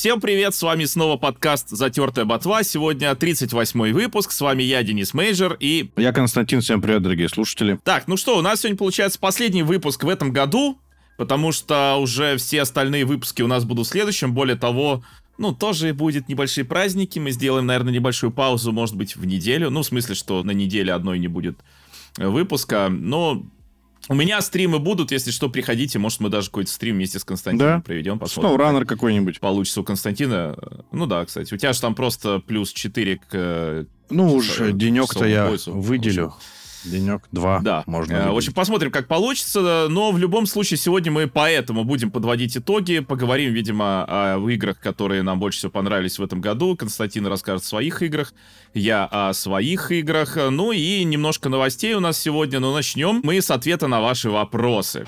Всем привет, с вами снова подкаст «Затертая ботва». Сегодня 38-й выпуск, с вами я, Денис Мейджер, и... Я Константин, всем привет, дорогие слушатели. Так, ну что, у нас сегодня получается последний выпуск в этом году, потому что уже все остальные выпуски у нас будут в следующем. Более того, ну, тоже будет небольшие праздники, мы сделаем, наверное, небольшую паузу, может быть, в неделю. Ну, в смысле, что на неделе одной не будет выпуска, но у меня стримы будут, если что, приходите. Может, мы даже какой-то стрим вместе с Константином да. проведем. Посмотрим. раннер какой-нибудь. Получится у Константина. Ну да, кстати. У тебя же там просто плюс 4 к... Э, ну уж денек-то я выделю. Получается. Денек, два. Да. Можно. Э, в общем, посмотрим, как получится. Но в любом случае, сегодня мы поэтому будем подводить итоги. Поговорим, видимо, о играх, которые нам больше всего понравились в этом году. Константин расскажет о своих играх. Я о своих играх. Ну и немножко новостей у нас сегодня. Но начнем мы с ответа на ваши вопросы.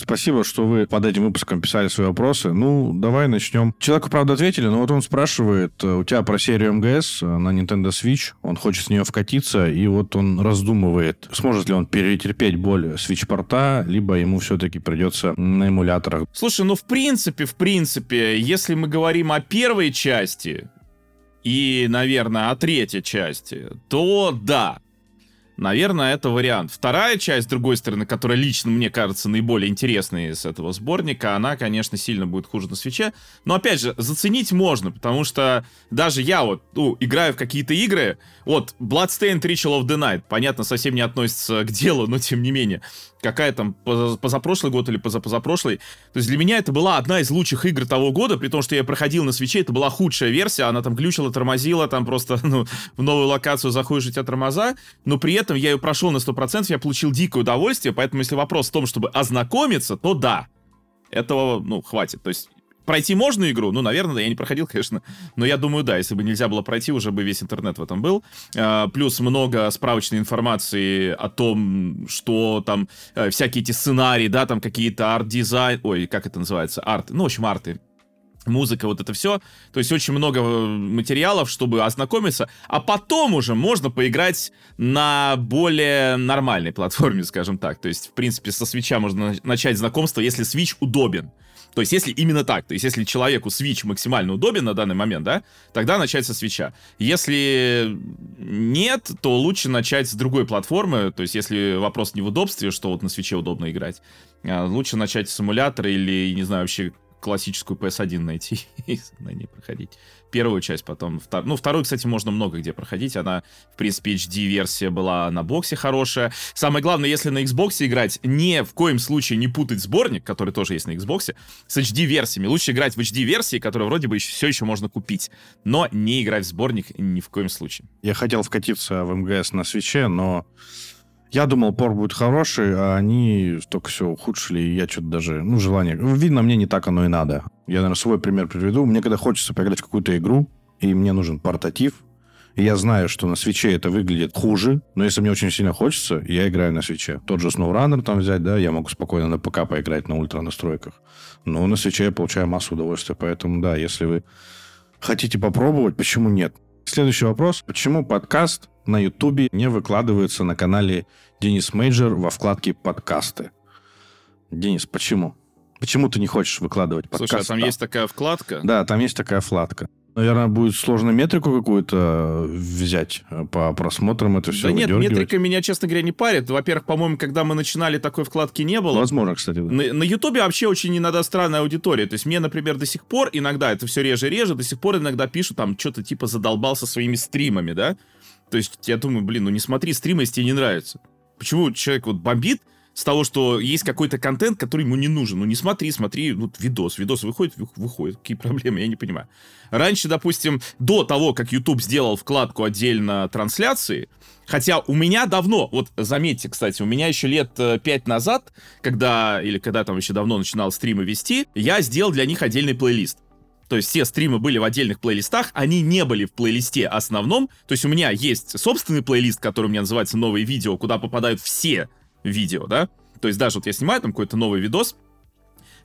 Спасибо, что вы под этим выпуском писали свои вопросы. Ну, давай начнем. Человеку, правда, ответили, но вот он спрашивает, э, у тебя про серию МГС э, на Nintendo Switch, он хочет с нее вкатиться, и вот он раздумывает, сможет ли он перетерпеть боль Switch-порта, либо ему все-таки придется на эмуляторах. Слушай, ну, в принципе, в принципе, если мы говорим о первой части, и, наверное, о третьей части, то да, Наверное, это вариант. Вторая часть, с другой стороны, которая лично мне кажется наиболее интересной из этого сборника, она, конечно, сильно будет хуже на свече. Но, опять же, заценить можно, потому что даже я вот, ну, играю в какие-то игры, вот, Bloodstained Ritual of the Night, понятно, совсем не относится к делу, но тем не менее какая там, позапрошлый год или позапозапрошлый. То есть для меня это была одна из лучших игр того года, при том, что я проходил на свече, это была худшая версия, она там глючила, тормозила, там просто, ну, в новую локацию заходишь, у тебя тормоза, но при этом я ее прошел на 100%, я получил дикое удовольствие, поэтому если вопрос в том, чтобы ознакомиться, то да, этого, ну, хватит. То есть Пройти можно игру? Ну, наверное, я не проходил, конечно. Но я думаю, да, если бы нельзя было пройти, уже бы весь интернет в этом был. А, плюс много справочной информации о том, что там э, всякие эти сценарии, да, там какие-то арт-дизайн... Ой, как это называется? Арт. Ну, в общем, арты музыка, вот это все. То есть очень много э, материалов, чтобы ознакомиться. А потом уже можно поиграть на более нормальной платформе, скажем так. То есть, в принципе, со свеча можно начать знакомство, если свич удобен. То есть, если именно так, то есть, если человеку Switch максимально удобен на данный момент, да, тогда начать со свеча. Если нет, то лучше начать с другой платформы. То есть, если вопрос не в удобстве, что вот на свече удобно играть, а лучше начать с эмулятора или, не знаю, вообще классическую PS1 найти и на ней проходить. Первую часть, потом втор... Ну, вторую, кстати, можно много где проходить. Она, в принципе, HD-версия была на боксе хорошая. Самое главное, если на Xbox играть, ни в коем случае не путать сборник, который тоже есть на Xbox, с HD-версиями. Лучше играть в HD-версии, которую вроде бы еще, все еще можно купить, но не играть в сборник ни в коем случае. Я хотел вкатиться в МГС на свече, но я думал, пор будет хороший, а они только все ухудшили, и я что-то даже... Ну, желание... Видно, мне не так оно и надо. Я, наверное, свой пример приведу. Мне когда хочется поиграть в какую-то игру, и мне нужен портатив, я знаю, что на свече это выглядит хуже, но если мне очень сильно хочется, я играю на свече. Тот же SnowRunner там взять, да, я могу спокойно на ПК поиграть на ультра настройках. Но на свече я получаю массу удовольствия. Поэтому, да, если вы хотите попробовать, почему нет? Следующий вопрос. Почему подкаст на Ютубе не выкладывается на канале Денис Мейджор во вкладке «Подкасты». Денис, почему? Почему ты не хочешь выкладывать подкасты? Слушай, а там, там есть такая вкладка? Да, там есть такая вкладка. Наверное, будет сложно метрику какую-то взять по просмотрам это все Да нет, метрика меня, честно говоря, не парит. Во-первых, по-моему, когда мы начинали, такой вкладки не было. Возможно, кстати, да. На, Ютубе вообще очень иногда странная аудитория. То есть мне, например, до сих пор иногда, это все реже и реже, до сих пор иногда пишут там что-то типа задолбался своими стримами, да? То есть я думаю, блин, ну не смотри стримы, если тебе не нравится. Почему человек вот бомбит с того, что есть какой-то контент, который ему не нужен? Ну не смотри, смотри, ну видос, видос выходит, выходит. Какие проблемы, я не понимаю. Раньше, допустим, до того, как YouTube сделал вкладку отдельно трансляции, Хотя у меня давно, вот заметьте, кстати, у меня еще лет э, пять назад, когда, или когда там еще давно начинал стримы вести, я сделал для них отдельный плейлист. То есть все стримы были в отдельных плейлистах, они не были в плейлисте основном. То есть у меня есть собственный плейлист, который у меня называется «Новые видео», куда попадают все видео, да? То есть даже вот я снимаю там какой-то новый видос,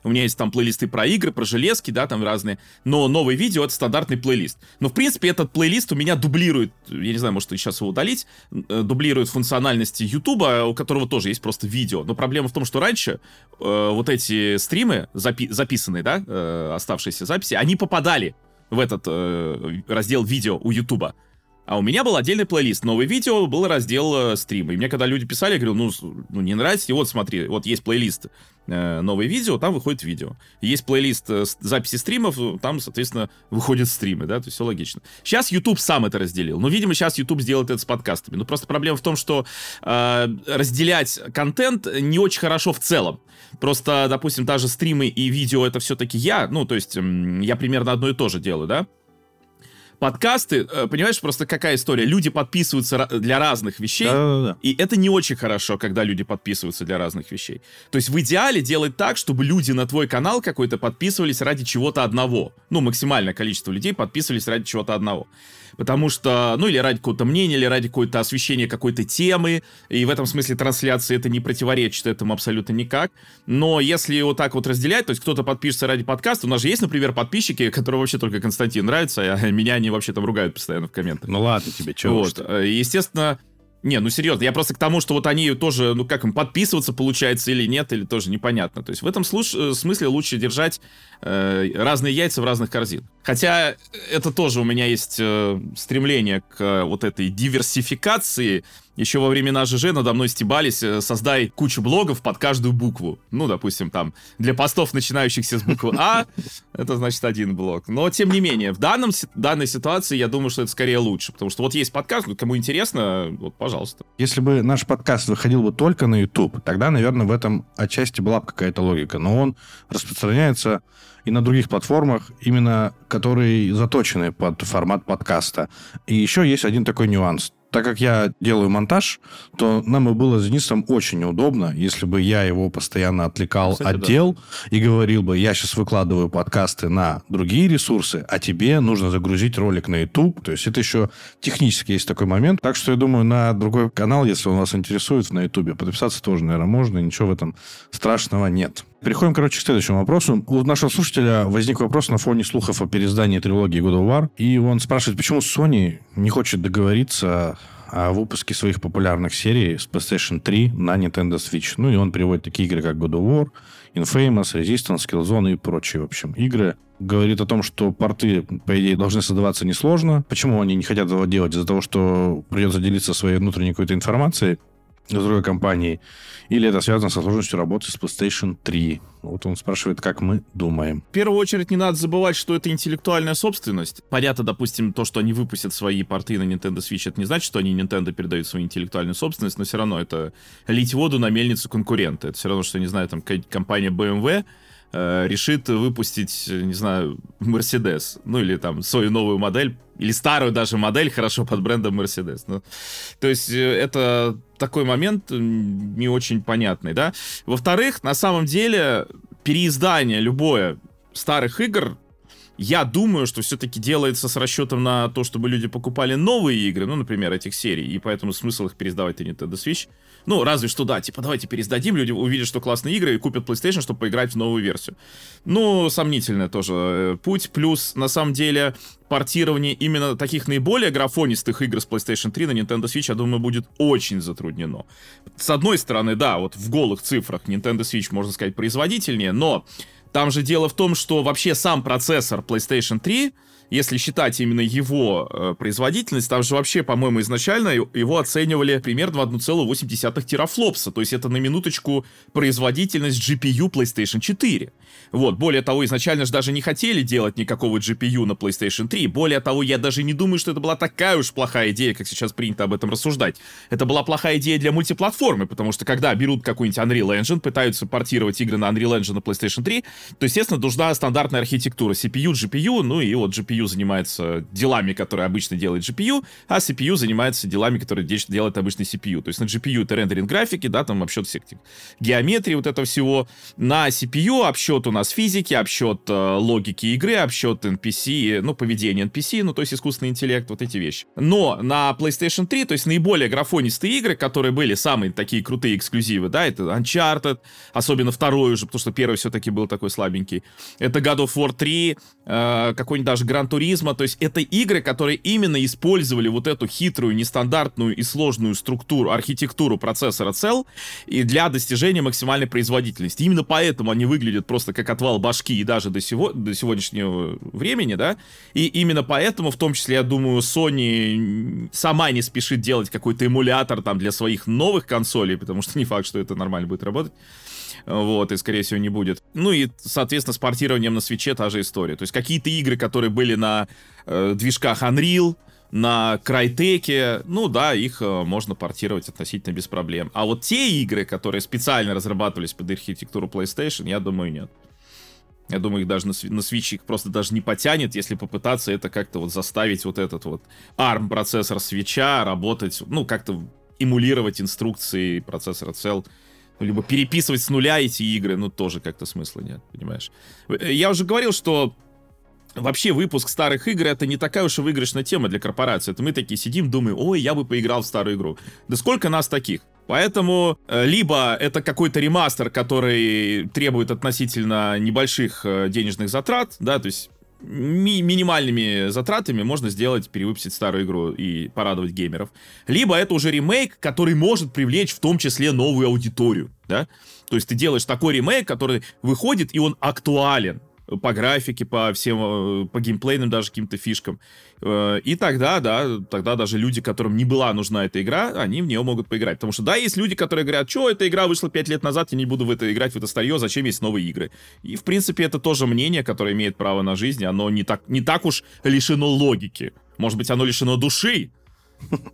У меня есть там плейлисты про игры, про железки, да, там разные. Но новое видео — это стандартный плейлист. Но, в принципе, этот плейлист у меня дублирует, я не знаю, может, сейчас его удалить, э, дублирует функциональности Ютуба, у которого тоже есть просто видео. Но проблема в том, что раньше э, вот эти стримы, запи записанные, да, э, оставшиеся записи, они попадали в этот э, раздел видео у Ютуба. А у меня был отдельный плейлист. Новое видео, был раздел э, стрима. И мне когда люди писали, я говорю, ну, ну не нравится, и вот смотри, вот есть плейлист э, новое видео, там выходит видео. Есть плейлист э, записи стримов, там, соответственно, выходят стримы, да, то есть все логично. Сейчас YouTube сам это разделил. Но, видимо, сейчас YouTube сделает это с подкастами. Но просто проблема в том, что э, разделять контент не очень хорошо в целом. Просто, допустим, даже стримы и видео это все-таки я, ну, то есть я примерно одно и то же делаю, да подкасты, э, понимаешь, просто какая история? Люди подписываются для разных вещей, Да-да-да. и это не очень хорошо, когда люди подписываются для разных вещей. То есть в идеале делать так, чтобы люди на твой канал какой-то подписывались ради чего-то одного. Ну, максимальное количество людей подписывались ради чего-то одного потому что, ну, или ради какого-то мнения, или ради какого-то освещения какой-то темы, и в этом смысле трансляции это не противоречит этому абсолютно никак. Но если вот так вот разделять, то есть кто-то подпишется ради подкаста, у нас же есть, например, подписчики, которые вообще только Константин нравится, а меня они вообще там ругают постоянно в комментах. Ну ладно тебе, чего Вот, э, естественно, не, ну серьезно, я просто к тому, что вот они тоже, ну как им подписываться получается или нет, или тоже непонятно. То есть в этом слуш- э, смысле лучше держать э, разные яйца в разных корзинах. Хотя это тоже у меня есть э, стремление к э, вот этой диверсификации еще во времена ЖЖ надо мной стебались, э, создай кучу блогов под каждую букву. Ну, допустим, там, для постов, начинающихся с буквы А, это значит один блог. Но, тем не менее, в данном, данной ситуации я думаю, что это скорее лучше, потому что вот есть подкаст, кому интересно, вот, пожалуйста. Если бы наш подкаст выходил бы только на YouTube, тогда, наверное, в этом отчасти была бы какая-то логика, но он распространяется и на других платформах, именно которые заточены под формат подкаста. И еще есть один такой нюанс так как я делаю монтаж, то нам и было с Денисом очень неудобно, если бы я его постоянно отвлекал Кстати, отдел да. и говорил бы, я сейчас выкладываю подкасты на другие ресурсы, а тебе нужно загрузить ролик на YouTube. То есть это еще технически есть такой момент. Так что я думаю, на другой канал, если он вас интересует на YouTube, подписаться тоже, наверное, можно, ничего в этом страшного нет. Переходим, короче, к следующему вопросу. У нашего слушателя возник вопрос на фоне слухов о переиздании трилогии God of War. И он спрашивает, почему Sony не хочет договориться о выпуске своих популярных серий с PlayStation 3 на Nintendo Switch. Ну, и он приводит такие игры, как God of War, Infamous, Resistance, Killzone и прочие, в общем, игры. Говорит о том, что порты, по идее, должны создаваться несложно. Почему они не хотят этого делать? Из-за того, что придется делиться своей внутренней какой-то информацией с другой компанией. Или это связано со сложностью работы с PlayStation 3? Вот он спрашивает, как мы думаем. В первую очередь не надо забывать, что это интеллектуальная собственность. Понятно, допустим, то, что они выпустят свои порты на Nintendo Switch, это не значит, что они Nintendo передают свою интеллектуальную собственность, но все равно это лить воду на мельницу конкурента. Это все равно, что, не знаю, там компания BMW э, решит выпустить, не знаю, Mercedes, ну или там свою новую модель, или старую даже модель, хорошо под брендом Mercedes. Ну, то есть э, это такой момент не очень понятный, да. Во-вторых, на самом деле переиздание любое старых игр я думаю, что все-таки делается с расчетом на то, чтобы люди покупали новые игры, ну, например, этих серий, и поэтому смысл их пересдавать на Nintendo Switch. Ну, разве что, да, типа, давайте пересдадим, люди увидят, что классные игры, и купят PlayStation, чтобы поиграть в новую версию. Ну, сомнительный тоже э, путь. Плюс, на самом деле, портирование именно таких наиболее графонистых игр с PlayStation 3 на Nintendo Switch, я думаю, будет очень затруднено. С одной стороны, да, вот в голых цифрах Nintendo Switch, можно сказать, производительнее, но там же дело в том, что вообще сам процессор PlayStation 3 если считать именно его э, производительность, там же вообще, по-моему, изначально его оценивали примерно в 1,8 терафлопса. То есть это на минуточку производительность GPU PlayStation 4. Вот, более того, изначально же даже не хотели делать никакого GPU на PlayStation 3. Более того, я даже не думаю, что это была такая уж плохая идея, как сейчас принято об этом рассуждать. Это была плохая идея для мультиплатформы, потому что когда берут какой-нибудь Unreal Engine, пытаются портировать игры на Unreal Engine на PlayStation 3, то, естественно, нужна стандартная архитектура CPU, GPU, ну и вот GPU CPU занимается делами, которые обычно делает GPU, а CPU занимается делами, которые делает обычный CPU. То есть на GPU это рендеринг графики, да, там обсчет всех этих геометрии, вот этого всего. На CPU обсчет у нас физики, обсчет э, логики игры, обсчет NPC, ну, поведение NPC, ну, то есть искусственный интеллект, вот эти вещи. Но на PlayStation 3, то есть наиболее графонистые игры, которые были самые такие крутые эксклюзивы, да, это Uncharted, особенно второй уже, потому что первый все-таки был такой слабенький. Это God of War 3, э, какой-нибудь даже Gran Turismo, то есть это игры, которые именно использовали вот эту хитрую, нестандартную и сложную структуру, архитектуру процессора Cell и для достижения максимальной производительности. Именно поэтому они выглядят просто как отвал башки и даже до, сего, до сегодняшнего времени, да, и именно поэтому, в том числе, я думаю, Sony сама не спешит делать какой-то эмулятор там для своих новых консолей, потому что не факт, что это нормально будет работать. Вот, и, скорее всего, не будет. Ну и, соответственно, с портированием на свече та же история. То есть какие-то игры, которые были на э, движках Unreal, на Крайтеке, ну да, их э, можно портировать относительно без проблем. А вот те игры, которые специально разрабатывались под архитектуру PlayStation, я думаю, нет. Я думаю, их даже на, на Switch их просто даже не потянет, если попытаться это как-то вот заставить вот этот вот ARM процессор свеча работать, ну, как-то эмулировать инструкции процессора Cell либо переписывать с нуля эти игры, ну, тоже как-то смысла нет, понимаешь? Я уже говорил, что вообще выпуск старых игр это не такая уж и выигрышная тема для корпорации. Это мы такие сидим, думаем, ой, я бы поиграл в старую игру. Да сколько нас таких? Поэтому э, либо это какой-то ремастер, который требует относительно небольших э, денежных затрат, да, то есть ми- минимальными затратами можно сделать, перевыпустить старую игру и порадовать геймеров. Либо это уже ремейк, который может привлечь в том числе новую аудиторию, да? То есть ты делаешь такой ремейк, который выходит, и он актуален по графике, по всем, э, по геймплейным даже каким-то фишкам. Э, и тогда, да, тогда даже люди, которым не была нужна эта игра, они в нее могут поиграть. Потому что, да, есть люди, которые говорят, что эта игра вышла 5 лет назад, я не буду в это играть, в это старье, зачем есть новые игры. И, в принципе, это тоже мнение, которое имеет право на жизнь, оно не так, не так уж лишено логики. Может быть, оно лишено души,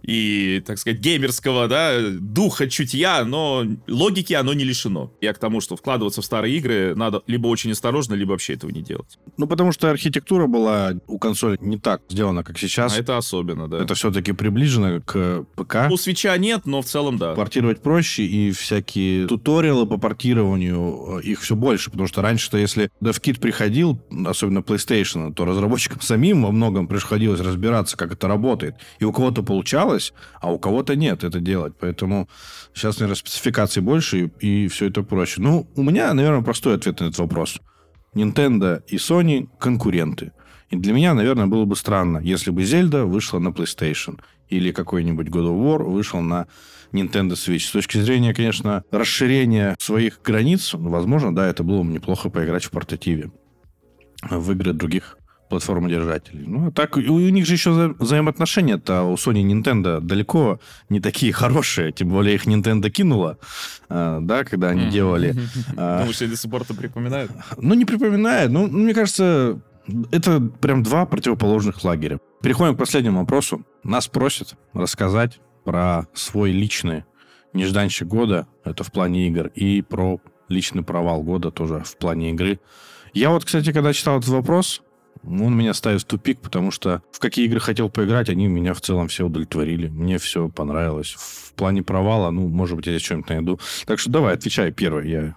и, так сказать, геймерского, да, духа, чутья, но логики оно не лишено. Я к тому, что вкладываться в старые игры надо либо очень осторожно, либо вообще этого не делать. Ну, потому что архитектура была у консоли не так сделана, как сейчас. А это особенно, да. Это все-таки приближено к ПК. У свеча нет, но в целом да. Портировать проще, и всякие туториалы по портированию, э, их все больше, потому что раньше-то, если DevKit приходил, особенно PlayStation, то разработчикам самим во многом приходилось разбираться, как это работает. И у кого-то получалось, а у кого-то нет это делать. Поэтому сейчас, наверное, спецификаций больше, и, и все это проще. Ну, у меня, наверное, простой ответ на этот вопрос. Nintendo и Sony конкуренты. И для меня, наверное, было бы странно, если бы Зельда вышла на PlayStation или какой-нибудь God of War вышел на Nintendo Switch. С точки зрения, конечно, расширения своих границ, возможно, да, это было бы неплохо поиграть в портативе в игры других платформодержателей. Ну, а так, у, них же еще вза- взаимоотношения-то у Sony и Nintendo далеко не такие хорошие, тем более их Nintendo кинула, а, да, когда они делали... Думаешь, сих пор припоминают? Ну, не припоминает. Ну, мне кажется, это прям два противоположных лагеря. Переходим к последнему вопросу. Нас просят рассказать про свой личный нежданчик года, это в плане игр, и про личный провал года тоже в плане игры. Я вот, кстати, когда читал этот вопрос, он меня ставит в тупик, потому что в какие игры хотел поиграть, они меня в целом все удовлетворили. Мне все понравилось. В плане провала, ну, может быть, я здесь что-нибудь найду. Так что давай, отвечай первый. Я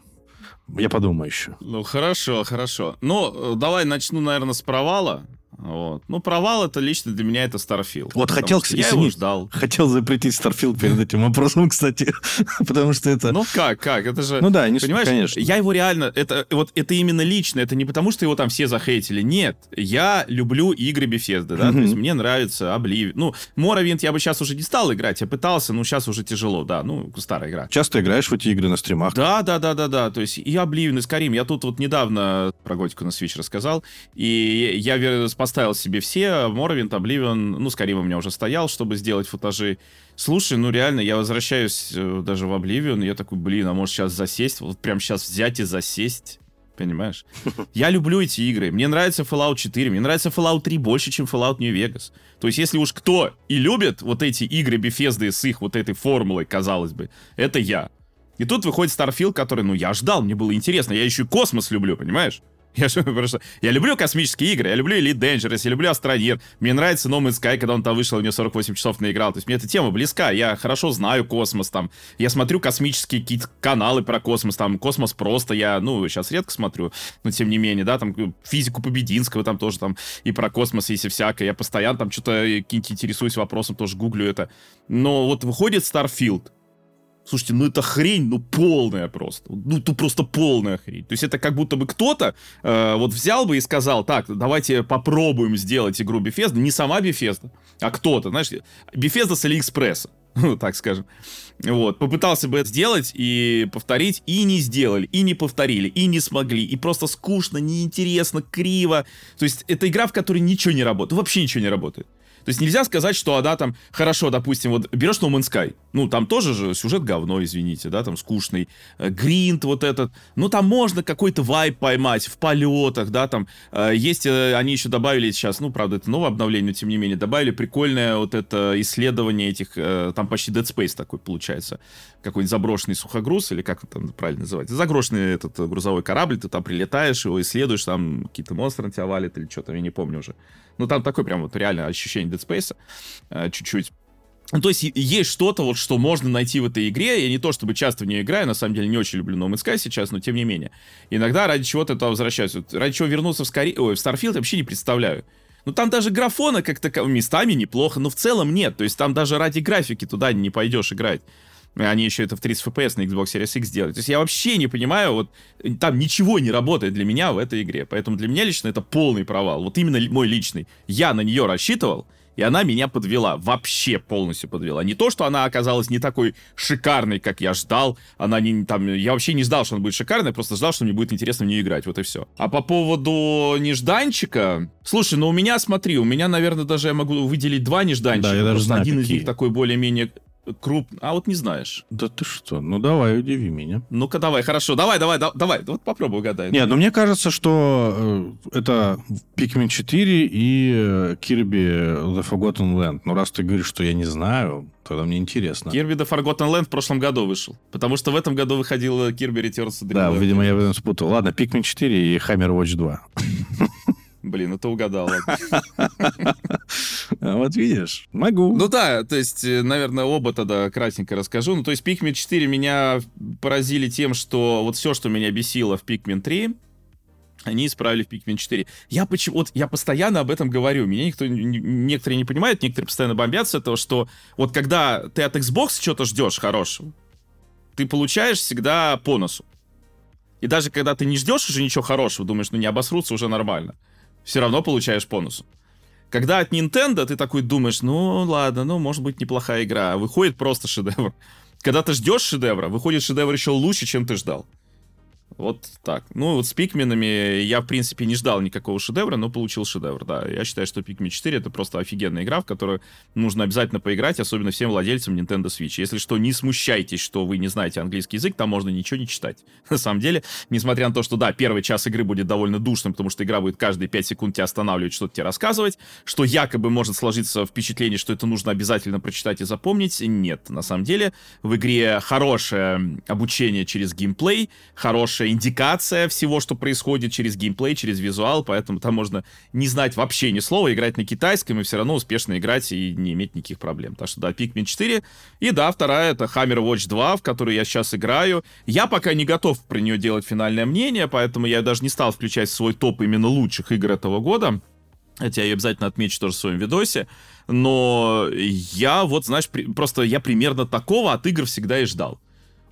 я подумаю еще. Ну, хорошо, хорошо. Ну, э, давай начну, наверное, с провала. Вот. Ну, провал это лично для меня это Starfield. Вот хотел, я извини, его ждал. Хотел запретить Starfield перед этим вопросом, кстати, потому что это... Ну как, как? Это же... Ну да, не понимаешь, конечно. Я его реально... Это, вот, это именно лично, это не потому, что его там все захейтили. Нет, я люблю игры Bethesda, да, то есть мне нравится Oblivion. Ну, Morrowind я бы сейчас уже не стал играть, я пытался, но сейчас уже тяжело, да, ну, старая игра. Часто играешь в эти игры на стримах? Да, да, да, да, да, то есть и Oblivion, и Skyrim. Я тут вот недавно про Готику на Switch рассказал, и я поставил себе все, Morrowind, Oblivion, ну, скорее у меня уже стоял, чтобы сделать футажи. Слушай, ну реально, я возвращаюсь э, даже в и я такой, блин, а может сейчас засесть, вот прям сейчас взять и засесть? Понимаешь? Я люблю эти игры. Мне нравится Fallout 4, мне нравится Fallout 3 больше, чем Fallout New Vegas. То есть, если уж кто и любит вот эти игры Bethesda с их вот этой формулой, казалось бы, это я. И тут выходит Starfield, который, ну, я ждал, мне было интересно. Я еще и космос люблю, понимаешь? Я, просто, я люблю космические игры, я люблю Elite Dangerous, я люблю Астронир. Мне нравится No Man's Sky, когда он там вышел, него 48 часов наиграл. То есть мне эта тема близка, я хорошо знаю космос там. Я смотрю космические какие-то каналы про космос, там космос просто, я, ну, сейчас редко смотрю, но тем не менее, да, там физику Побединского там тоже там и про космос, есть и всякое. Я постоянно там что-то какие-то интересуюсь вопросом, тоже гуглю это. Но вот выходит Starfield, Слушайте, ну это хрень, ну полная просто. Ну, тут просто полная хрень. То есть это как будто бы кто-то э, вот взял бы и сказал, так, давайте попробуем сделать игру Bethesda. Не сама Bethesda, а кто-то, знаешь, Bethesda с Алиэкспресса. Ну, так скажем. Вот. Попытался бы это сделать и повторить, и не сделали, и не повторили, и не смогли. И просто скучно, неинтересно, криво. То есть это игра, в которой ничего не работает. Вообще ничего не работает. То есть нельзя сказать, что она там, хорошо, допустим, вот берешь No Man's Sky, ну, там тоже же сюжет говно, извините, да, там скучный, э, гринт вот этот, ну, там можно какой-то вайп поймать в полетах, да, там э, есть, э, они еще добавили сейчас, ну, правда, это новое обновление, но тем не менее, добавили прикольное вот это исследование этих, там почти Dead Space такой получается, какой-нибудь заброшенный сухогруз, или как это правильно называется, заброшенный этот грузовой корабль, ты там прилетаешь, его исследуешь, там какие-то монстры на тебя валят или что-то, я не помню уже. Ну, там такое прям вот реально ощущение Dead Space э, чуть-чуть. Ну, то есть есть что-то, вот, что можно найти в этой игре. Я не то чтобы часто в нее играю, на самом деле не очень люблю No Man's Sky сейчас, но тем не менее. Иногда ради чего-то туда возвращаюсь. Вот, ради чего вернуться в, Скори... Ой, в Starfield вообще не представляю. Ну, там даже графона как-то местами неплохо, но в целом нет. То есть там даже ради графики туда не пойдешь играть. Они еще это в 30 FPS на Xbox Series X делают. То есть я вообще не понимаю, вот там ничего не работает для меня в этой игре. Поэтому для меня лично это полный провал. Вот именно мой личный. Я на нее рассчитывал, и она меня подвела. Вообще полностью подвела. Не то, что она оказалась не такой шикарной, как я ждал. Она не там. Я вообще не ждал, что она будет шикарной, просто ждал, что мне будет интересно в нее играть. Вот и все. А по поводу нежданчика. Слушай, ну у меня, смотри, у меня, наверное, даже я могу выделить два нежданчика. Да, я даже знаю, один какие. из них такой более-менее круп... А вот не знаешь. Да ты что? Ну давай, удиви меня. Ну-ка давай, хорошо. Давай, давай, да, давай. Вот попробуй угадай. Нет, ну мне кажется, что э, это Pikmin 4 и э, Kirby The Forgotten Land. Ну раз ты говоришь, что я не знаю, тогда мне интересно. Kirby The Forgotten Land в прошлом году вышел. Потому что в этом году выходил Kirby Returns to Dream Да, видимо, я в этом спутал. Ладно, Pikmin 4 и Hammer Watch 2. Блин, ну ты угадал. Вот видишь, могу. Ну да, то есть, э, наверное, оба тогда кратенько расскажу. Ну, то есть, Pikmin 4 меня поразили тем, что вот все, что меня бесило в Pikmin 3, они исправили в Pikmin 4. Я почему вот я постоянно об этом говорю. Меня никто некоторые не понимают, некоторые постоянно бомбятся этого, что вот когда ты от Xbox что-то ждешь хорошего, ты получаешь всегда по носу. И даже когда ты не ждешь уже ничего хорошего, думаешь, ну не обосрутся уже нормально, все равно получаешь по носу. Когда от Nintendo ты такой думаешь, ну ладно, ну может быть неплохая игра, а выходит просто шедевр. Когда ты ждешь шедевра, выходит шедевр еще лучше, чем ты ждал. Вот так. Ну, вот с Пикменами я, в принципе, не ждал никакого шедевра, но получил шедевр, да. Я считаю, что Pikmin 4 это просто офигенная игра, в которую нужно обязательно поиграть, особенно всем владельцам Nintendo Switch. Если что, не смущайтесь, что вы не знаете английский язык, там можно ничего не читать. На самом деле, несмотря на то, что, да, первый час игры будет довольно душным, потому что игра будет каждые 5 секунд тебя останавливать, что-то тебе рассказывать, что якобы может сложиться впечатление, что это нужно обязательно прочитать и запомнить. Нет, на самом деле, в игре хорошее обучение через геймплей, хорошее хорошая индикация всего, что происходит через геймплей, через визуал, поэтому там можно не знать вообще ни слова, играть на китайском и все равно успешно играть и не иметь никаких проблем. Так что да, Pikmin 4. И да, вторая это Hammer Watch 2, в которую я сейчас играю. Я пока не готов про нее делать финальное мнение, поэтому я даже не стал включать в свой топ именно лучших игр этого года. Хотя я обязательно отмечу тоже в своем видосе. Но я вот, знаешь, при, просто я примерно такого от игр всегда и ждал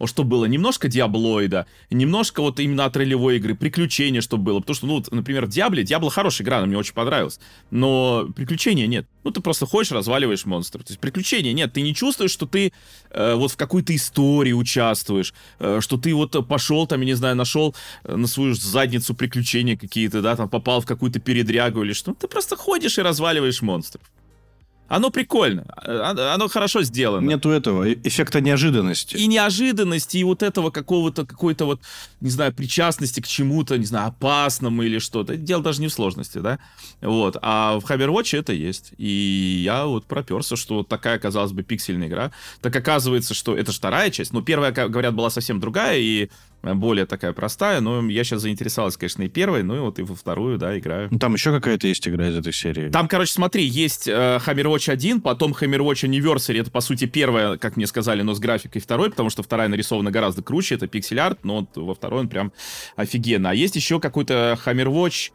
что было немножко диаблоида, немножко вот именно от ролевой игры, приключения, чтобы было. Потому что, ну, вот, например, в Диабле, Диабло хорошая игра, она мне очень понравилась, но приключения нет. Ну, ты просто ходишь, разваливаешь монстров. То есть приключения нет. Ты не чувствуешь, что ты э, вот в какой-то истории участвуешь, э, что ты вот пошел там, я не знаю, нашел э, на свою задницу приключения какие-то, да, там попал в какую-то передрягу или что. Ты просто ходишь и разваливаешь монстров. Оно прикольно, а, оно хорошо сделано. Нету этого э, эффекта неожиданности. И неожиданности, и вот этого какого-то, какой-то вот, не знаю, причастности к чему-то, не знаю, опасному или что-то. Дело даже не в сложности, да? Вот. А в Hammerwatch это есть. И я вот проперся, что вот такая, казалось бы, пиксельная игра. Так оказывается, что это же вторая часть. Ну, первая, говорят, была совсем другая, и более такая простая, но я сейчас заинтересовался, конечно, и первой, ну и вот и во вторую, да, играю. Ну, там еще какая-то есть игра из этой серии. Там, короче, смотри, есть э, Hammer Watch 1, потом Hammer Watch Anniversary, это, по сути, первая, как мне сказали, но с графикой второй, потому что вторая нарисована гораздо круче, это пиксель-арт, но вот во второй он прям офигенно. А есть еще какой-то Hammer Watch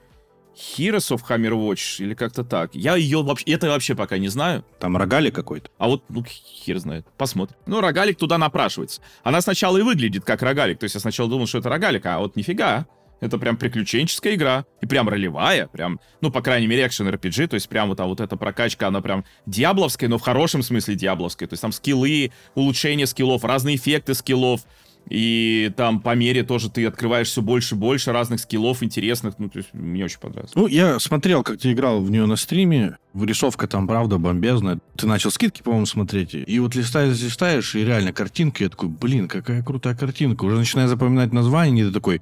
Heroes of Hammer Watch или как-то так. Я ее вообще, это вообще пока не знаю. Там рогалик какой-то. А вот, ну, хер знает. Посмотрим. Ну, рогалик туда напрашивается. Она сначала и выглядит как рогалик. То есть я сначала думал, что это рогалик, а вот нифига. Это прям приключенческая игра. И прям ролевая. Прям, ну, по крайней мере, экшен RPG. То есть прям вот, а вот эта прокачка, она прям диабловская, но в хорошем смысле диабловская. То есть там скиллы, улучшение скиллов, разные эффекты скиллов. И там по мере тоже ты открываешь все больше и больше разных скиллов интересных. Ну, то есть мне очень понравилось. Ну, я смотрел, как ты играл в нее на стриме. Вырисовка там, правда, бомбезная. Ты начал скидки, по-моему, смотреть. И вот листаешь, листаешь, и реально картинка. Я такой, блин, какая крутая картинка. Уже начинаю запоминать название, и ты такой,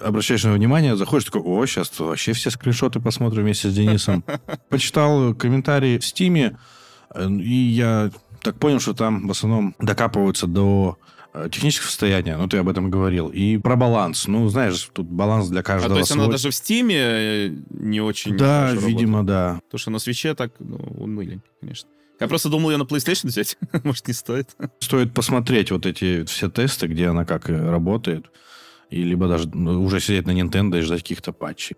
обращаешь на внимание, заходишь, такой, о, сейчас вообще все скриншоты посмотрим вместе с Денисом. Почитал комментарии в Стиме, э, и я так понял, что там в основном докапываются до техническое состояние, ну, ты об этом говорил, и про баланс. Ну, знаешь, тут баланс для каждого А то есть свой. она даже в Стиме э, не очень Да, видимо, работает. да. Потому что на свече так, ну, унылень, конечно. Я просто думал ее на PlayStation взять. Может, не стоит. Стоит посмотреть вот эти все тесты, где она как работает. И либо даже ну, уже сидеть на Nintendo и ждать каких-то патчей.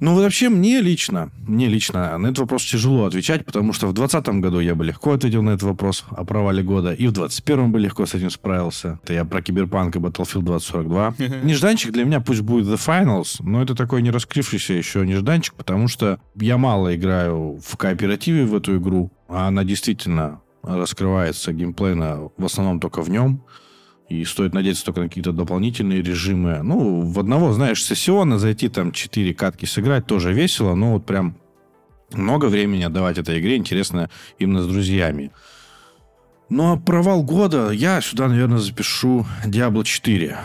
Ну, вообще, мне лично, мне лично на этот вопрос тяжело отвечать, потому что в 2020 году я бы легко ответил на этот вопрос о провале года, и в 2021 бы легко с этим справился. Это я про Киберпанк и Battlefield 2042. Нежданчик для меня пусть будет The Finals, но это такой не раскрывшийся еще нежданчик, потому что я мало играю в кооперативе в эту игру, а она действительно раскрывается геймплейно в основном только в нем. И стоит надеяться только на какие-то дополнительные режимы. Ну, в одного, знаешь, сессиона зайти, там, 4 катки сыграть тоже весело, но вот прям много времени отдавать этой игре интересно именно с друзьями. Ну, а провал года я сюда, наверное, запишу Diablo 4.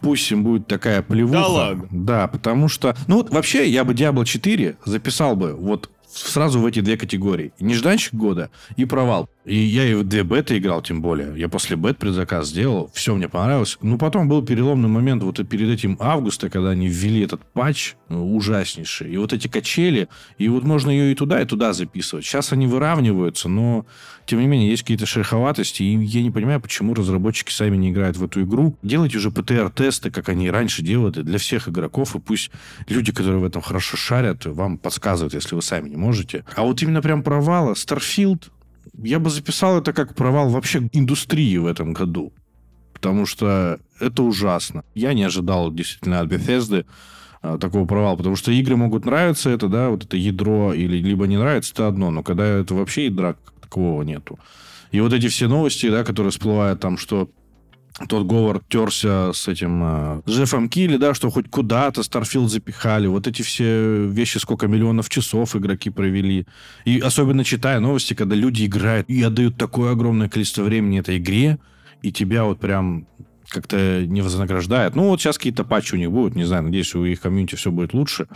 Пусть им будет такая плевуха. Да ладно? Да, потому что... Ну, вот вообще, я бы Diablo 4 записал бы вот сразу в эти две категории. Нежданчик года и провал. И я и в две беты играл, тем более. Я после бет предзаказ сделал, все мне понравилось. Ну, потом был переломный момент вот перед этим августа, когда они ввели этот патч ну, ужаснейший. И вот эти качели, и вот можно ее и туда, и туда записывать. Сейчас они выравниваются, но, тем не менее, есть какие-то шероховатости, и я не понимаю, почему разработчики сами не играют в эту игру. Делайте уже ПТР-тесты, как они раньше делали, для всех игроков, и пусть люди, которые в этом хорошо шарят, вам подсказывают, если вы сами не можете. А вот именно прям провала. Starfield, я бы записал это как провал вообще индустрии в этом году. Потому что это ужасно. Я не ожидал действительно от Bethesda а, такого провала, потому что игры могут нравиться, это, да, вот это ядро, или либо не нравится, это одно, но когда это вообще ядра такого нету. И вот эти все новости, да, которые всплывают там, что тот Говард терся с этим э, Джеффом Килли, да, что хоть куда-то Starfield запихали. Вот эти все вещи, сколько миллионов часов игроки провели. И особенно читая новости, когда люди играют и отдают такое огромное количество времени этой игре, и тебя вот прям как-то не вознаграждает. Ну, вот сейчас какие-то патчи у них будут, не знаю, надеюсь, у их комьюнити все будет лучше.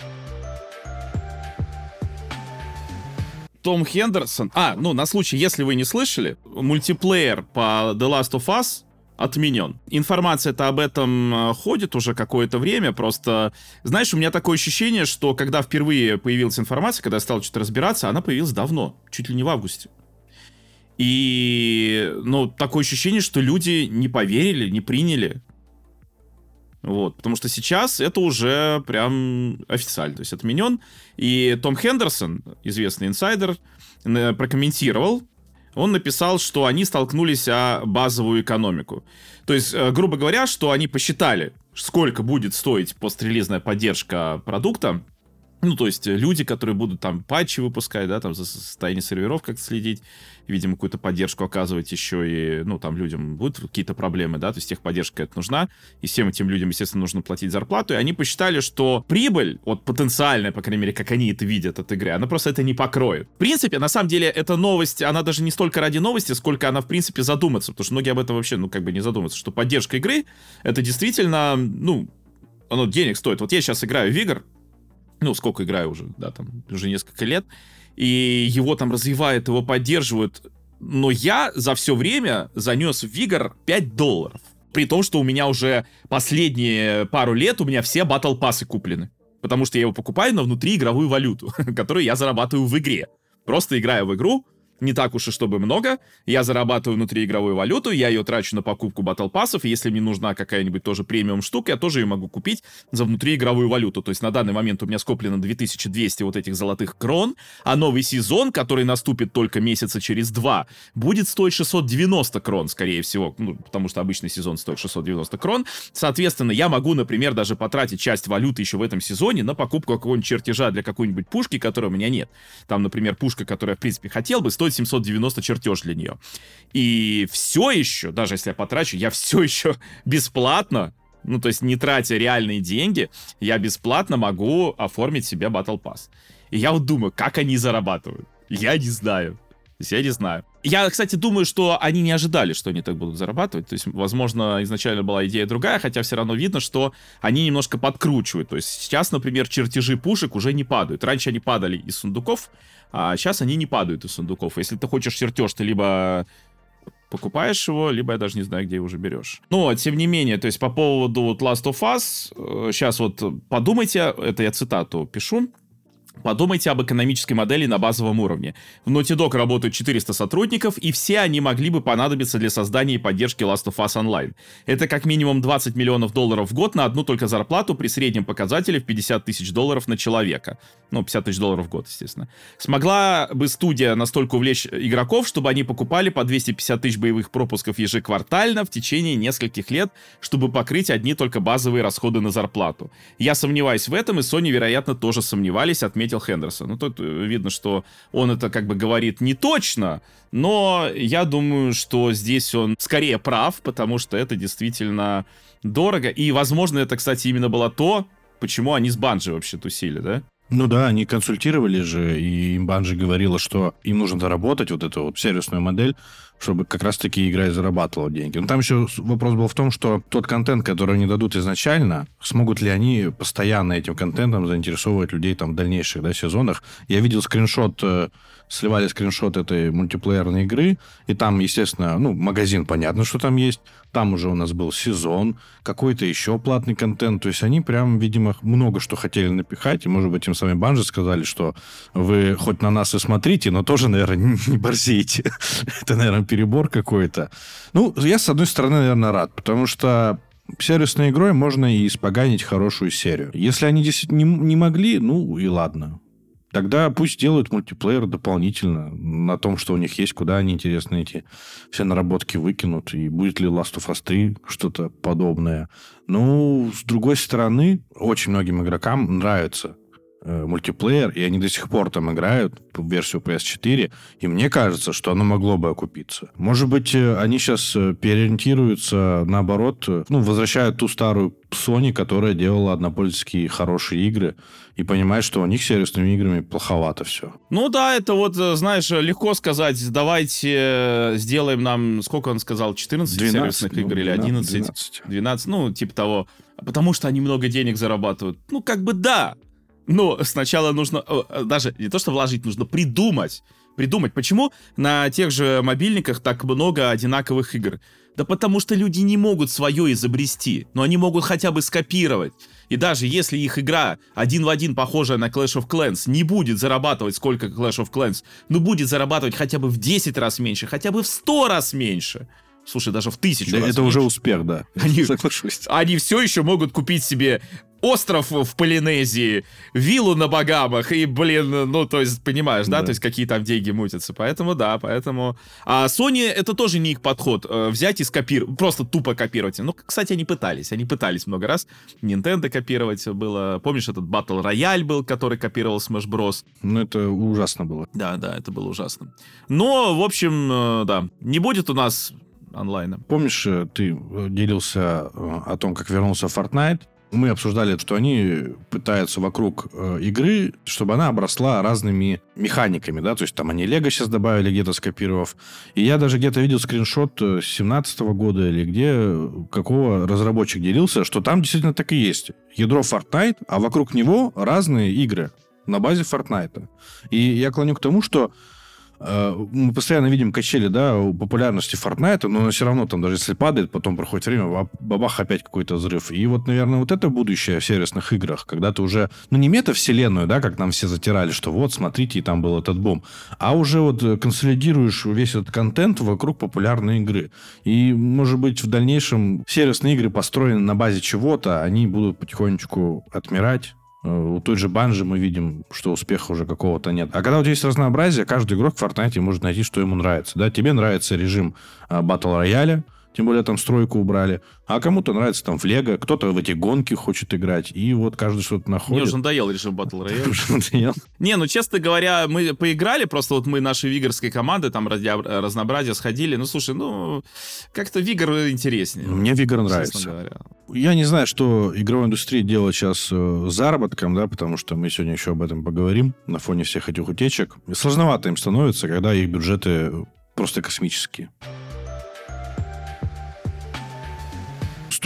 Том Хендерсон. А, ну, на случай, если вы не слышали, мультиплеер по The Last of Us отменен. Информация-то об этом э, ходит уже какое-то время, просто, знаешь, у меня такое ощущение, что когда впервые появилась информация, когда я стал что-то разбираться, она появилась давно, чуть ли не в августе. И, ну, такое ощущение, что люди не поверили, не приняли. Вот, потому что сейчас это уже прям официально, то есть отменен. И Том Хендерсон, известный инсайдер, прокомментировал он написал, что они столкнулись о базовую экономику. То есть, э, грубо говоря, что они посчитали, сколько будет стоить пострелизная поддержка продукта, ну, то есть э, люди, которые будут там патчи выпускать, да, там за состоянием серверов как-то следить, видимо, какую-то поддержку оказывать еще и, ну, там людям будут какие-то проблемы, да, то есть техподдержка это нужна, и всем этим людям, естественно, нужно платить зарплату, и они посчитали, что прибыль, вот потенциальная, по крайней мере, как они это видят от игры, она просто это не покроет. В принципе, на самом деле, эта новость, она даже не столько ради новости, сколько она, в принципе, задуматься, потому что многие об этом вообще, ну, как бы не задумываются, что поддержка игры, это действительно, ну, оно денег стоит. Вот я сейчас играю в игр, ну, сколько играю уже, да, там, уже несколько лет, и его там развивают, его поддерживают, но я за все время занес в Вигор 5 долларов. При том, что у меня уже последние пару лет у меня все батл пассы куплены. Потому что я его покупаю на внутриигровую валюту, которую я зарабатываю в игре. Просто играю в игру, не так уж и чтобы много. Я зарабатываю внутриигровую валюту, я ее трачу на покупку батл пассов, и если мне нужна какая-нибудь тоже премиум штука, я тоже ее могу купить за внутриигровую валюту. То есть на данный момент у меня скоплено 2200 вот этих золотых крон, а новый сезон, который наступит только месяца через два, будет стоить 690 крон, скорее всего, ну, потому что обычный сезон стоит 690 крон. Соответственно, я могу, например, даже потратить часть валюты еще в этом сезоне на покупку какого-нибудь чертежа для какой-нибудь пушки, которой у меня нет. Там, например, пушка, которую я, в принципе, хотел бы, стоит стоит 790 чертеж для нее. И все еще, даже если я потрачу, я все еще бесплатно, ну, то есть не тратя реальные деньги, я бесплатно могу оформить себе Battle Pass. И я вот думаю, как они зарабатывают. Я не знаю. То есть я не знаю. Я, кстати, думаю, что они не ожидали, что они так будут зарабатывать. То есть, возможно, изначально была идея другая, хотя все равно видно, что они немножко подкручивают. То есть сейчас, например, чертежи пушек уже не падают. Раньше они падали из сундуков, а сейчас они не падают из сундуков. Если ты хочешь чертеж, ты либо покупаешь его, либо я даже не знаю, где его уже берешь. Но, тем не менее, то есть по поводу вот Last of Us, сейчас э, вот подумайте, это я цитату пишу, Подумайте об экономической модели на базовом уровне. В Naughty Dog работают 400 сотрудников, и все они могли бы понадобиться для создания и поддержки Last of Us Online. Это как минимум 20 миллионов долларов в год на одну только зарплату при среднем показателе в 50 тысяч долларов на человека. Ну, 50 тысяч долларов в год, естественно. Смогла бы студия настолько увлечь игроков, чтобы они покупали по 250 тысяч боевых пропусков ежеквартально в течение нескольких лет, чтобы покрыть одни только базовые расходы на зарплату. Я сомневаюсь в этом, и Sony, вероятно, тоже сомневались, отметив отметил Хендерсон. Ну, тут э, видно, что он это как бы говорит не точно, но я думаю, что здесь он скорее прав, потому что это действительно дорого. И, возможно, это, кстати, именно было то, почему они с Банжи вообще тусили, да? Ну да, они консультировали же, и им Банжи говорила, что им нужно доработать вот эту вот сервисную модель, чтобы как раз-таки игра и зарабатывала деньги. Но там еще вопрос был в том, что тот контент, который они дадут изначально, смогут ли они постоянно этим контентом заинтересовывать людей там в дальнейших да, сезонах. Я видел скриншот, э, сливали скриншот этой мультиплеерной игры, и там, естественно, ну, магазин, понятно, что там есть, там уже у нас был сезон, какой-то еще платный контент. То есть они прям, видимо, много что хотели напихать. И, может быть, им сами банжи сказали, что вы хоть на нас и смотрите, но тоже, наверное, не борзейте. Это, наверное, перебор какой-то. Ну, я, с одной стороны, наверное, рад, потому что сервисной игрой можно и испоганить хорошую серию. Если они действительно не, не могли, ну и ладно. Тогда пусть делают мультиплеер дополнительно на том, что у них есть, куда они, интересно, эти все наработки выкинут, и будет ли Last of Us 3 что-то подобное. Ну, с другой стороны, очень многим игрокам нравится мультиплеер, и они до сих пор там играют в версию PS4, и мне кажется, что оно могло бы окупиться. Может быть, э, они сейчас э, переориентируются, наоборот, ну, возвращают ту старую Sony, которая делала однопользовательские хорошие игры, и понимает, что у них сервисными играми плоховато все. Ну да, это вот, знаешь, легко сказать, давайте сделаем нам, сколько он сказал, 14 12, сервисных ну, игр или 11? 12. 12, ну, типа того. Потому что они много денег зарабатывают. Ну, как бы да, но сначала нужно, э, даже не то, что вложить, нужно придумать. Придумать, почему на тех же мобильниках так много одинаковых игр. Да потому что люди не могут свое изобрести, но они могут хотя бы скопировать. И даже если их игра один в один похожая на Clash of Clans не будет зарабатывать сколько Clash of Clans, но будет зарабатывать хотя бы в 10 раз меньше, хотя бы в 100 раз меньше, слушай, даже в тысячу да, раз Это меньше. уже успех, да. Они, Соглашусь. Они все еще могут купить себе остров в Полинезии, виллу на Багамах, и, блин, ну, то есть, понимаешь, да, да? то есть, какие там деньги мутятся. Поэтому, да, поэтому... А Sony, это тоже не их подход, э, взять и скопировать, просто тупо копировать. Ну, кстати, они пытались, они пытались много раз. Nintendo копировать было, помнишь, этот Battle Royale был, который копировал Smash Bros. Ну, это ужасно было. Да, да, это было ужасно. Но, в общем, э, да, не будет у нас онлайна. Помнишь, э, ты делился о том, как вернулся Fortnite? Мы обсуждали, что они пытаются вокруг э, игры, чтобы она обросла разными механиками, да, то есть там они Лего сейчас добавили, где-то скопировав. И я даже где-то видел скриншот э, с 17 года или где, э, какого разработчик делился, что там действительно так и есть. Ядро Fortnite, а вокруг него разные игры на базе Fortnite. И я клоню к тому, что э, мы постоянно видим качели, да, популярности Fortnite, но все равно там, даже если падает, потом проходит время, бабах, опять какой-то взрыв. И вот, наверное, вот это будущее в сервисных играх, когда ты уже, ну, не мета-вселенную, да, как нам все затирали, что вот, смотрите, и там был этот бум, а уже вот консолидируешь весь этот контент вокруг популярной игры. И, может быть, в дальнейшем сервисные игры построены на базе чего-то, они будут потихонечку отмирать, у той же банжи мы видим, что успеха уже какого-то нет. А когда у тебя есть разнообразие, каждый игрок в Fortnite может найти, что ему нравится. Да, тебе нравится режим батл рояля, тем более там стройку убрали. А кому-то нравится там в Лего, кто-то в эти гонки хочет играть. И вот каждый что-то находит. Мне уже надоел режим Battle Royale. Не, ну, честно говоря, мы поиграли, просто вот мы нашей вигорской команды, там ради разнообразия сходили. Ну, слушай, ну, как-то Вигор интереснее. Мне Вигор нравится. Я не знаю, что игровая индустрия делает сейчас э, заработком, да, потому что мы сегодня еще об этом поговорим на фоне всех этих утечек. Сложновато им становится, когда их бюджеты просто космические.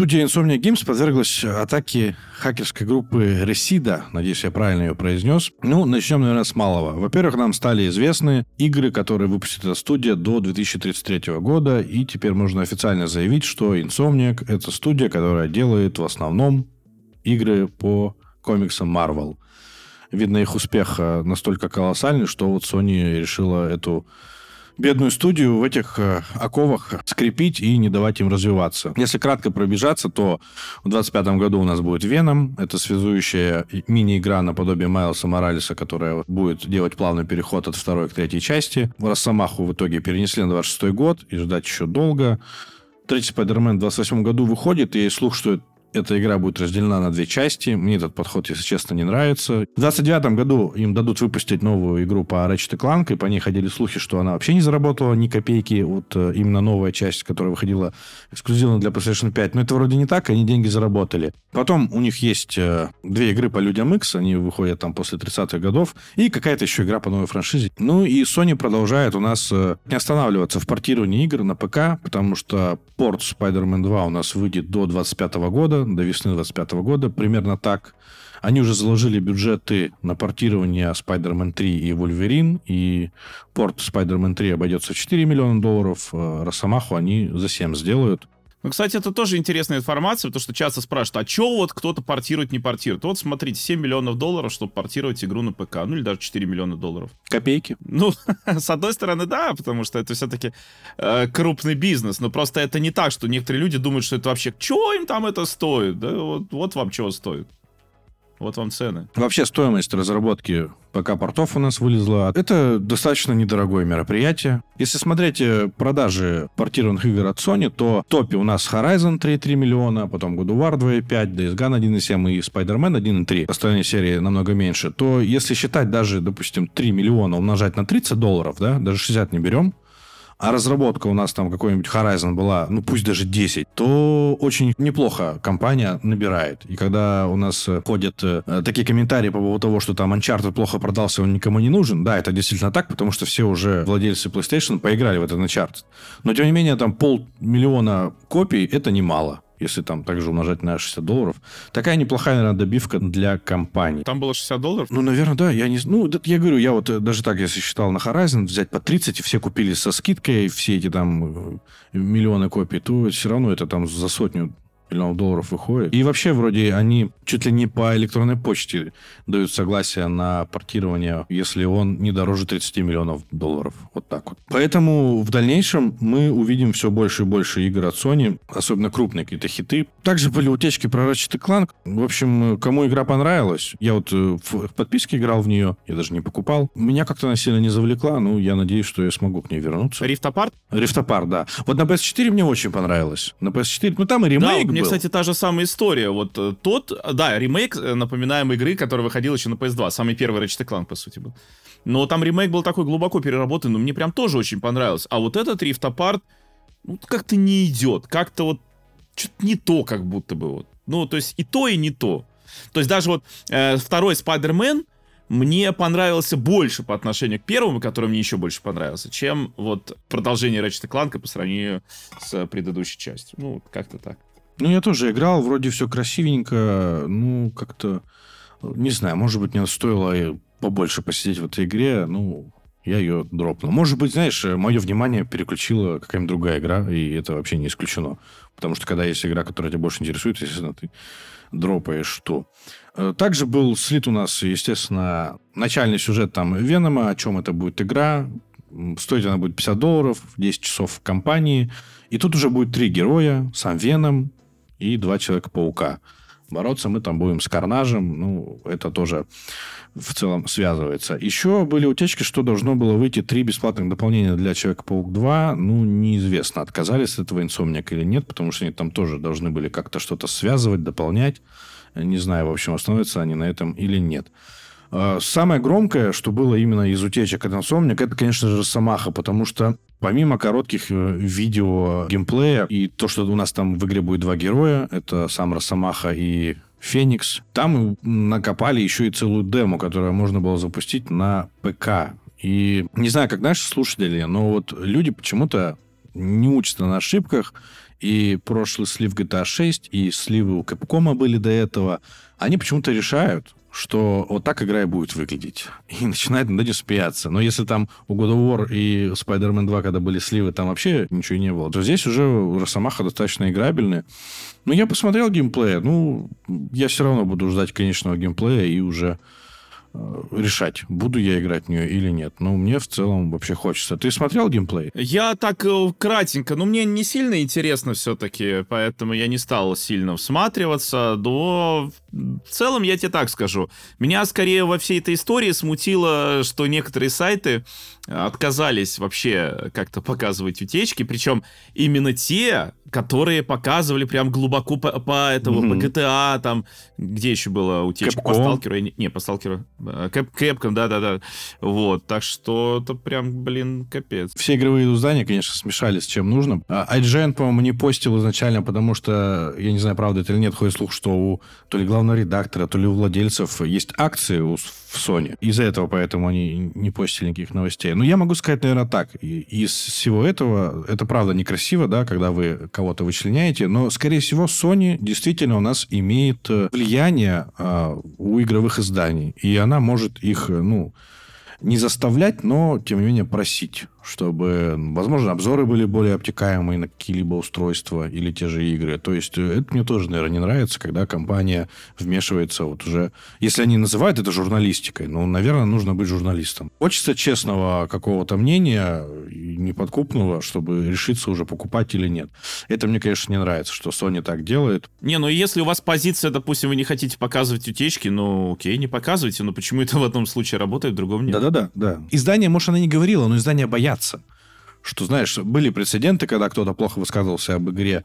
Студия Insomnia Games подверглась атаке хакерской группы Resida. Надеюсь, я правильно ее произнес. Ну, начнем, наверное, с малого. Во-первых, нам стали известны игры, которые выпустит эта студия до 2033 года. И теперь можно официально заявить, что Insomniac — это студия, которая делает в основном игры по комиксам Marvel. Видно, их успех настолько колоссальный, что вот Sony решила эту бедную студию в этих э, оковах скрепить и не давать им развиваться. Если кратко пробежаться, то в 2025 году у нас будет Веном. Это связующая мини-игра наподобие Майлса Моралеса, которая будет делать плавный переход от второй к третьей части. Росомаху в итоге перенесли на 26 год и ждать еще долго. Третий Спайдермен в 28 году выходит, и слух, что эта игра будет разделена на две части. Мне этот подход, если честно, не нравится. В 29 году им дадут выпустить новую игру по Ratchet Clank, и по ней ходили слухи, что она вообще не заработала ни копейки. Вот э, именно новая часть, которая выходила эксклюзивно для PlayStation 5. Но это вроде не так, они деньги заработали. Потом у них есть э, две игры по Людям X, они выходят там после 30-х годов, и какая-то еще игра по новой франшизе. Ну и Sony продолжает у нас э, не останавливаться в портировании игр на ПК, потому что порт Spider-Man 2 у нас выйдет до 25 года, до весны 2025 года, примерно так. Они уже заложили бюджеты на портирование Spider-Man 3 и Wolverine, и порт Spider-Man 3 обойдется в 4 миллиона долларов, а Росомаху они за 7 сделают. Ну, кстати, это тоже интересная информация, потому что часто спрашивают, а что вот кто-то портирует, не портирует? Вот смотрите, 7 миллионов долларов, чтобы портировать игру на ПК, ну или даже 4 миллиона долларов. Копейки. Ну, с одной стороны, да, потому что это все-таки э, крупный бизнес, но просто это не так, что некоторые люди думают, что это вообще, что им там это стоит? Да, вот, вот вам чего стоит. Вот вам цены. Вообще стоимость разработки ПК-портов у нас вылезла. Это достаточно недорогое мероприятие. Если смотреть э, продажи портированных игр от Sony, то в топе у нас Horizon 3,3 миллиона, потом God of War 2,5, Days Gone 1,7 и Spider-Man 1,3. Остальные серии намного меньше. То если считать даже, допустим, 3 миллиона умножать на 30 долларов, да, даже 60 не берем, а разработка у нас там какой-нибудь Horizon была, ну пусть даже 10, то очень неплохо компания набирает. И когда у нас э, ходят э, такие комментарии по поводу того, что там Uncharted плохо продался, он никому не нужен, да, это действительно так, потому что все уже владельцы PlayStation поиграли в этот Uncharted. Но, тем не менее, там полмиллиона копий — это немало если там также умножать на 60 долларов. Такая неплохая, наверное, добивка для компании. Там было 60 долларов? Ну, наверное, да. Я не Ну, я говорю, я вот э, даже так, если считал на Horizon, взять по 30, и все купили со скидкой, все эти там э, миллионы копий, то все равно это там за сотню миллионов долларов выходит. И вообще, вроде, они чуть ли не по электронной почте дают согласие на портирование, если он не дороже 30 миллионов долларов. Вот так вот. Поэтому в дальнейшем мы увидим все больше и больше игр от Sony, особенно крупные какие-то хиты. Также были утечки про Ratchet Clank. В общем, кому игра понравилась, я вот э, в подписке играл в нее, я даже не покупал. Меня как-то она сильно не завлекла, ну, я надеюсь, что я смогу к ней вернуться. Rift Apart? Rift Apart, да. Вот на PS4 мне очень понравилось. На PS4, ну, там и ремейк да, мне, кстати, та же самая история. Вот э, тот, да, ремейк, э, напоминаем, игры, который выходил еще на PS2. Самый первый Ratchet Clank, по сути, был. Но там ремейк был такой глубоко переработанный, но мне прям тоже очень понравился. А вот этот Rift Apart, ну, как-то не идет. Как-то вот что-то не то, как будто бы вот. Ну, то есть и то, и не то. То есть даже вот э, второй Spider-Man, мне понравился больше по отношению к первому, который мне еще больше понравился, чем вот продолжение Ratchet Clank по сравнению с предыдущей частью. Ну, как-то так. Ну, я тоже играл, вроде все красивенько, ну, как-то, не знаю, может быть, мне стоило побольше посидеть в этой игре, ну, я ее дропнул. Может быть, знаешь, мое внимание переключила какая-нибудь другая игра, и это вообще не исключено. Потому что когда есть игра, которая тебя больше интересует, естественно, ты дропаешь что. Э, также был слит у нас, естественно, начальный сюжет там Венома, о чем это будет игра. Стоить она будет 50 долларов, 10 часов в компании. И тут уже будет три героя, сам Веном и два Человека-паука. Бороться мы там будем с Карнажем. Ну, это тоже в целом связывается. Еще были утечки, что должно было выйти три бесплатных дополнения для Человека-паук 2. Ну, неизвестно, отказались от этого инсомник или нет, потому что они там тоже должны были как-то что-то связывать, дополнять. Не знаю, в общем, остановятся они на этом или нет. А, самое громкое, что было именно из утечек от Insomniac, это, конечно же, Росомаха, потому что помимо коротких э, видео геймплея и то, что у нас там в игре будет два героя, это сам Росомаха и Феникс, там накопали еще и целую демо, которую можно было запустить на ПК. И не знаю, как наши слушатели, но вот люди почему-то не учатся на ошибках, и прошлый слив GTA 6, и сливы у Capcom были до этого, они почему-то решают, что вот так игра и будет выглядеть. И начинает над этим смеяться. Но если там у God of War и Spider-Man 2, когда были сливы, там вообще ничего не было, то здесь уже Росомаха достаточно играбельная. Но я посмотрел геймплей, ну, я все равно буду ждать конечного геймплея и уже решать, буду я играть в нее или нет. Но мне в целом вообще хочется. Ты смотрел геймплей? Я так э, кратенько, но мне не сильно интересно все-таки, поэтому я не стал сильно всматриваться, но в целом я тебе так скажу. Меня скорее во всей этой истории смутило, что некоторые сайты отказались вообще как-то показывать утечки, причем именно те, которые показывали прям глубоко по, по этого, mm-hmm. по GTA, там, где еще была утечка? Capcom. По Сталкеру? Не, по Сталкеру. Кэп, Кэпком, да-да-да. Вот, так что это прям, блин, капец. Все игровые издания, конечно, смешались с чем нужно. А IGN, по-моему, не постил изначально, потому что, я не знаю, правда это или нет, ходит слух, что у то ли главного редактора, то ли у владельцев есть акции у, в Sony. Из-за этого поэтому они не постили никаких новостей. Но я могу сказать, наверное, так. Из всего этого, это правда некрасиво, да, когда вы кого-то вычленяете, но, скорее всего, Sony действительно у нас имеет э, влияние э, у игровых изданий, и она может их, э, ну, не заставлять, но, тем не менее, просить чтобы, возможно, обзоры были более обтекаемые на какие-либо устройства или те же игры. То есть э, это мне тоже, наверное, не нравится, когда компания вмешивается вот уже... Если они называют это журналистикой, ну, наверное, нужно быть журналистом. Хочется честного какого-то мнения, неподкупного, чтобы решиться уже покупать или нет. Это мне, конечно, не нравится, что Sony так делает. Не, ну если у вас позиция, допустим, вы не хотите показывать утечки, ну окей, не показывайте, но почему это в одном случае работает, в другом нет? Да-да-да. да. Издание, может, она не говорила, но издание боятся бояться. Что, знаешь, были прецеденты, когда кто-то плохо высказывался об игре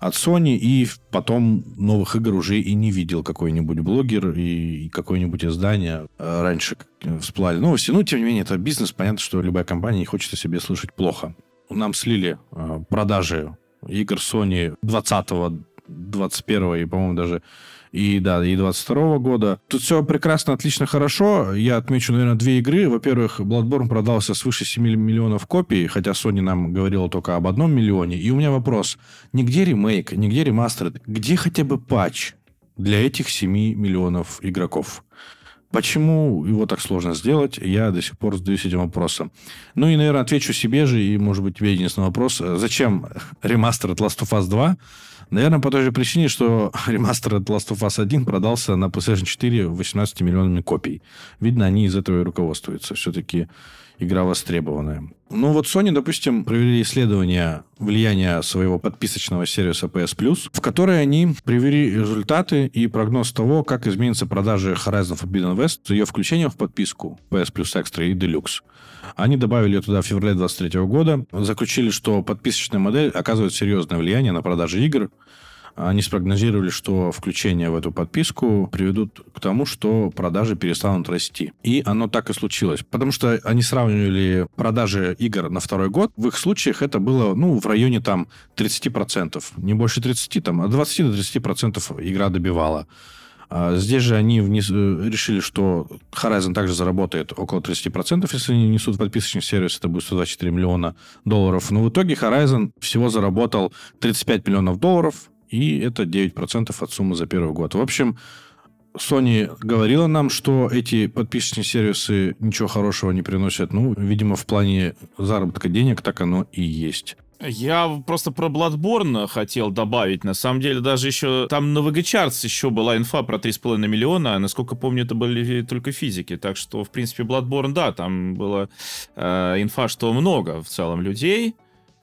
от Sony, и потом новых игр уже и не видел какой-нибудь блогер и какое-нибудь издание э, раньше всплали новости. Ну, тем не менее, это бизнес. Понятно, что любая компания не хочет о себе слышать плохо. Нам слили э, продажи игр Sony 20 21 и, по-моему, даже и, да, и 22 года. Тут все прекрасно, отлично, хорошо. Я отмечу, наверное, две игры. Во-первых, Bloodborne продался свыше 7 миллионов копий, хотя Sony нам говорила только об одном миллионе. И у меня вопрос. Нигде ремейк, нигде ремастер, где хотя бы патч для этих 7 миллионов игроков? Почему его так сложно сделать, я до сих пор задаюсь этим вопросом. Ну и, наверное, отвечу себе же, и, может быть, тебе единственный вопрос. Зачем ремастер от Last of Us 2? Наверное, по той же причине, что ремастер от Last of Us 1 продался на PlayStation 4 18 миллионами копий. Видно, они из этого и руководствуются. Все-таки игра востребованная. Ну вот Sony, допустим, провели исследование влияния своего подписочного сервиса PS Plus, в которой они привели результаты и прогноз того, как изменятся продажи Horizon Forbidden West с ее включением в подписку PS Plus Extra и Deluxe. Они добавили ее туда в феврале 2023 года, заключили, что подписочная модель оказывает серьезное влияние на продажи игр, они спрогнозировали, что включение в эту подписку приведут к тому, что продажи перестанут расти. И оно так и случилось. Потому что они сравнивали продажи игр на второй год. В их случаях это было, ну, в районе там 30%. Не больше 30, там, от 20 до 30% игра добивала. А здесь же они внес... Э, решили, что Horizon также заработает около 30%, если они несут подписочный сервис, это будет 124 миллиона долларов. Но в итоге Horizon всего заработал 35 миллионов долларов, и это 9% от суммы за первый год. В общем, Sony говорила нам, что эти подписочные сервисы ничего хорошего не приносят. Ну, видимо, в плане заработка денег так оно и есть. Я просто про Bloodborne хотел добавить. На самом деле, даже еще там на VG Charts еще была инфа про 3,5 миллиона. Насколько помню, это были только физики. Так что, в принципе, Bloodborne, да, там была э, инфа, что много в целом людей.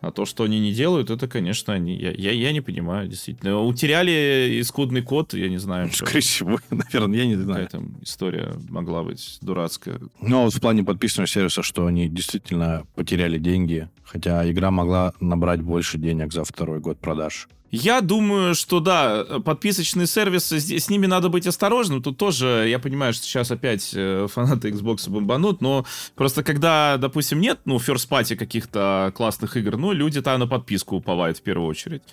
А то, что они не делают, это, конечно, они, я, я, я не понимаю, действительно. Утеряли искудный код, я не знаю. Скорее всего, наверное, я не знаю. Там история могла быть дурацкая. Ну, вот в плане подписанного сервиса, что они действительно потеряли деньги, хотя игра могла набрать больше денег за второй год продаж. Я думаю, что да, подписочные сервисы, с ними надо быть осторожным. Тут тоже, я понимаю, что сейчас опять э, фанаты Xbox бомбанут, но просто когда, допустим, нет, ну, first party каких-то классных игр, ну, люди-то на подписку уповают в первую очередь.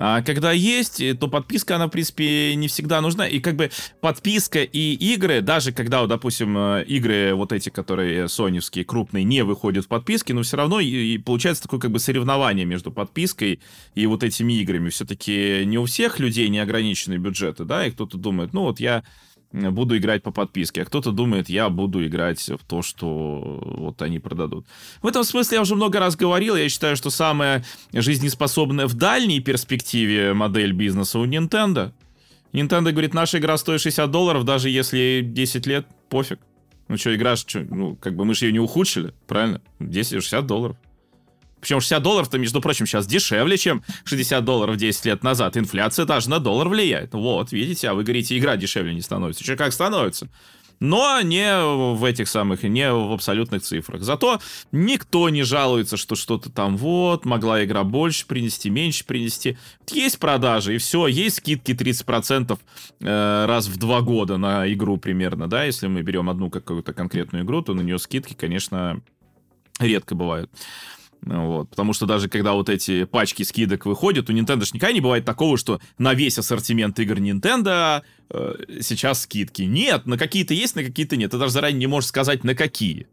А когда есть, то подписка, она, в принципе, не всегда нужна. И как бы подписка и игры, даже когда, вот, допустим, э, игры вот эти, которые соневские, крупные, не выходят в подписке, но все равно и получается такое как бы соревнование между подпиской и вот этими играми. Все-таки не у всех людей неограниченные бюджеты, да, и кто-то думает, ну вот я буду играть по подписке, а кто-то думает, я буду играть в то, что вот они продадут. В этом смысле я уже много раз говорил, я считаю, что самая жизнеспособная в дальней перспективе модель бизнеса у Nintendo. Nintendo говорит, наша игра стоит 60 долларов, даже если 10 лет, пофиг. Ну что, игра, что, ну, как бы мы же ее не ухудшили, правильно? 10-60 долларов. Причем 60 долларов-то, между прочим, сейчас дешевле, чем 60 долларов 10 лет назад. Инфляция даже на доллар влияет. Вот, видите, а вы говорите, игра дешевле не становится. Что, как становится? но не в этих самых, не в абсолютных цифрах. Зато никто не жалуется, что что-то там вот, могла игра больше принести, меньше принести. Есть продажи, и все, есть скидки 30% э, раз в два года на игру примерно, да, если мы берем одну какую-то конкретную игру, то на нее скидки, конечно, редко бывают. Вот, потому что даже когда вот эти пачки скидок выходят, у Nintendo ж никогда не бывает такого, что на весь ассортимент игр Nintendo э, сейчас скидки. Нет, на какие-то есть, на какие-то нет. Ты даже заранее не можешь сказать, на какие.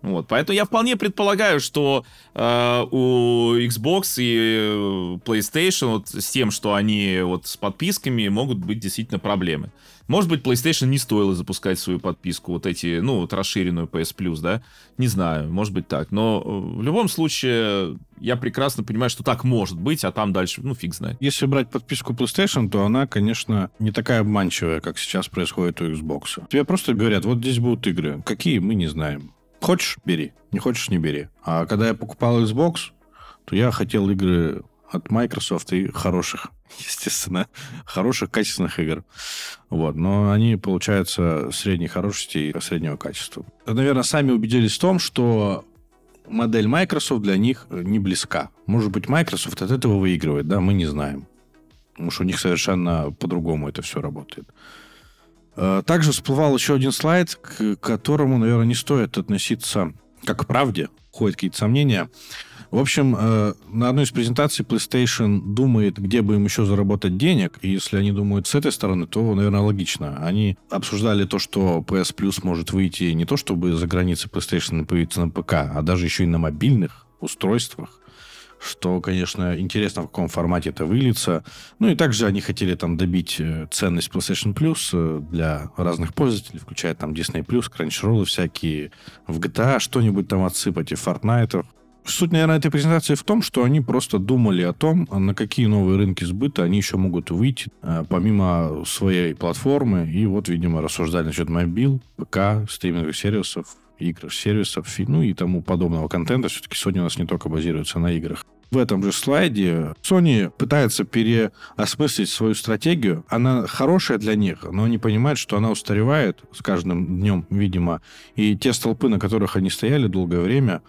Вот, поэтому я вполне предполагаю, что э, у Xbox и э, PlayStation вот с тем, что они вот с подписками, могут быть действительно проблемы. Может быть, PlayStation не стоило запускать свою подписку, вот эти, ну, вот расширенную PS Plus, да? Не знаю, может быть так. Но э, в любом случае, я прекрасно понимаю, что так может быть, а там дальше, ну, фиг знает. Если брать подписку PlayStation, то она, конечно, не такая обманчивая, как сейчас происходит у Xbox. Тебе просто говорят, вот здесь будут игры. Какие, мы не знаем. Хочешь, бери. Не хочешь, не бери. А когда я покупал Xbox, то я хотел игры от Microsoft и хороших, естественно, хороших, качественных игр. Вот. Но они, получаются, средней хорошести и среднего качества. Наверное, сами убедились в том, что модель Microsoft для них не близка. Может быть, Microsoft от этого выигрывает, да, мы не знаем. Потому что у них совершенно по-другому это все работает. Э, также всплывал еще один слайд, к которому, наверное, не стоит относиться как к правде. Ходят какие-то сомнения. В общем, э, на одной из презентаций PlayStation думает, где бы им еще заработать денег. И если они думают с этой стороны, то, наверное, логично. Они обсуждали то, что PS Plus может выйти не то, чтобы за границей PlayStation появиться на ПК, а даже еще и на мобильных устройствах что, конечно, интересно, в каком формате это выльется. Ну и также они хотели там добить э, ценность PlayStation Plus э, для разных пользователей, включая там Disney+, Crunchyroll всякие, в GTA что-нибудь там отсыпать и Fortnite. Суть, наверное, этой презентации в том, что они просто думали о том, на какие новые рынки сбыта они еще могут выйти, э, помимо своей платформы. И вот, видимо, рассуждали насчет мобил, ПК, стриминговых сервисов, игр, сервисов, ну и тому подобного контента. Все-таки Sony у нас не только базируется на играх. В этом же слайде Sony пытается переосмыслить свою стратегию. Она хорошая для них, но они понимают, что она устаревает с каждым днем, видимо. И те столпы, на которых они стояли долгое время,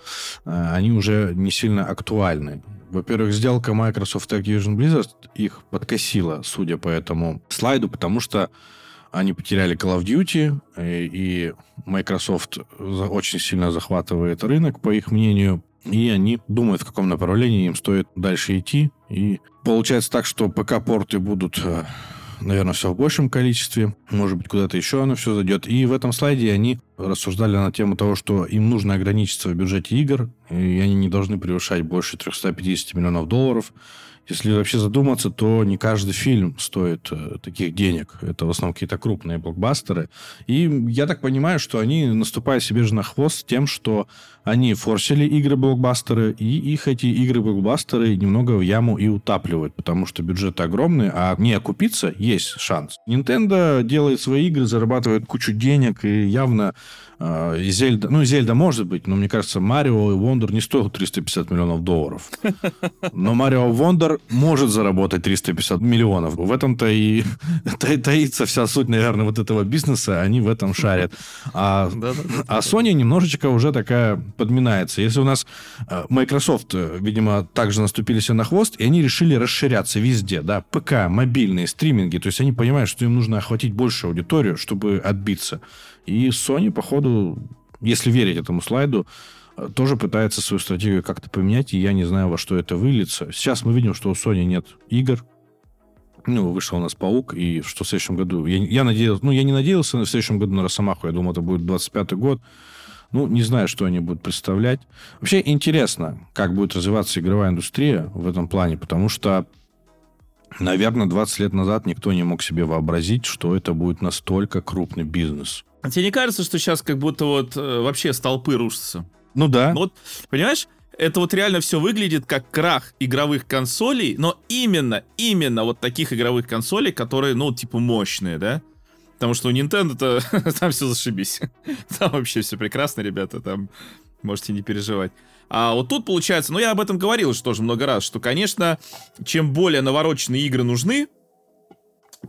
э, они уже не сильно актуальны. Во-первых, сделка Microsoft Activision Blizzard их подкосила, судя по этому слайду, потому что они потеряли Call of Duty, э, и Microsoft очень сильно захватывает рынок, по их мнению, и они думают, в каком направлении им стоит дальше идти. И получается так, что ПК-порты будут э, наверное, все в большем количестве. Может быть, куда-то еще оно все зайдет. И в этом слайде они рассуждали на тему того, что им нужно ограничиться в бюджете игр, и они не должны превышать больше 350 миллионов долларов. Если вообще задуматься, то не каждый фильм стоит э, таких денег. Это в основном какие-то крупные блокбастеры. И я так понимаю, что они наступают себе же на хвост тем, что они форсили игры-блокбастеры, и их эти игры-блокбастеры немного в яму и утапливают, потому что бюджеты огромные, а не окупиться есть шанс. Nintendo делает свои игры, зарабатывает кучу денег, и явно э, Зельда... Ну, Зельда может быть, но мне кажется, Марио и Вондер не стоят 350 миллионов долларов. Но Марио Вондер может заработать 350 миллионов. В этом-то и таится вся суть, наверное, вот этого бизнеса. Они в этом шарят. А, а Sony немножечко уже такая подминается. Если у нас э, Microsoft, э, видимо, также наступили себе на хвост, и они решили расширяться везде, да, ПК, мобильные, стриминги, то есть они понимают, что им нужно охватить большую аудиторию, чтобы отбиться. И Sony, походу, если верить этому слайду, э, тоже пытается свою стратегию как-то поменять, и я не знаю, во что это выльется. Сейчас мы видим, что у Sony нет игр, ну, вышел у нас Паук, и что в следующем году... Я, я надеялся... Ну, я не надеялся на следующем году на Росомаху. Я думал, это будет 25-й год. Ну, не знаю, что они будут представлять. Вообще интересно, как будет развиваться игровая индустрия в этом плане, потому что, наверное, 20 лет назад никто не мог себе вообразить, что это будет настолько крупный бизнес. А тебе не кажется, что сейчас как будто вот э, вообще столпы рушатся? Ну да. Вот, понимаешь, это вот реально все выглядит как крах игровых консолей, но именно, именно вот таких игровых консолей, которые, ну, типа мощные, да? Потому что у Nintendo-то там все зашибись. Там вообще все прекрасно, ребята, там можете не переживать. А вот тут получается, ну я об этом говорил уже тоже много раз, что, конечно, чем более навороченные игры нужны,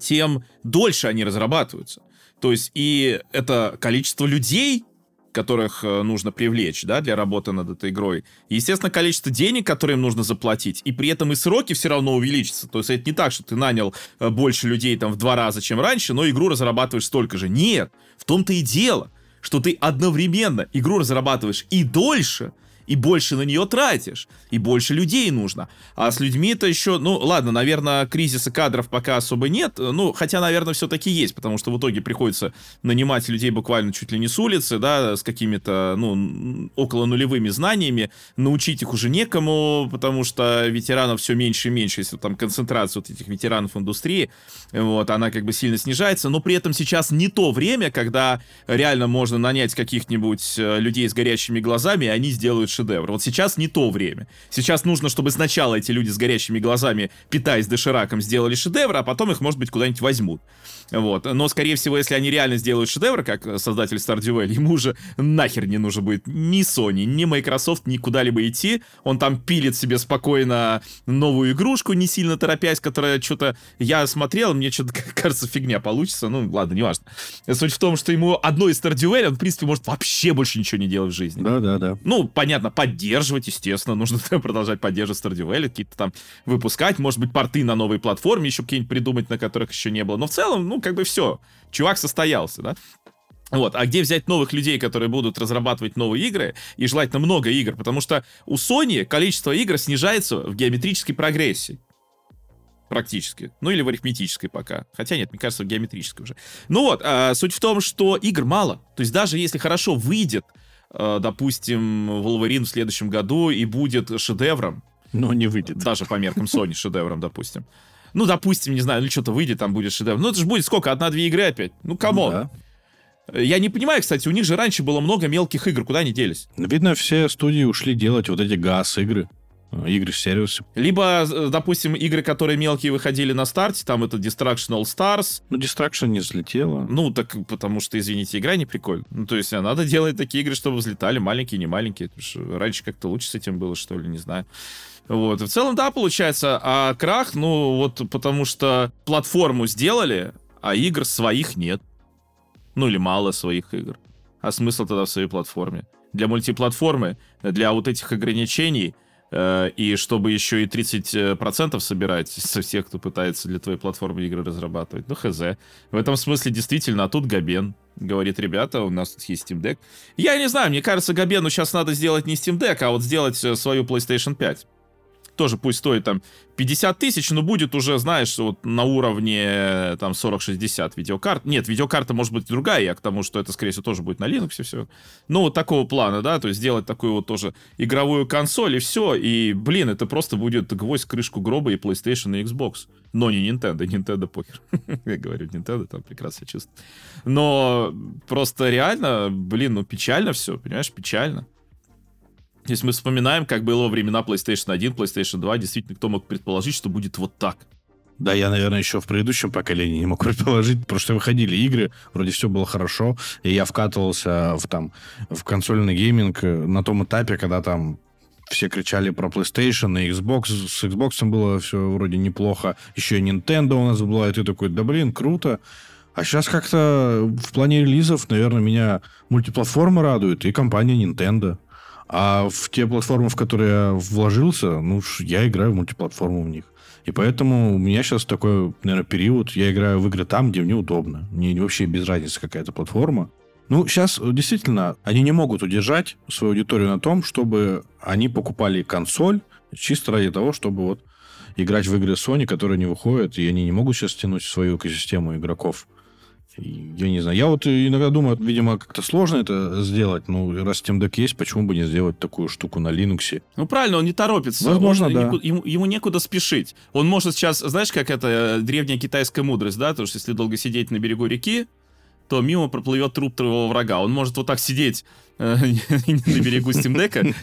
тем дольше они разрабатываются. То есть и это количество людей, которых э, нужно привлечь, да, для работы над этой игрой. Естественно, количество денег, которые им нужно заплатить, и при этом и сроки все равно увеличатся. То есть это не так, что ты нанял э, больше людей там в два раза, чем раньше, но игру разрабатываешь столько же. Нет, в том-то и дело, что ты одновременно игру разрабатываешь и дольше, и больше на нее тратишь, и больше людей нужно. А с людьми-то еще, ну, ладно, наверное, кризиса кадров пока особо нет, ну, хотя, наверное, все-таки есть, потому что в итоге приходится нанимать людей буквально чуть ли не с улицы, да, с какими-то, ну, около нулевыми знаниями, научить их уже некому, потому что ветеранов все меньше и меньше, если там концентрация вот этих ветеранов индустрии, вот, она как бы сильно снижается, но при этом сейчас не то время, когда реально можно нанять каких-нибудь э, людей с горящими глазами, и они сделают шедевр. Вот сейчас не то время. Сейчас нужно, чтобы сначала эти люди с горящими глазами, питаясь дошираком, сделали шедевр, а потом их, может быть, куда-нибудь возьмут. Вот. Но, скорее всего, если они реально сделают шедевр, как создатель Stardew Valley, ему уже нахер не нужно будет ни Sony, ни Microsoft, ни куда-либо идти. Он там пилит себе спокойно новую игрушку, не сильно торопясь, которая что-то... Я смотрел, мне что-то кажется фигня получится. Ну, ладно, неважно. Суть в том, что ему одно из Stardew Valley, он, в принципе, может вообще больше ничего не делать в жизни. Да-да-да. Ну, понятно, поддерживать, естественно, нужно продолжать поддерживать Stardew какие-то там выпускать, может быть, порты на новой платформе еще какие-нибудь придумать, на которых еще не было. Но в целом, ну, как бы все. Чувак состоялся, да? Вот, а где взять новых людей, которые будут разрабатывать новые игры, и желательно много игр, потому что у Sony количество игр снижается в геометрической прогрессии. Практически. Ну или в арифметической пока. Хотя нет, мне кажется, в геометрической уже. Ну вот, а, суть в том, что игр мало. То есть даже если хорошо выйдет, допустим, Wolverine в следующем году и будет шедевром. Но не выйдет. Даже по меркам Sony шедевром, допустим ну, допустим, не знаю, ну что-то выйдет, там будет шедевр. Ну, это же будет сколько? Одна-две игры опять? Ну, кому? Да. Я не понимаю, кстати, у них же раньше было много мелких игр, куда они делись? Видно, все студии ушли делать вот эти газ-игры игры сервисы. Либо, э, допустим, игры, которые мелкие выходили на старте, там это Destruction All Stars. Ну, Destruction не взлетела. Ну, так потому что, извините, игра не прикольная. Ну, то есть, а надо делать такие игры, чтобы взлетали, маленькие, не маленькие. Раньше как-то лучше с этим было, что ли, не знаю. Вот. В целом, да, получается. А крах, ну, вот потому что платформу сделали, а игр своих нет. Ну, или мало своих игр. А смысл тогда в своей платформе? Для мультиплатформы, для вот этих ограничений, и чтобы еще и 30% собирать со всех, кто пытается для твоей платформы игры разрабатывать. Ну, хз. В этом смысле действительно, а тут Габен говорит, ребята, у нас тут есть Steam Deck. Я не знаю, мне кажется, Габену сейчас надо сделать не Steam Deck, а вот сделать э, свою PlayStation 5. Тоже пусть стоит там 50 тысяч, но будет уже, знаешь, вот на уровне там 40-60 видеокарт. Нет, видеокарта может быть другая, я к тому, что это, скорее всего, тоже будет на Linux и все. Ну, вот такого плана, да, то есть сделать такую вот тоже игровую консоль и все. И, блин, это просто будет гвоздь крышку гроба и PlayStation и Xbox. Но не Nintendo, Nintendo покер. я говорю, Nintendo там прекрасно чувствую. Но просто реально, блин, ну печально все, понимаешь, печально. Если мы вспоминаем, как было во времена PlayStation 1, PlayStation 2, действительно, кто мог предположить, что будет вот так? Да, я, наверное, еще в предыдущем поколении не мог предположить, потому что выходили игры, вроде все было хорошо, и я вкатывался в, там, в консольный гейминг на том этапе, когда там все кричали про PlayStation и Xbox. С Xbox было все вроде неплохо. Еще и Nintendo у нас была, и ты такой, да блин, круто. А сейчас как-то в плане релизов, наверное, меня мультиплатформа радует и компания Nintendo. А в те платформы, в которые я вложился, ну, я играю в мультиплатформу в них. И поэтому у меня сейчас такой, наверное, период. Я играю в игры там, где мне удобно. Мне вообще без разницы какая-то платформа. Ну, сейчас действительно они не могут удержать свою аудиторию на том, чтобы они покупали консоль чисто ради того, чтобы вот играть в игры Sony, которые не выходят, и они не могут сейчас тянуть свою экосистему игроков. Я не знаю. Я вот иногда думаю, видимо, как-то сложно это сделать. Ну, раз Steam Deck есть, почему бы не сделать такую штуку на Linux? Ну, правильно, он не торопится. Возможно, он, да. Никуда, ему, ему некуда спешить. Он может сейчас, знаешь, как это э, древняя китайская мудрость, да? Потому что если долго сидеть на берегу реки, то мимо проплывет труп твоего врага. Он может вот так сидеть э, на берегу Steam Deck,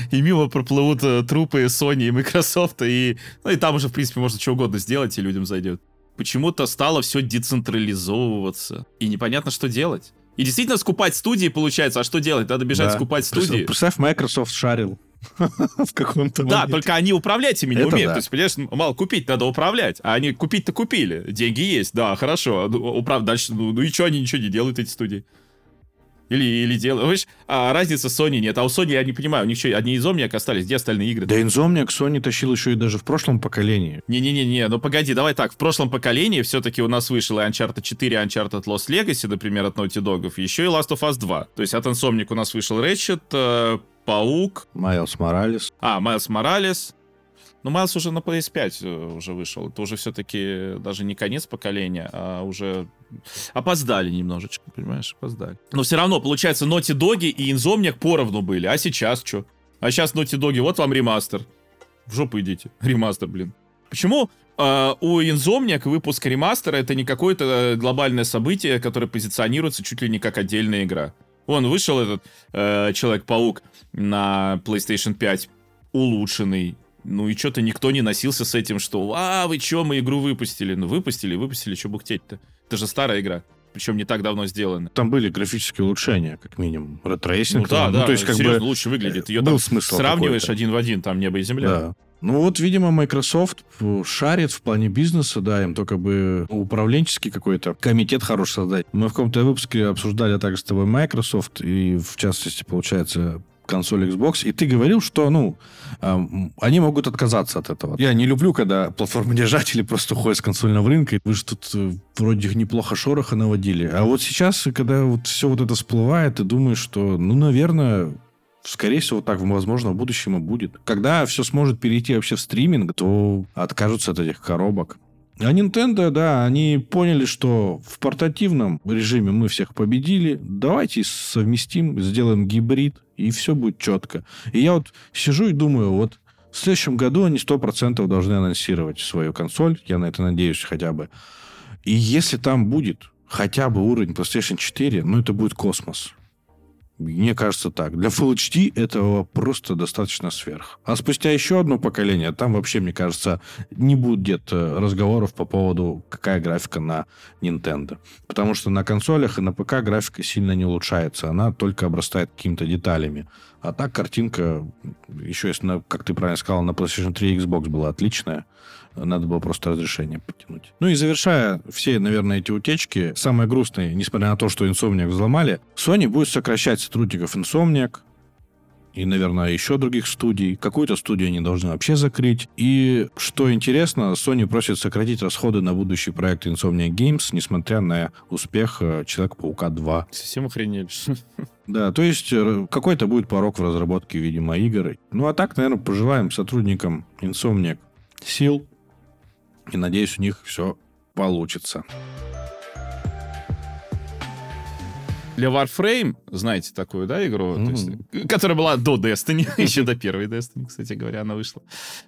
и мимо проплывут э, трупы Sony и Microsoft, и, ну, и там уже, в принципе, можно что угодно сделать, и людям зайдет почему-то стало все децентрализовываться. И непонятно, что делать. И действительно скупать студии получается, а что делать? Надо бежать да. скупать студии. Представь, Microsoft шарил в каком-то Да, только они управлять ими не умеют. Да. То есть, понимаешь, мало купить, надо управлять. А они купить-то купили. Деньги есть, да, хорошо. Ну, управ... Дальше, ну, ну и что, они ничего не делают, эти студии? Или, или делают. Видишь, а разницы с Sony нет. А у Sony, я не понимаю, у них что, одни Insomniac остались? Где остальные игры? Да Insomniac Sony тащил еще и даже в прошлом поколении. Не-не-не, ну погоди, давай так. В прошлом поколении все-таки у нас вышел и Uncharted 4, и Uncharted Lost Legacy, например, от Naughty Dog, еще и Last of Us 2. То есть от Insomniac у нас вышел Ratchet, э, Паук. Майлз Моралес. А, Майлз Моралес. Ну, Майлз уже на PS5 э, уже вышел. Это уже все-таки даже не конец поколения, а уже опоздали немножечко, понимаешь, опоздали. Но все равно, получается, Naughty Dog и Insomniac поровну были. А сейчас что? А сейчас Naughty Dog, вот вам ремастер. В жопу идите. Ремастер, блин. Почему э, у Insomniac выпуск ремастера это не какое-то э, глобальное событие, которое позиционируется чуть ли не как отдельная игра? Он вышел этот э, Человек-паук на PlayStation 5 улучшенный, ну и что-то никто не носился с этим, что «А, вы чё, мы игру выпустили?» Ну выпустили, выпустили, что бухтеть-то? Это же старая игра. Причем не так давно сделана. Там были графические улучшения, как минимум. Ray tracing. Ну да, там. да, ну, то есть, как серьезно бы, лучше выглядит. Ее был там смысл сравниваешь один в один, там небо и земля. Да. Ну вот, видимо, Microsoft шарит в плане бизнеса, да, им только бы управленческий какой-то комитет хороший создать. Мы в каком-то выпуске обсуждали также с тобой Microsoft, и в частности, получается, консоль Xbox, и ты говорил, что, ну, э, они могут отказаться от этого. Я не люблю, когда платформодержатели просто уходят с консольного рынка, и вы же тут э, вроде неплохо шороха наводили. А вот сейчас, когда вот все вот это всплывает, ты думаешь, что, ну, наверное, Скорее всего, так, возможно, в будущем и будет. Когда все сможет перейти вообще в стриминг, то откажутся от этих коробок. А Nintendo, да, они поняли, что в портативном режиме мы всех победили. Давайте совместим, сделаем гибрид, и все будет четко. И я вот сижу и думаю, вот в следующем году они 100% должны анонсировать свою консоль. Я на это надеюсь хотя бы. И если там будет хотя бы уровень PlayStation 4, ну, это будет космос. Мне кажется так. Для Full HD этого просто достаточно сверх. А спустя еще одно поколение, там вообще, мне кажется, не будет э, разговоров по поводу, какая графика на Nintendo. Потому что на консолях и на ПК графика сильно не улучшается. Она только обрастает какими-то деталями. А так картинка, еще если, как ты правильно сказал, на PlayStation 3 и Xbox была отличная. Надо было просто разрешение потянуть. Ну и завершая все, наверное, эти утечки, самое грустное, несмотря на то, что Insomniac взломали, Sony будет сокращать сотрудников Insomniac, и, наверное, еще других студий. Какую-то студию они должны вообще закрыть. И, что интересно, Sony просит сократить расходы на будущий проект Insomnia Games, несмотря на успех э, Человека-паука 2. Совсем охренели. Да, то есть э, какой-то будет порог в разработке, видимо, игр. Ну, а так, наверное, пожелаем сотрудникам Insomniac сил. И надеюсь, у них все получится. для Warframe, знаете такую, да, игру, mm-hmm. есть, которая была до Destiny, еще до первой Destiny, кстати говоря, она вышла,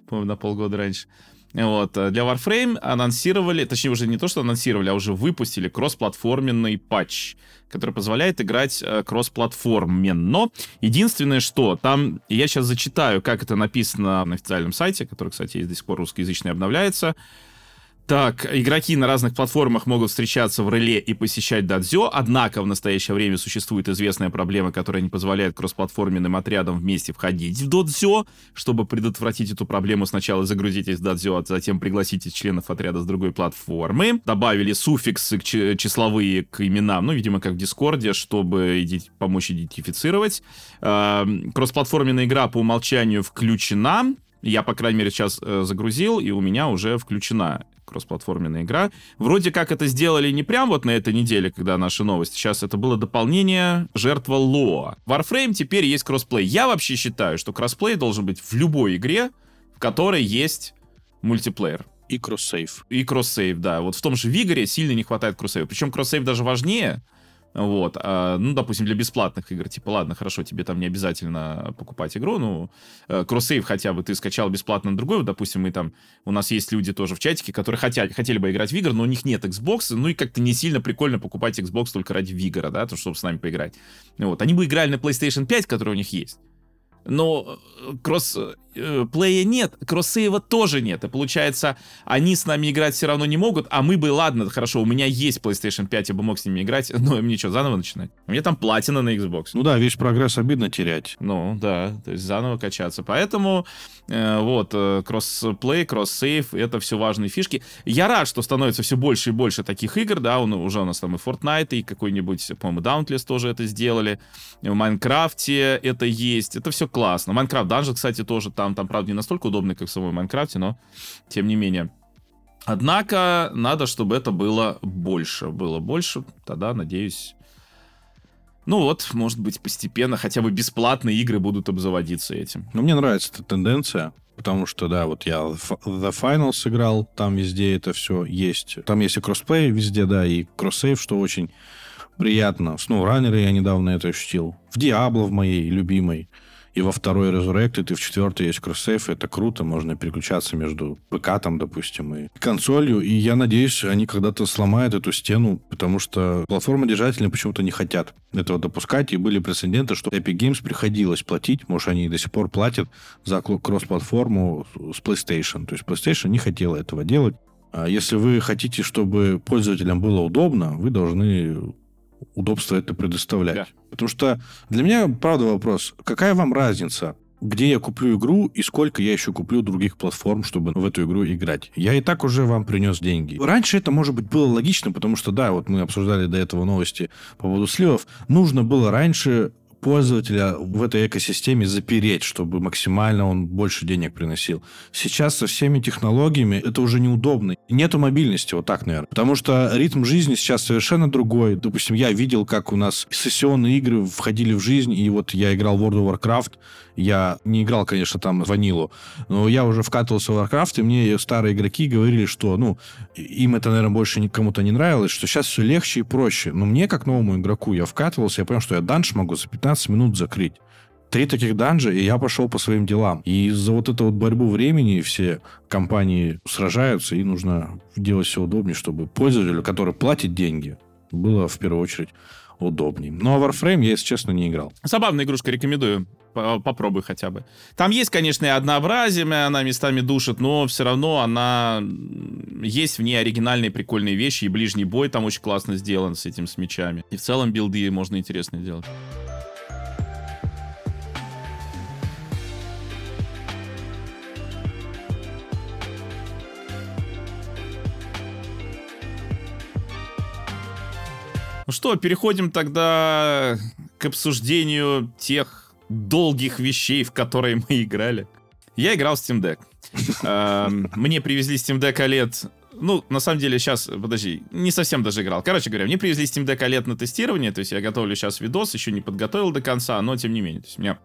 по-моему, на полгода раньше. Вот, э, для Warframe анонсировали, точнее, уже не то, что анонсировали, а уже выпустили кроссплатформенный патч, который позволяет играть э, кроссплатформенно. Единственное, что там, я сейчас зачитаю, как это написано на официальном сайте, который, кстати, до сих пор русскоязычный, обновляется. Так, игроки на разных платформах могут встречаться в реле и посещать дадзё, однако в настоящее время существует известная проблема, которая не позволяет кроссплатформенным отрядам вместе входить в дадзё. Чтобы предотвратить эту проблему, сначала загрузитесь в дадзё, а затем пригласите членов отряда с другой платформы. Добавили суффиксы числовые к именам, ну, видимо, как в Дискорде, чтобы помочь идентифицировать. Кроссплатформенная игра по умолчанию включена, я, по крайней мере, сейчас э, загрузил, и у меня уже включена кроссплатформенная игра. Вроде как это сделали не прям вот на этой неделе, когда наши новости. Сейчас это было дополнение жертва Лоа. Warframe теперь есть кроссплей. Я вообще считаю, что кроссплей должен быть в любой игре, в которой есть мультиплеер. И кроссейв. И кроссейв, да. Вот в том же Vigor е сильно не хватает кроссейва. Причем кроссейв даже важнее, вот, а, ну, допустим, для бесплатных игр, типа, ладно, хорошо, тебе там не обязательно покупать игру, ну, э, кроссейв хотя бы ты скачал бесплатно на другой, допустим, мы там, у нас есть люди тоже в чатике, которые хотят, хотели бы играть в игры, но у них нет Xbox, ну, и как-то не сильно прикольно покупать Xbox только ради Вигора, да, то, чтобы с нами поиграть. Вот, они бы играли на PlayStation 5, который у них есть, но э, кроссплея э, нет, кроссейва тоже нет. И получается, они с нами играть все равно не могут, а мы бы, ладно, хорошо, у меня есть PlayStation 5, я бы мог с ними играть, но мне что, заново начинать? У меня там платина на Xbox. Ну да, весь прогресс обидно терять. Ну да, то есть заново качаться. Поэтому вот, э, кроссплей, кроссейв, это все важные фишки. Я рад, что становится все больше и больше таких игр, да, он, уже у нас там и Fortnite, и какой-нибудь, по-моему, Dauntless тоже это сделали, в Майнкрафте это есть, это все классно. Minecraft Dungeons, кстати, тоже там, там, правда, не настолько удобный, как в самой Майнкрафте, но тем не менее. Однако надо, чтобы это было больше. Было больше, тогда, надеюсь... Ну вот, может быть, постепенно хотя бы бесплатные игры будут обзаводиться этим. Ну, мне нравится эта тенденция, потому что, да, вот я The Final сыграл, там везде это все есть. Там есть и кроссплей везде, да, и кроссейв, что очень приятно. В SnowRunner я недавно это ощутил. В Diablo в моей любимой и во второй Resurrected, и в четвертой есть кроссейв, это круто, можно переключаться между ПК, там, допустим, и консолью, и я надеюсь, они когда-то сломают эту стену, потому что платформодержатели почему-то не хотят этого допускать, и были прецеденты, что Epic Games приходилось платить, может, они до сих пор платят за кросс-платформу с PlayStation, то есть PlayStation не хотела этого делать, а если вы хотите, чтобы пользователям было удобно, вы должны удобство это предоставлять. Да. Потому что для меня, правда, вопрос, какая вам разница, где я куплю игру и сколько я еще куплю других платформ, чтобы в эту игру играть. Я и так уже вам принес деньги. Раньше это, может быть, было логично, потому что, да, вот мы обсуждали до этого новости по поводу сливов. Нужно было раньше пользователя в этой экосистеме запереть, чтобы максимально он больше денег приносил. Сейчас со всеми технологиями это уже неудобно. Нету мобильности, вот так, наверное. Потому что ритм жизни сейчас совершенно другой. Допустим, я видел, как у нас сессионные игры входили в жизнь, и вот я играл в World of Warcraft, я не играл, конечно, там ванилу, но я уже вкатывался в Warcraft, и мне старые игроки говорили, что, ну, им это, наверное, больше кому-то не нравилось, что сейчас все легче и проще. Но мне, как новому игроку, я вкатывался, я понял, что я данж могу за 15 минут закрыть три таких данжа, и я пошел по своим делам. И за вот эту вот борьбу времени все компании сражаются, и нужно делать все удобнее, чтобы пользователю, который платит деньги, было в первую очередь удобнее. Ну, а Warframe я, если честно, не играл. Забавная игрушка, рекомендую. Попробуй хотя бы. Там есть, конечно, и однообразие, она местами душит, но все равно она... Есть в ней оригинальные прикольные вещи, и ближний бой там очень классно сделан с этим, с мечами. И в целом билды можно интересно делать. Ну что, переходим тогда к обсуждению тех долгих вещей, в которые мы играли. Я играл в Steam Deck. Эм, мне привезли Steam Deck OLED ну, на самом деле, сейчас, подожди, не совсем даже играл. Короче говоря, мне привезли Steam Deck OLED на тестирование, то есть я готовлю сейчас видос, еще не подготовил до конца, но тем не менее, то есть у меня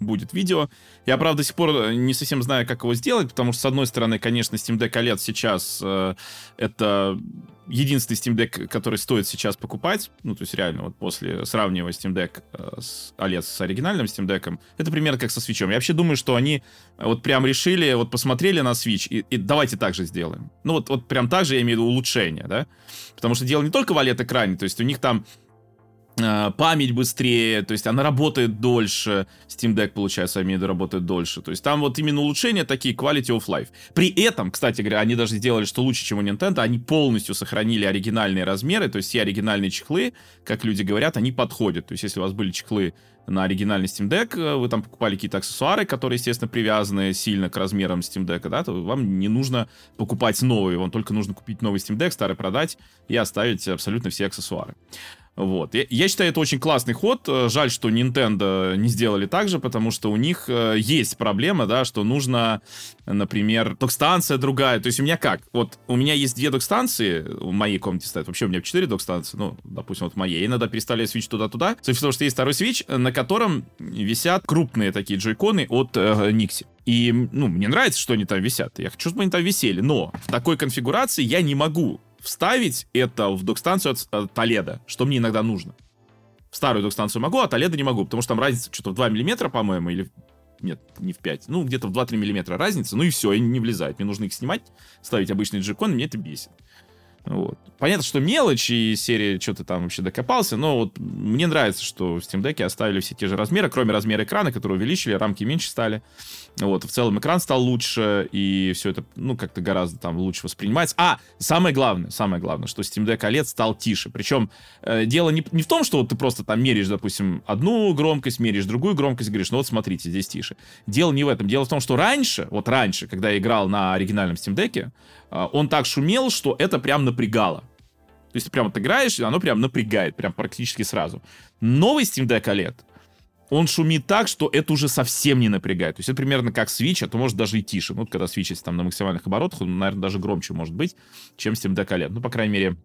будет видео. Я, правда, до сих пор э, не совсем знаю, как его сделать, потому что, с одной стороны, конечно, Steam Deck OLED сейчас э, это единственный Steam Deck, который стоит сейчас покупать. Ну, то есть реально, вот после сравнивая Steam Deck э, с OLED с оригинальным Steam Deck, это примерно как со Switch. Я вообще думаю, что они вот прям решили, вот посмотрели на Switch и, и давайте так же сделаем. Ну, вот, вот прям так же я имею в виду улучшение, да? Потому что дело не только в OLED-экране, то есть у них там Э, память быстрее, то есть она работает дольше, Steam Deck, получается, виду, работает дольше. То есть там вот именно улучшения такие, quality of life. При этом, кстати говоря, они даже сделали, что лучше, чем у Nintendo, они полностью сохранили оригинальные размеры, то есть все оригинальные чехлы, как люди говорят, они подходят. То есть если у вас были чехлы на оригинальный Steam Deck, э, вы там покупали какие-то аксессуары, которые, естественно, привязаны сильно к размерам Steam Deck, да, то вам не нужно покупать новые, вам только нужно купить новый Steam Deck, старый продать и оставить абсолютно все аксессуары. Вот. Я, я считаю, это очень классный ход. Э, жаль, что Nintendo не сделали так же, потому что у них э, есть проблема, да, что нужно, например, док-станция другая. То есть у меня как? Вот у меня есть две док-станции, в моей комнате стоят. Вообще у меня четыре док-станции, ну, допустим, вот в моей. Иногда переставляю свич туда-туда. Суть в том, что есть второй свич, на котором висят крупные такие джойконы от э, Nixie. И, ну, мне нравится, что они там висят. Я хочу, чтобы они там висели. Но в такой конфигурации я не могу вставить это в док-станцию от, от Толеда, что мне иногда нужно. В старую док-станцию могу, а Толеда не могу, потому что там разница что-то в 2 миллиметра, по-моему, или... Нет, не в 5. Ну, где-то в 2-3 миллиметра разница. Ну и все, и не влезает. Мне нужно их снимать, ставить обычный джекон, мне это бесит. Вот. Понятно, что мелочь, и серия что-то там вообще докопался, но вот мне нравится, что в Steam Deck оставили все те же размеры, кроме размера экрана, который увеличили, рамки меньше стали. Вот, в целом экран стал лучше, и все это, ну, как-то гораздо там лучше воспринимается. А, самое главное, самое главное, что Steam Deck OLED стал тише. Причем э, дело не, не в том, что вот ты просто там меряешь, допустим, одну громкость, меряешь другую громкость, говоришь, ну вот смотрите, здесь тише. Дело не в этом. Дело в том, что раньше, вот раньше, когда я играл на оригинальном Steam Deck, э, он так шумел, что это прям напрягало. То есть ты прям вот играешь, и оно прям напрягает, прям практически сразу. Новый Steam Deck OLED, он шумит так, что это уже совсем не напрягает. То есть это примерно как Switch, а то может даже и тише. Ну, вот когда есть там на максимальных оборотах, он, наверное, даже громче может быть, чем Steam Deck OLED. Ну, по крайней мере,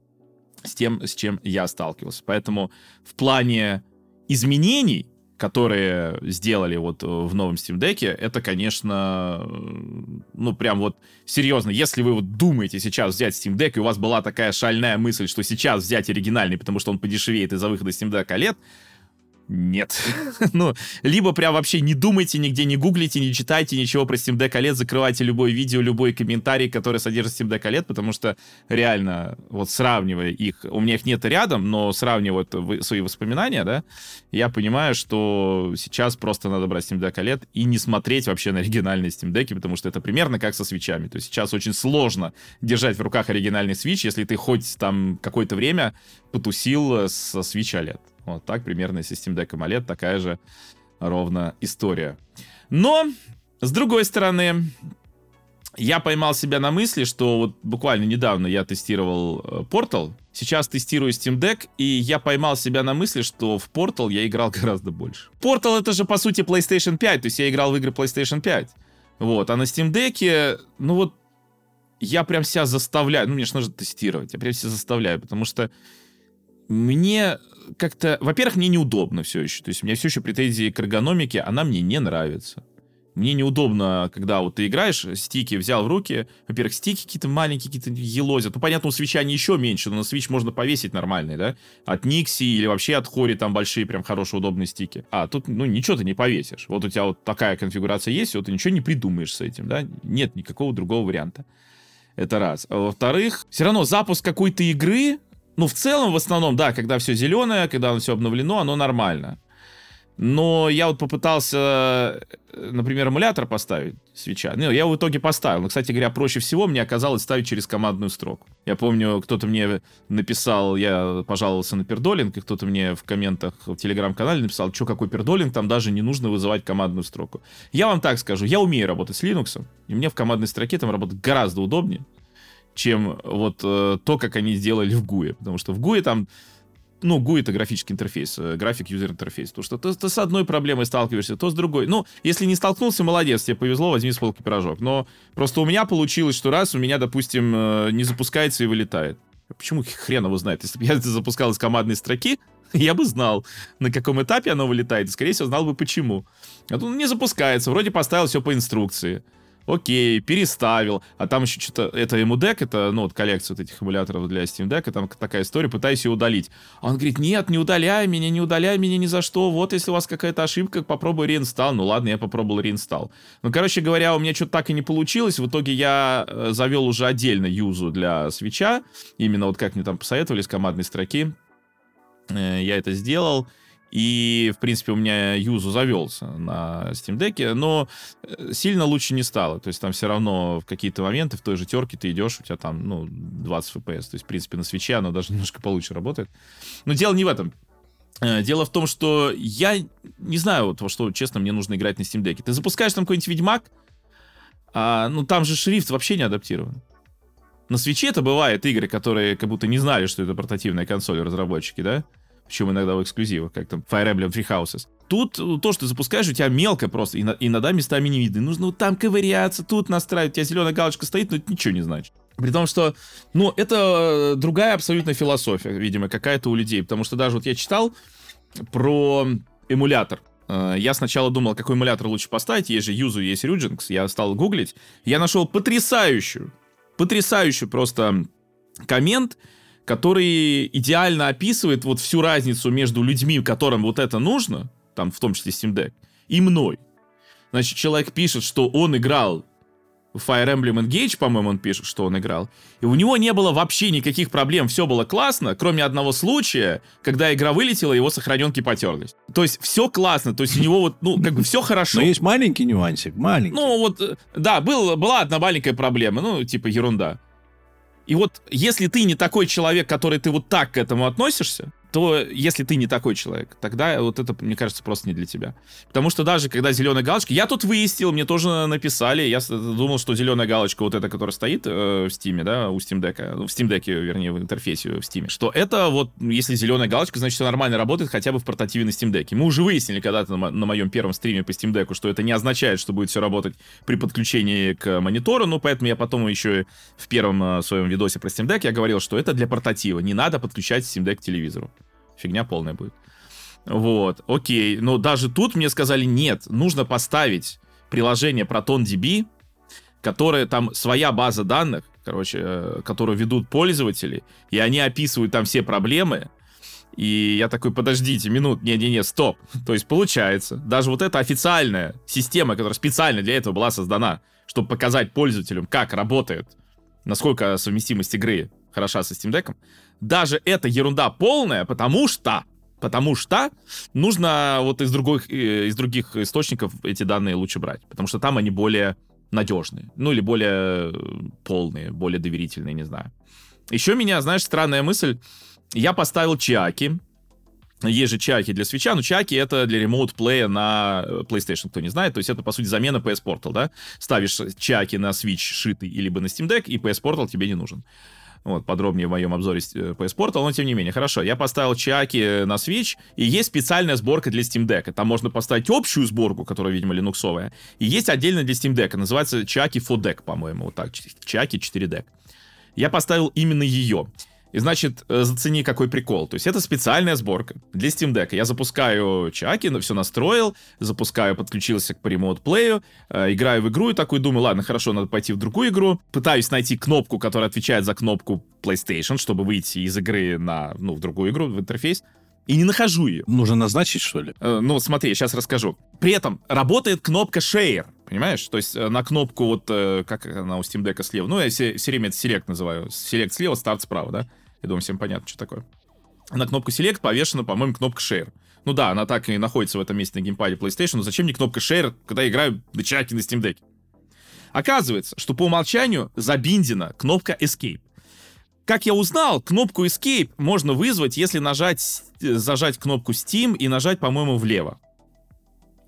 с тем, с чем я сталкивался. Поэтому в плане изменений, которые сделали вот в новом Steam Deck, это, конечно, ну, прям вот серьезно. Если вы вот думаете сейчас взять Steam Deck, и у вас была такая шальная мысль, что сейчас взять оригинальный, потому что он подешевеет из-за выхода Steam Deck OLED, нет. ну, либо прям вообще не думайте, нигде не гуглите, не читайте ничего про Steam Deck OLED, закрывайте любое видео, любой комментарий, который содержит Steam Deck OLED, потому что реально, вот сравнивая их, у меня их нет рядом, но сравнивая вот свои воспоминания, да, я понимаю, что сейчас просто надо брать Steam Deck OLED и не смотреть вообще на оригинальные Steam Deck, потому что это примерно как со свечами. То есть сейчас очень сложно держать в руках оригинальный Switch, если ты хоть там какое-то время потусил со Switch OLED. Вот так примерно с Steam Deck OLED такая же ровно история. Но, с другой стороны, я поймал себя на мысли, что вот буквально недавно я тестировал э, Portal, сейчас тестирую Steam Deck, и я поймал себя на мысли, что в Portal я играл гораздо больше. Portal это же по сути PlayStation 5, то есть я играл в игры PlayStation 5. Вот, а на Steam Deck, ну вот, я прям себя заставляю, ну мне же нужно тестировать, я прям себя заставляю, потому что мне как-то... Во-первых, мне неудобно все еще. То есть у меня все еще претензии к эргономике, она мне не нравится. Мне неудобно, когда вот ты играешь, стики взял в руки. Во-первых, стики какие-то маленькие, какие-то елозят. Ну, понятно, у свеча они еще меньше, но на свич можно повесить нормальный, да? От Никси или вообще от Хори там большие, прям хорошие, удобные стики. А тут, ну, ничего ты не повесишь. Вот у тебя вот такая конфигурация есть, вот ты ничего не придумаешь с этим, да? Нет никакого другого варианта. Это раз. А во-вторых, все равно запуск какой-то игры, ну, в целом, в основном, да, когда все зеленое, когда оно все обновлено, оно нормально. Но я вот попытался, э, например, эмулятор поставить свеча. Ну, я в итоге поставил. Но, кстати говоря, проще всего мне оказалось ставить через командную строку. Я помню, кто-то мне написал, я пожаловался на пердолинг, и кто-то мне в комментах в телеграм-канале написал, что какой пердолинг, там даже не нужно вызывать командную строку. Я вам так скажу, я умею работать с Linux, и мне в командной строке там работать гораздо удобнее чем вот э, то, как они сделали в Гуе. Потому что в Гуе там ну, GUI это графический интерфейс, э, график юзер интерфейс. То, что ты, ты с одной проблемой сталкиваешься, то с другой. Ну, если не столкнулся, молодец, тебе повезло, возьми с полки пирожок. Но просто у меня получилось, что раз у меня, допустим, э, не запускается и вылетает. Почему хрен его знает? Если бы я это запускал из командной строки, я бы знал, на каком этапе оно вылетает, скорее всего, знал бы почему. А тут не запускается, вроде поставил все по инструкции. Окей, переставил. А там еще что-то... Это эмудек, это, ну, вот коллекция вот этих эмуляторов для Steam Deck, там такая история, пытаюсь ее удалить. А он говорит, нет, не удаляй меня, не удаляй меня ни за что. Вот если у вас какая-то ошибка, попробуй реинстал. Ну ладно, я попробовал реинстал. Ну, короче говоря, у меня что-то так и не получилось. В итоге я э, завел уже отдельно юзу для свеча. Именно вот как мне там посоветовали с командной строки. Э, я это сделал. И, в принципе, у меня юзу завелся на Steam Deck, но э, сильно лучше не стало. То есть там все равно в какие-то моменты в той же терке ты идешь, у тебя там, ну, 20 FPS. То есть, в принципе, на свече оно даже немножко получше работает. Но дело не в этом. Э, дело в том, что я не знаю, вот во что, честно, мне нужно играть на Steam Deck. Ты запускаешь там какой-нибудь Ведьмак, а, ну там же шрифт вообще не адаптирован. На свече это бывает игры, которые как будто не знали, что это портативная консоль разработчики, да? Причем иногда в эксклюзивах, как там Fire Emblem Three Houses. Тут э, то, что ты запускаешь, у тебя мелко просто, иногда местами не видно. Нужно вот там ковыряться, тут настраивать. У тебя зеленая галочка стоит, но это ничего не значит. При том, что, ну, это э, другая абсолютно философия, видимо, какая-то у людей. Потому что даже вот я читал про эмулятор. Э, я сначала думал, какой эмулятор лучше поставить. Есть же Юзу, есть Ryujinx. Я стал гуглить. Я нашел потрясающую, потрясающую просто коммент, который идеально описывает вот всю разницу между людьми, которым вот это нужно, там в том числе Steam Deck, и мной. Значит, человек пишет, что он играл в Fire Emblem Engage, по-моему, он пишет, что он играл. И у него не было вообще никаких проблем, все было классно, кроме одного случая, когда игра вылетела, его сохраненки потерлись. То есть все классно, то есть у него вот, ну, как бы все хорошо. Но есть маленький нюансик, маленький. Ну, вот, э, да, был, была одна маленькая проблема, ну, типа ерунда. И вот если ты не такой человек, который ты вот так к этому относишься, то если ты не такой человек, тогда вот это, мне кажется, просто не для тебя. Потому что даже когда зеленая галочка, я тут выяснил, мне тоже написали, я думал, что зеленая галочка вот эта, которая стоит э, в Steam, да, у Steam Deck, ну, в Steam Deck, вернее, в интерфейсе в Steam, что это вот, если зеленая галочка, значит, все нормально работает хотя бы в портативе на Steam Deck. Мы уже выяснили когда-то на, на моем первом стриме по Steam Deck, что это не означает, что будет все работать при подключении к монитору, ну, поэтому я потом еще в первом э, своем видосе про Steam Deck я говорил, что это для портатива, не надо подключать Steam Deck к телевизору фигня полная будет. Вот, окей. Но даже тут мне сказали, нет, нужно поставить приложение ProtonDB, которое там своя база данных, короче, э, которую ведут пользователи, и они описывают там все проблемы. И я такой, подождите, минут, не-не-не, стоп. То есть получается, даже вот эта официальная система, которая специально для этого была создана, чтобы показать пользователям, как работает, насколько совместимость игры хороша со Steam Deck, даже это ерунда полная, потому что потому что нужно вот из других, э, из других источников эти данные лучше брать, потому что там они более надежные, ну или более э, полные, более доверительные, не знаю. Еще меня, знаешь, странная мысль, я поставил чаки, есть же чаки для свеча, но чаки это для ремоут плея на э, PlayStation, кто не знает. То есть это, по сути, замена PS Portal, да? Ставишь чаки на Switch шитый, либо на Steam Deck, и PS Portal тебе не нужен. Вот, подробнее в моем обзоре PS Portal, но тем не менее. Хорошо, я поставил чаки на Switch, и есть специальная сборка для Steam Deck. Там можно поставить общую сборку, которая, видимо, линуксовая, и есть отдельно для Steam Deck. Называется чаки 4Deck, по-моему, вот так. Чаки 4Deck. Я поставил именно ее. И значит, э, зацени, какой прикол. То есть это специальная сборка для Steam Deck. Я запускаю чаки, все настроил, запускаю, подключился к Remote Play, э, играю в игру и такой думаю, ладно, хорошо, надо пойти в другую игру. Пытаюсь найти кнопку, которая отвечает за кнопку PlayStation, чтобы выйти из игры на, ну, в другую игру, в интерфейс. И не нахожу ее. Нужно назначить, что ли? Э, ну, смотри, сейчас расскажу. При этом работает кнопка Share, понимаешь? То есть э, на кнопку вот, э, как она у Steam Deck слева, ну, я все, все время это Select называю. Select слева, Start справа, да? Я думаю, всем понятно, что такое. На кнопку Select повешена, по-моему, кнопка Share. Ну да, она так и находится в этом месте на геймпаде PlayStation, но зачем мне кнопка Share, когда я играю на чаке на Steam Deck? Оказывается, что по умолчанию забиндена кнопка Escape. Как я узнал, кнопку Escape можно вызвать, если нажать, зажать кнопку Steam и нажать, по-моему, влево.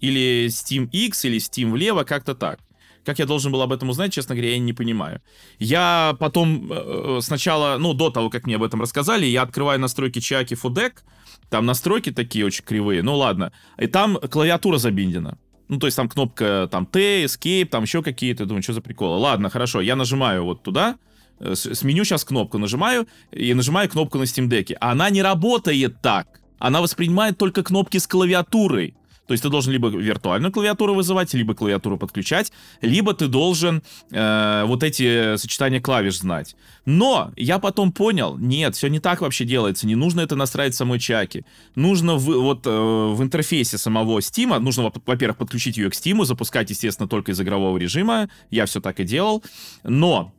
Или Steam X, или Steam влево, как-то так. Как я должен был об этом узнать, честно говоря, я не понимаю. Я потом э, сначала, ну, до того, как мне об этом рассказали, я открываю настройки Чаки Фудек, там настройки такие очень кривые, ну ладно, и там клавиатура забиндена. Ну, то есть там кнопка там T, Escape, там еще какие-то, думаю, что за приколы. Ладно, хорошо, я нажимаю вот туда, э, сменю сейчас кнопку, нажимаю, и нажимаю кнопку на Steam Deck. Она не работает так. Она воспринимает только кнопки с клавиатурой. То есть ты должен либо виртуальную клавиатуру вызывать, либо клавиатуру подключать, либо ты должен э, вот эти сочетания клавиш знать. Но я потом понял, нет, все не так вообще делается. Не нужно это настраивать в самой чаке. Нужно в, вот э, в интерфейсе самого Steam, нужно, во-первых, подключить ее к Steam, запускать, естественно, только из игрового режима. Я все так и делал. Но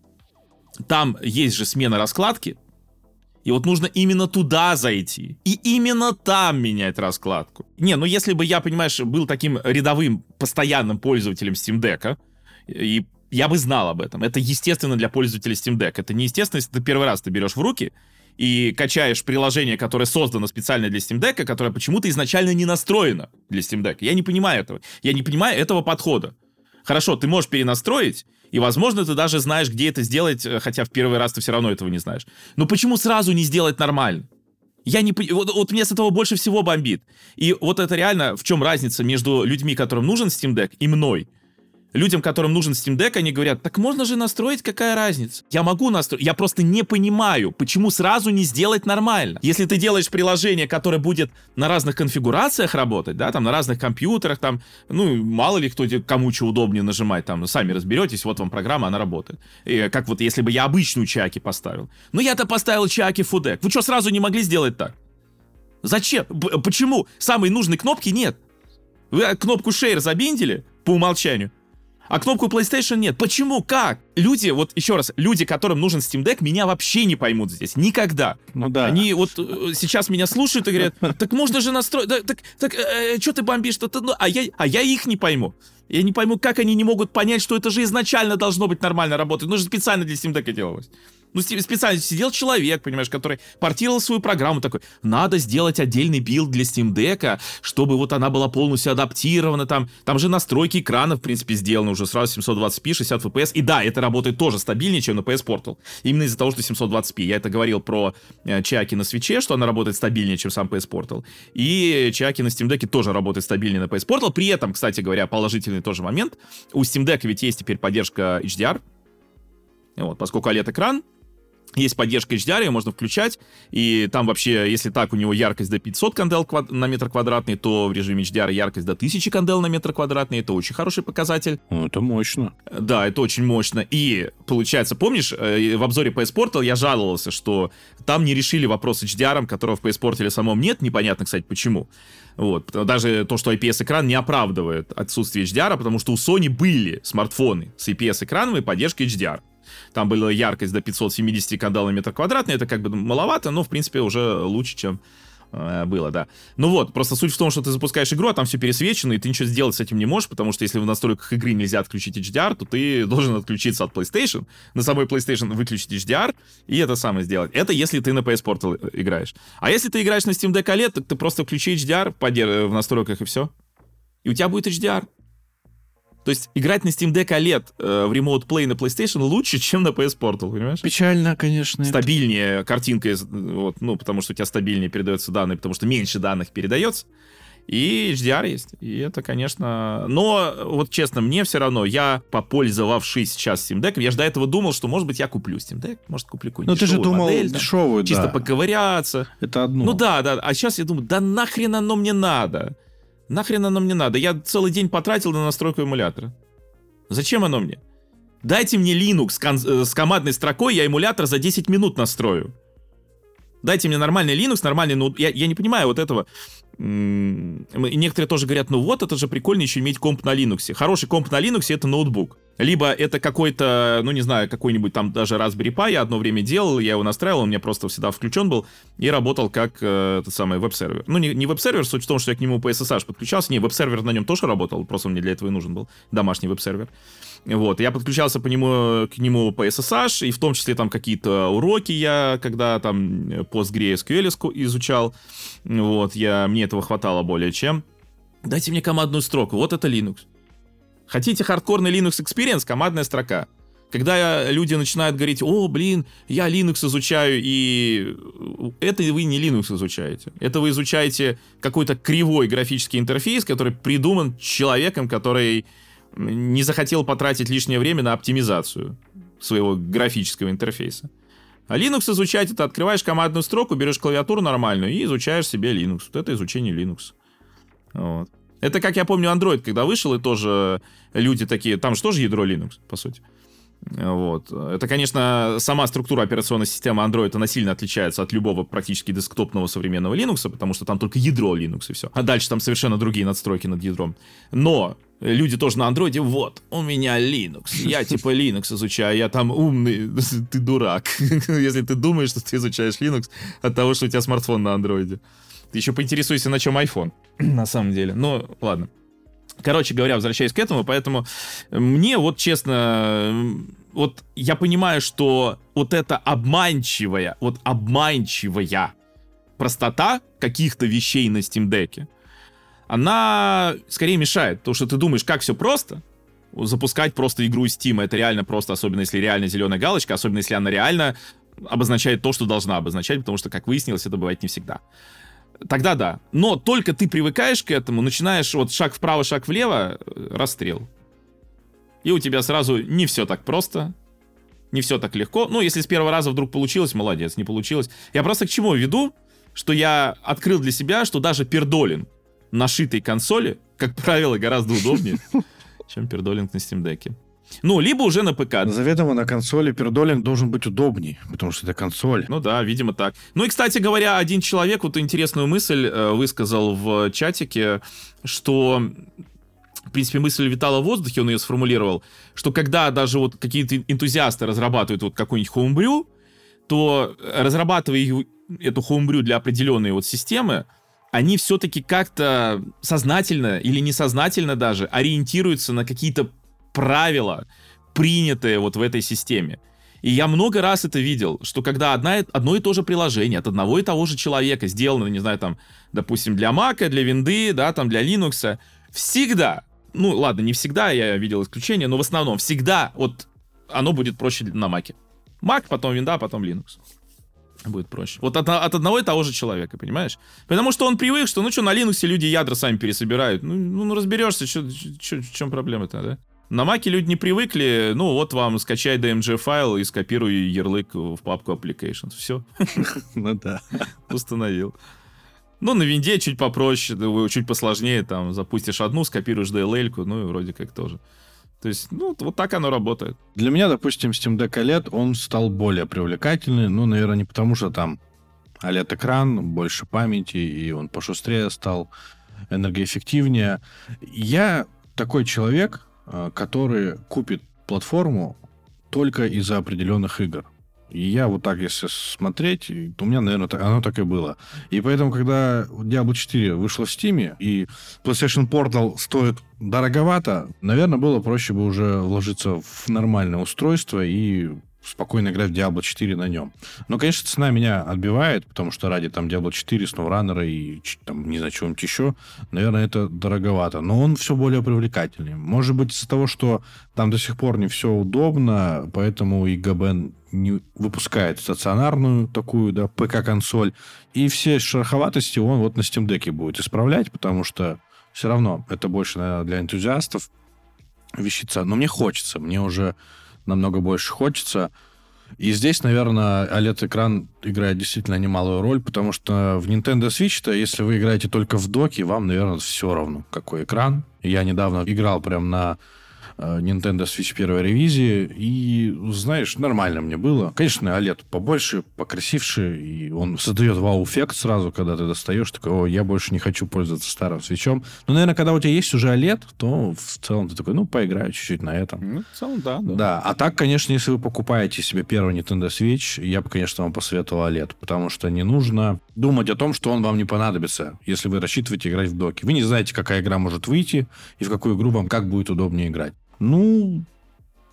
там есть же смена раскладки, и вот нужно именно туда зайти. И именно там менять раскладку. Не, ну если бы я, понимаешь, был таким рядовым, постоянным пользователем Steam Deck, и я бы знал об этом. Это естественно для пользователя Steam Deck. Это не естественно, если ты первый раз ты берешь в руки и качаешь приложение, которое создано специально для Steam Deck, которое почему-то изначально не настроено для Steam Deck. Я не понимаю этого. Я не понимаю этого подхода. Хорошо, ты можешь перенастроить, и, возможно, ты даже знаешь, где это сделать, э, хотя в первый раз ты все равно этого не знаешь. Но почему сразу не сделать нормально? Я не вот, вот мне с этого больше всего бомбит. И вот это реально, в чем разница между людьми, которым нужен Steam Deck, и мной людям, которым нужен Steam Deck, они говорят, так можно же настроить, какая разница? Я могу настроить, я просто не понимаю, почему сразу не сделать нормально. Если ты делаешь приложение, которое будет на разных конфигурациях работать, да, там на разных компьютерах, там, ну, мало ли кто кому что удобнее нажимать, там, сами разберетесь, вот вам программа, она работает. И как вот если бы я обычную чаки поставил. Ну, я-то поставил чаки фудек. Вы что, сразу не могли сделать так? Зачем? Б- почему? Самой нужной кнопки нет. Вы кнопку Share забиндили по умолчанию, а кнопку PlayStation нет. Почему? Как? Люди, вот еще раз, люди, которым нужен Steam Deck, меня вообще не поймут здесь. Никогда. Ну да. Они вот э, сейчас меня слушают и говорят, так можно же настроить, да, так, так э, э что ты бомбишь? -то? Ну, а, я, а я их не пойму. Я не пойму, как они не могут понять, что это же изначально должно быть нормально работать. Ну, же специально для Steam Deck делалось. Ну, специально сидел человек, понимаешь, который портировал свою программу, такой, надо сделать отдельный билд для Steam Deck, чтобы вот она была полностью адаптирована, там, там же настройки экрана, в принципе, сделаны уже сразу 720p, 60 fps, и да, это работает тоже стабильнее, чем на PS Portal, именно из-за того, что 720p. Я это говорил про э, Chiaki на Switch е, что она работает стабильнее, чем сам PS Portal, и Чаки на Steam Deck тоже работает стабильнее на PS Portal, при этом, кстати говоря, положительный тоже момент, у Steam Deck ведь есть теперь поддержка HDR, вот, поскольку OLED-экран, есть поддержка HDR, ее можно включать, и там вообще, если так, у него яркость до 500 кандел квад... на метр квадратный, то в режиме HDR яркость до 1000 кандел на метр квадратный, это очень хороший показатель. Это мощно. Да, это очень мощно. И получается, помнишь, э, в обзоре PS Portal я жаловался, что там не решили вопрос с HDR, которого в PS Portal самом нет, непонятно, кстати, почему. Вот. Даже то, что IPS-экран не оправдывает отсутствие HDR, потому что у Sony были смартфоны с IPS-экраном и поддержкой HDR. Там была яркость до 570 кандел на метр квадратный. Это как бы маловато, но, в принципе, уже лучше, чем э, было, да. Ну вот, просто суть в том, что ты запускаешь игру, а там все пересвечено, и ты ничего сделать с этим не можешь, потому что если в настройках игры нельзя отключить HDR, то ты должен отключиться от PlayStation, на самой PlayStation выключить HDR, и это самое сделать. Это если ты на PS Portal э, играешь. А если ты играешь на Steam Deck OLED, так ты просто включи HDR в настройках, и все. И у тебя будет HDR. То есть играть на Steam Deck OLED э, в Remote Play на PlayStation лучше, чем на PS Portal, понимаешь? Печально, конечно. Стабильнее картинка, вот, ну, потому что у тебя стабильнее передаются данные, потому что меньше данных передается. И HDR есть. И это, конечно... Но, вот честно, мне все равно, я, попользовавшись сейчас Steam Deck, я же до этого думал, что, может быть, я куплю Steam Deck, может, куплю какую-нибудь Ну, ты же думал модель, дешевую, Чисто да. поковыряться. Это одно. Ну да, да. А сейчас я думаю, да нахрен оно мне надо? Нахрен оно мне надо? Я целый день потратил на настройку эмулятора. Зачем оно мне? Дайте мне Linux с, э, командной строкой, я эмулятор за 10 минут настрою. Дайте мне нормальный Linux, нормальный ноут. Я, я не понимаю вот этого. Некоторые тоже говорят, ну вот, это же прикольно еще иметь комп на Linux. Хороший комп на Linux это ноутбук. Либо это какой-то, ну не знаю, какой-нибудь там даже Raspberry Pi я одно время делал, я его настраивал, он у меня просто всегда включен был и работал как э, этот самый веб-сервер. Ну не, не веб-сервер, суть в том, что я к нему по SSH подключался. Не, веб-сервер на нем тоже работал, просто мне для этого и нужен был домашний веб-сервер. Вот, я подключался по нему, к нему по SSH, и в том числе там какие-то уроки я, когда там PostgreSQL изучал, вот, я, мне этого хватало более чем. Дайте мне командную строку, вот это Linux. Хотите хардкорный Linux Experience? Командная строка. Когда люди начинают говорить, о, блин, я Linux изучаю, и это вы не Linux изучаете. Это вы изучаете какой-то кривой графический интерфейс, который придуман человеком, который не захотел потратить лишнее время на оптимизацию своего графического интерфейса. А Linux изучать это открываешь командную строку, берешь клавиатуру нормальную и изучаешь себе Linux. Вот это изучение Linux. Вот. Это, как я помню, Android, когда вышел, и тоже люди такие, там же тоже ядро Linux, по сути. Вот. Это, конечно, сама структура операционной системы Android, она сильно отличается от любого практически десктопного современного Linux, потому что там только ядро Linux и все. А дальше там совершенно другие надстройки над ядром. Но люди тоже на андроиде, вот, у меня Linux, я типа Linux изучаю, я там умный, ты дурак, если ты думаешь, что ты изучаешь Linux от того, что у тебя смартфон на андроиде. Ты еще поинтересуйся, на чем iPhone, на самом деле. Ну, ладно. Короче говоря, возвращаясь к этому, поэтому мне вот честно, вот я понимаю, что вот эта обманчивая, вот обманчивая простота каких-то вещей на Steam Deck, она скорее мешает, потому что ты думаешь, как все просто, запускать просто игру из Steam, это реально просто, особенно если реально зеленая галочка, особенно если она реально обозначает то, что должна обозначать, потому что, как выяснилось, это бывает не всегда тогда да. Но только ты привыкаешь к этому, начинаешь вот шаг вправо, шаг влево, э, расстрел. И у тебя сразу не все так просто, не все так легко. Ну, если с первого раза вдруг получилось, молодец, не получилось. Я просто к чему веду, что я открыл для себя, что даже пердолин на шитой консоли, как правило, гораздо удобнее, чем пердолинг на Steam Deck. Ну, либо уже на ПК. Заведомо на консоли пердолинг должен быть удобней, потому что это консоль. Ну да, видимо так. Ну и, кстати говоря, один человек вот интересную мысль э, высказал в чатике, что в принципе, мысль витала в воздухе, он ее сформулировал, что когда даже вот какие-то энтузиасты разрабатывают вот какой-нибудь хоумбрю, то разрабатывая эту хоумбрю для определенной вот системы, они все-таки как-то сознательно или несознательно даже ориентируются на какие-то правила, принятые вот в этой системе. И я много раз это видел, что когда одна, одно и то же приложение от одного и того же человека сделано, не знаю, там, допустим, для Mac, для Винды, да, там, для Linux, всегда, ну, ладно, не всегда, я видел исключения, но в основном всегда вот оно будет проще на Mac. Mac, потом Винда, потом Linux. Будет проще. Вот от, от одного и того же человека, понимаешь? Потому что он привык, что, ну что, на Linux люди ядра сами пересобирают. Ну, ну разберешься, что, в чем проблема-то, да? На Маке люди не привыкли, ну вот вам скачай DMG файл и скопируй ярлык в папку applications. Все. Ну да. Установил. Ну, на винде чуть попроще, чуть посложнее, там, запустишь одну, скопируешь DLL-ку, ну и вроде как тоже. То есть, ну, вот так оно работает. Для меня, допустим, Steam Deck OLED, он стал более привлекательный, ну, наверное, не потому что там OLED-экран, больше памяти, и он пошустрее стал, энергоэффективнее. Я такой человек, Э, который купит платформу только из-за определенных игр. И я вот так, если смотреть, у меня, наверное, оно так и было. И поэтому, когда Diablo 4 вышла в Steam, и PlayStation Portal стоит дороговато, наверное, было проще бы уже вложиться в нормальное устройство и спокойно играть в Diablo 4 на нем. Но, конечно, цена меня отбивает, потому что ради там Diablo 4, SnowRunner и там не знаю, чего-нибудь еще, наверное, это дороговато. Но он все более привлекательный. Может быть, из-за того, что там до сих пор не все удобно, поэтому и ГБ не выпускает стационарную такую, да, ПК-консоль. И все шероховатости он вот на Steam Deck будет исправлять, потому что все равно это больше, наверное, для энтузиастов вещица. Но мне хочется, мне уже намного больше хочется. И здесь, наверное, OLED-экран играет действительно немалую роль, потому что в Nintendo Switch-то, если вы играете только в доке, вам, наверное, все равно, какой экран. Я недавно играл прям на Nintendo Switch первой ревизии, и, знаешь, нормально мне было. Конечно, OLED побольше, покрасивше, и он создает вау-эффект сразу, когда ты достаешь, такой, о, я больше не хочу пользоваться старым свечом. Но, наверное, когда у тебя есть уже OLED, то в целом ты такой, ну, поиграю чуть-чуть на этом. Ну, в целом, да, да. Да, а так, конечно, если вы покупаете себе первый Nintendo Switch, я бы, конечно, вам посоветовал OLED, потому что не нужно думать о том, что он вам не понадобится, если вы рассчитываете играть в доке. Вы не знаете, какая игра может выйти, и в какую игру вам как будет удобнее играть. Ну,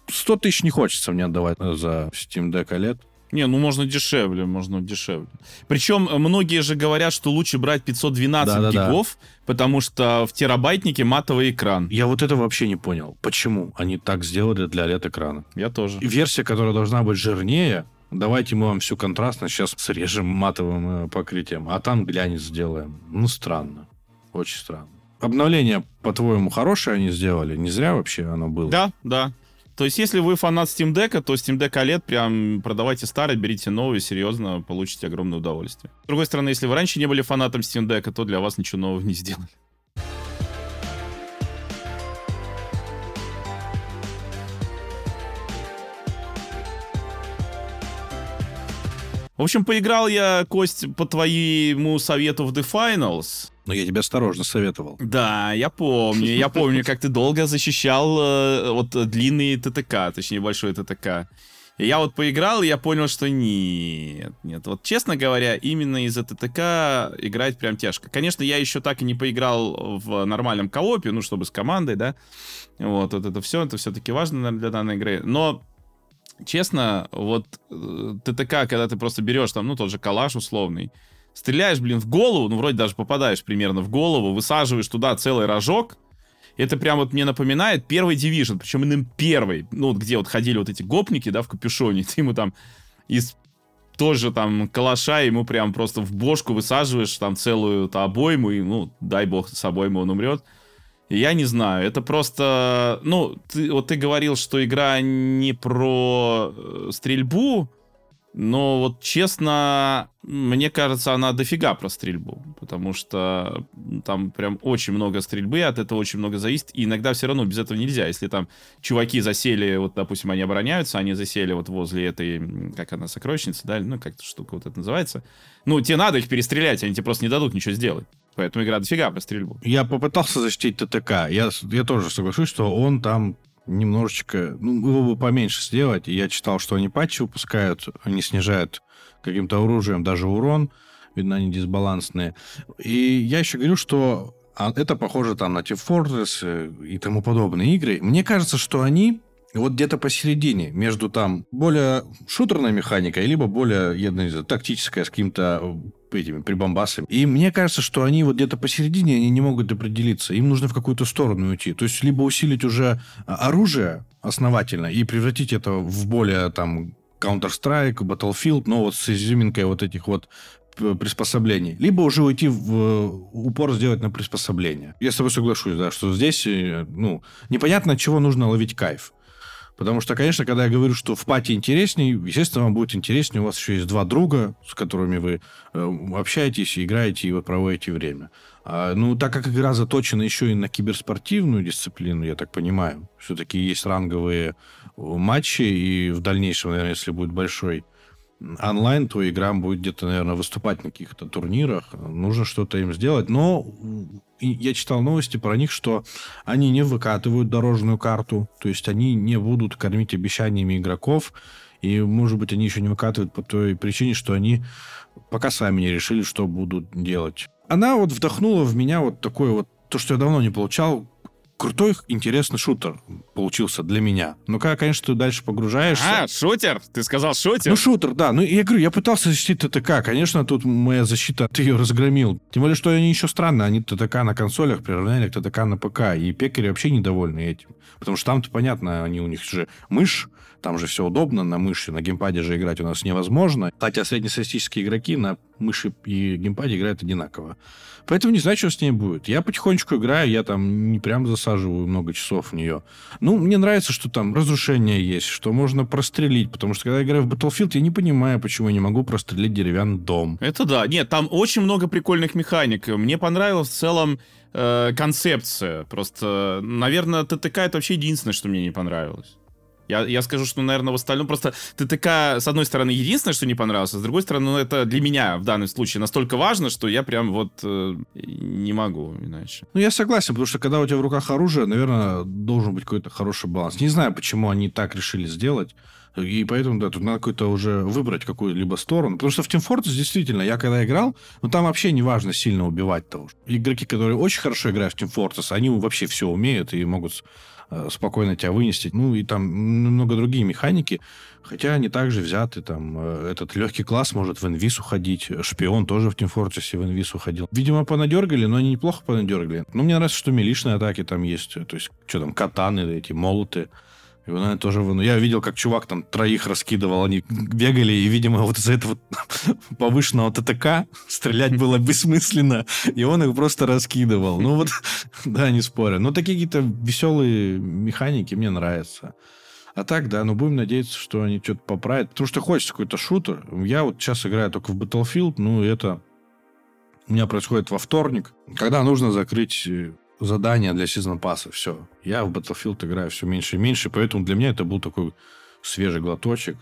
100 тысяч не хочется мне отдавать за Steam Deck OLED. Не, ну можно дешевле, можно дешевле. Причем э, многие же говорят, что лучше брать 512 Да-да-да. гигов, потому что в терабайтнике матовый экран. Я вот это вообще не понял. Почему они так сделали для LED-экрана? Я тоже. Версия, которая должна быть жирнее, давайте мы вам всю контрастность сейчас срежем матовым э, покрытием, а там глянец сделаем. Ну, странно. Очень странно. Обновление, по-твоему, хорошее они сделали? Не зря вообще оно было? Да, да. То есть, если вы фанат Steam Deck, то Steam Deck OLED прям продавайте старый, берите новый, серьезно, получите огромное удовольствие. С другой стороны, если вы раньше не были фанатом Steam Deck, то для вас ничего нового не сделали. В общем, поиграл я, Кость, по твоему совету в The Finals. Но я тебе осторожно советовал. Да, я помню. Я помню, как ты долго защищал э, вот длинный ТТК, точнее, большой ТТК. И я вот поиграл, и я понял, что нет, нет. Вот, честно говоря, именно из-за ТТК играть прям тяжко. Конечно, я еще так и не поиграл в нормальном коопе, ну, чтобы с командой, да. Вот, вот это все, это все-таки важно наверное, для данной игры. Но честно, вот э, ТТК, когда ты просто берешь там, ну, тот же калаш условный, стреляешь, блин, в голову, ну, вроде даже попадаешь примерно в голову, высаживаешь туда целый рожок, это прям вот мне напоминает первый Division, причем именно первый, ну, вот где вот ходили вот эти гопники, да, в капюшоне, ты ему там из тоже там калаша ему прям просто в бошку высаживаешь там целую-то обойму, и, ну, дай бог, с обоймой он умрет. Я не знаю, это просто, ну, ты, вот ты говорил, что игра не про э, стрельбу, но вот честно, мне кажется, она дофига про стрельбу, потому что там прям очень много стрельбы, от этого очень много зависит, и иногда все равно без этого нельзя. Если там чуваки засели, вот, допустим, они обороняются, они засели вот возле этой, как она, сокровищница, да, ну, как-то штука вот это называется, ну, тебе надо их перестрелять, они тебе просто не дадут ничего сделать. Поэтому игра дофига про стрельбу. Я попытался защитить ТТК. Я, я тоже соглашусь, что он там немножечко... Ну, его бы поменьше сделать. Я читал, что они патчи выпускают, они снижают каким-то оружием даже урон. Видно, они дисбалансные. И я еще говорю, что а, это похоже там на Team Fortress э, и тому подобные игры. Мне кажется, что они вот где-то посередине между там более шутерной механикой, либо более, я не знаю, тактическая с каким-то э, этими прибамбасами. И мне кажется, что они вот где-то посередине, они не могут определиться. Им нужно в какую-то сторону уйти. То есть, либо усилить уже а, оружие основательно и превратить это в более там Counter-Strike, Battlefield, но вот с изюминкой вот этих вот п- приспособлений. Либо уже уйти в э, упор сделать на приспособление. Я с тобой соглашусь, да, что здесь, э, ну, непонятно, от чего нужно ловить кайф. Потому что, конечно, когда я говорю, что в пати интереснее, естественно, вам будет интереснее. У вас еще есть два друга, с которыми вы э, общаетесь, играете и вот проводите время. А, ну, так как игра заточена еще и на киберспортивную дисциплину, я так понимаю, все-таки есть ранговые э, матчи, и в дальнейшем, наверное, если будет большой онлайн, то игра будет где-то, наверное, выступать на каких-то турнирах. Нужно что-то им сделать. Но я читал новости про них, что они не выкатывают дорожную карту, то есть они не будут кормить обещаниями игроков, и, может быть, они еще не выкатывают по той причине, что они пока сами не решили, что будут делать. Она вот вдохнула в меня вот такое вот, то, что я давно не получал, крутой, интересный шутер получился для меня. Но когда, конечно, ты дальше погружаешься... А, шутер? Ты сказал шутер? Ну, шутер, да. Ну, я говорю, я пытался защитить ТТК. Конечно, тут моя защита, ты ее разгромил. Тем более, что они еще странно. Они ТТК на консолях приравняли к ТТК на ПК. И пекари вообще недовольны этим. Потому что там-то, понятно, они у них же мышь, там же все удобно, на мыши, на геймпаде же играть у нас невозможно. Хотя среднестатистические игроки на мыши и геймпаде играют одинаково. Поэтому не знаю, что с ней будет. Я потихонечку играю, я там не прям засаживаю много часов в нее. Ну, мне нравится, что там разрушение есть, что можно прострелить, потому что когда я играю в Battlefield, я не понимаю, почему я не могу прострелить деревянный дом. Это да. Нет, там очень много прикольных механик. Мне понравилась в целом э, концепция. Просто, наверное, ТТК это вообще единственное, что мне не понравилось. Я, я скажу, что, наверное, в остальном просто ТТК, с одной стороны, единственное, что не понравилось, а с другой стороны, ну, это для меня в данном случае настолько важно, что я прям вот э, не могу иначе. Ну, я согласен, потому что когда у тебя в руках оружие, наверное, должен быть какой-то хороший баланс. Не знаю, почему они так решили сделать. И поэтому, да, тут надо какой-то уже выбрать какую-либо сторону. Потому что в Team Fortress действительно, я когда играл, ну там вообще не важно сильно убивать того. Игроки, которые очень хорошо играют в Team Fortress, они вообще все умеют и могут спокойно тебя вынести. Ну, и там много другие механики. Хотя они также взяты. Там э, этот легкий класс может в инвиз уходить. Шпион тоже в Fortress в инвиз уходил. Видимо, понадергали, но они неплохо понадергали. Ну, мне нравится, что милишные атаки там есть. То есть, что там, катаны, эти молоты. И он наверное, тоже... Ну, я видел, как чувак там троих раскидывал, они бегали, и, видимо, вот из-за этого повышенного ТТК стрелять было бессмысленно, и он их просто раскидывал. Ну вот, да, не спорю. Но такие какие-то веселые механики мне нравятся. А так, да, ну будем надеяться, что они что-то поправят. Потому что хочется какой-то шутер. Я вот сейчас играю только в Battlefield, ну это у меня происходит во вторник, когда нужно закрыть э, задания для сезон пасса. Все. Я в Battlefield играю все меньше и меньше, поэтому для меня это был такой свежий глоточек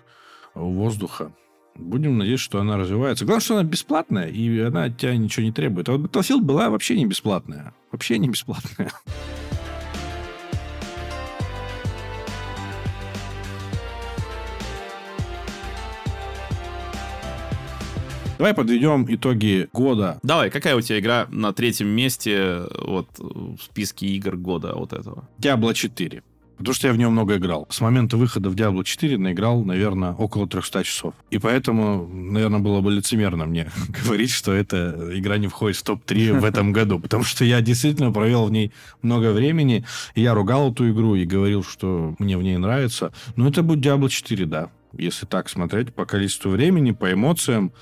воздуха. Будем надеяться, что она развивается. Главное, что она бесплатная, и она от тебя ничего не требует. А вот Battlefield была вообще не бесплатная. Вообще не бесплатная. Давай подведем итоги года. Давай, какая у тебя игра на третьем месте вот в списке игр года вот этого? Diablo 4. Потому что я в него много играл. С момента выхода в Diablo 4 наиграл, наверное, около 300 часов. И поэтому, наверное, было бы лицемерно мне говорить, что эта игра не входит в топ-3 в этом году. Потому что я действительно провел в ней много времени. И я ругал эту игру и говорил, что мне в ней нравится. Но это будет Diablo 4, да. Если так смотреть по количеству времени, по эмоциям.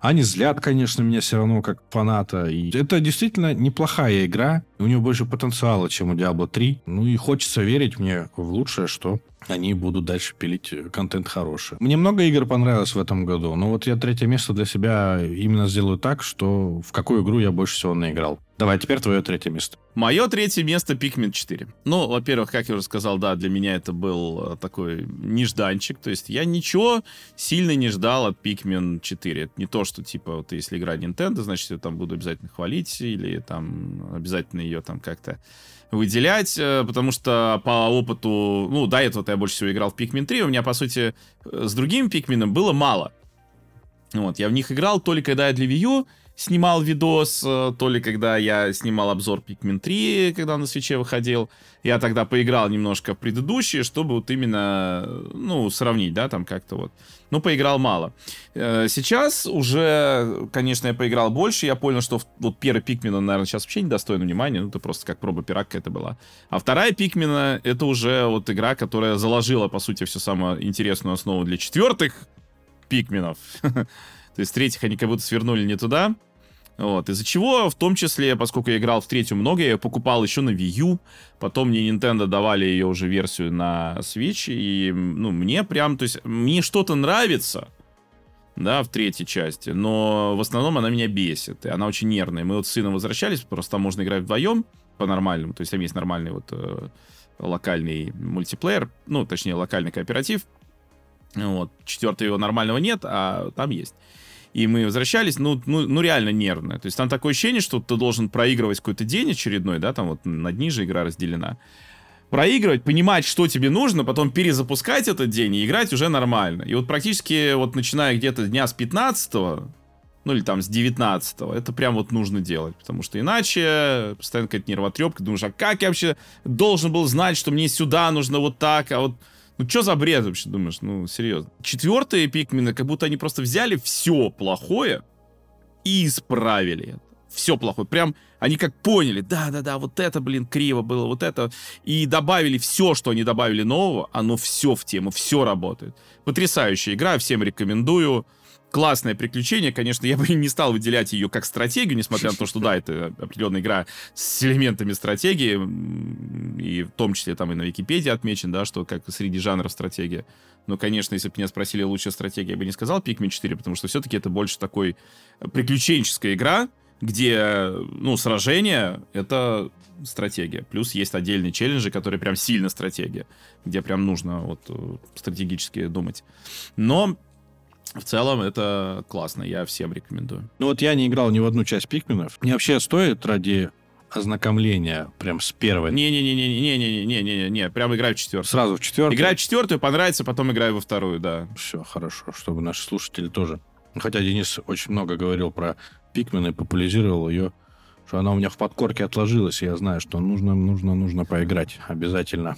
Они злят, конечно, меня все равно как фаната. И это действительно неплохая игра. У нее больше потенциала, чем у Diablo 3. Ну и хочется верить мне в лучшее, что они будут дальше пилить контент хороший. Мне много игр понравилось в этом году, но вот я третье место для себя именно сделаю так, что в какую игру я больше всего наиграл. Давай, теперь твое третье место. Мое третье место Pikmin 4. Ну, во-первых, как я уже сказал, да, для меня это был э, такой нежданчик. То есть я ничего сильно не ждал от Pikmin 4. Это не то, что, типа, вот если игра Nintendo, значит, я там буду обязательно хвалить или там обязательно ее там как-то выделять, э, потому что по опыту, ну, до этого я больше всего играл в Pikmin 3, у меня, по сути, э, с другими Pikmin было мало. Вот, я в них играл только когда я для Wii U снимал видос, э, то ли когда я снимал обзор Pikmin 3, когда на свече выходил. Я тогда поиграл немножко в предыдущие, чтобы вот именно, ну, сравнить, да, там как-то вот. Ну, поиграл мало. Э, сейчас уже, конечно, я поиграл больше, я понял, что вот первый Pikmin, он, наверное, сейчас вообще не достоин внимания, ну, это просто как проба пера какая-то была. А вторая Pikmin, это уже вот игра, которая заложила, по сути, всю самую интересную основу для четвертых Пикменов. То есть третьих они как будто свернули не туда. Вот, из-за чего, в том числе, поскольку я играл в третью много, я ее покупал еще на Wii U, потом мне Nintendo давали ее уже версию на Switch, и, ну, мне прям, то есть, мне что-то нравится, да, в третьей части, но в основном она меня бесит, и она очень нервная. Мы вот с сыном возвращались, просто там можно играть вдвоем по-нормальному, то есть там есть нормальный вот э, локальный мультиплеер, ну, точнее, локальный кооператив, вот, четвертого его нормального нет, а там есть и мы возвращались, ну, ну, ну реально нервно. То есть там такое ощущение, что ты должен проигрывать какой-то день очередной, да, там вот на дни игра разделена. Проигрывать, понимать, что тебе нужно, потом перезапускать этот день и играть уже нормально. И вот практически вот начиная где-то дня с 15 ну или там с 19 это прям вот нужно делать, потому что иначе постоянно какая-то нервотрепка, думаешь, а как я вообще должен был знать, что мне сюда нужно вот так, а вот ну, что за бред вообще, думаешь? Ну, серьезно. Четвертые пикмены, как будто они просто взяли все плохое и исправили это. Все плохое. Прям они как поняли, да-да-да, вот это, блин, криво было, вот это. И добавили все, что они добавили нового, оно все в тему, все работает. Потрясающая игра, всем рекомендую классное приключение. Конечно, я бы не стал выделять ее как стратегию, несмотря на то, что да, это определенная игра с элементами стратегии, и в том числе там и на Википедии отмечен, да, что как среди жанров стратегия. Но, конечно, если бы меня спросили лучшая стратегия, я бы не сказал Pikmin 4, потому что все-таки это больше такой приключенческая игра, где, ну, сражение — это стратегия. Плюс есть отдельные челленджи, которые прям сильно стратегия, где прям нужно вот э, стратегически думать. Но в целом это классно, я всем рекомендую. Ну вот я не играл ни в одну часть Пикменов. Мне вообще стоит ради ознакомления прям с первой. Не-не-не-не-не-не-не-не-не, прям играю в четвертую. Сразу в четвертую? Играю в четвертую, понравится, потом играю во вторую, да. Все, хорошо, чтобы наши слушатели тоже. Хотя Денис очень много говорил про Пикмена и популяризировал ее что она у меня в подкорке отложилась, и я знаю, что нужно, нужно, нужно поиграть обязательно.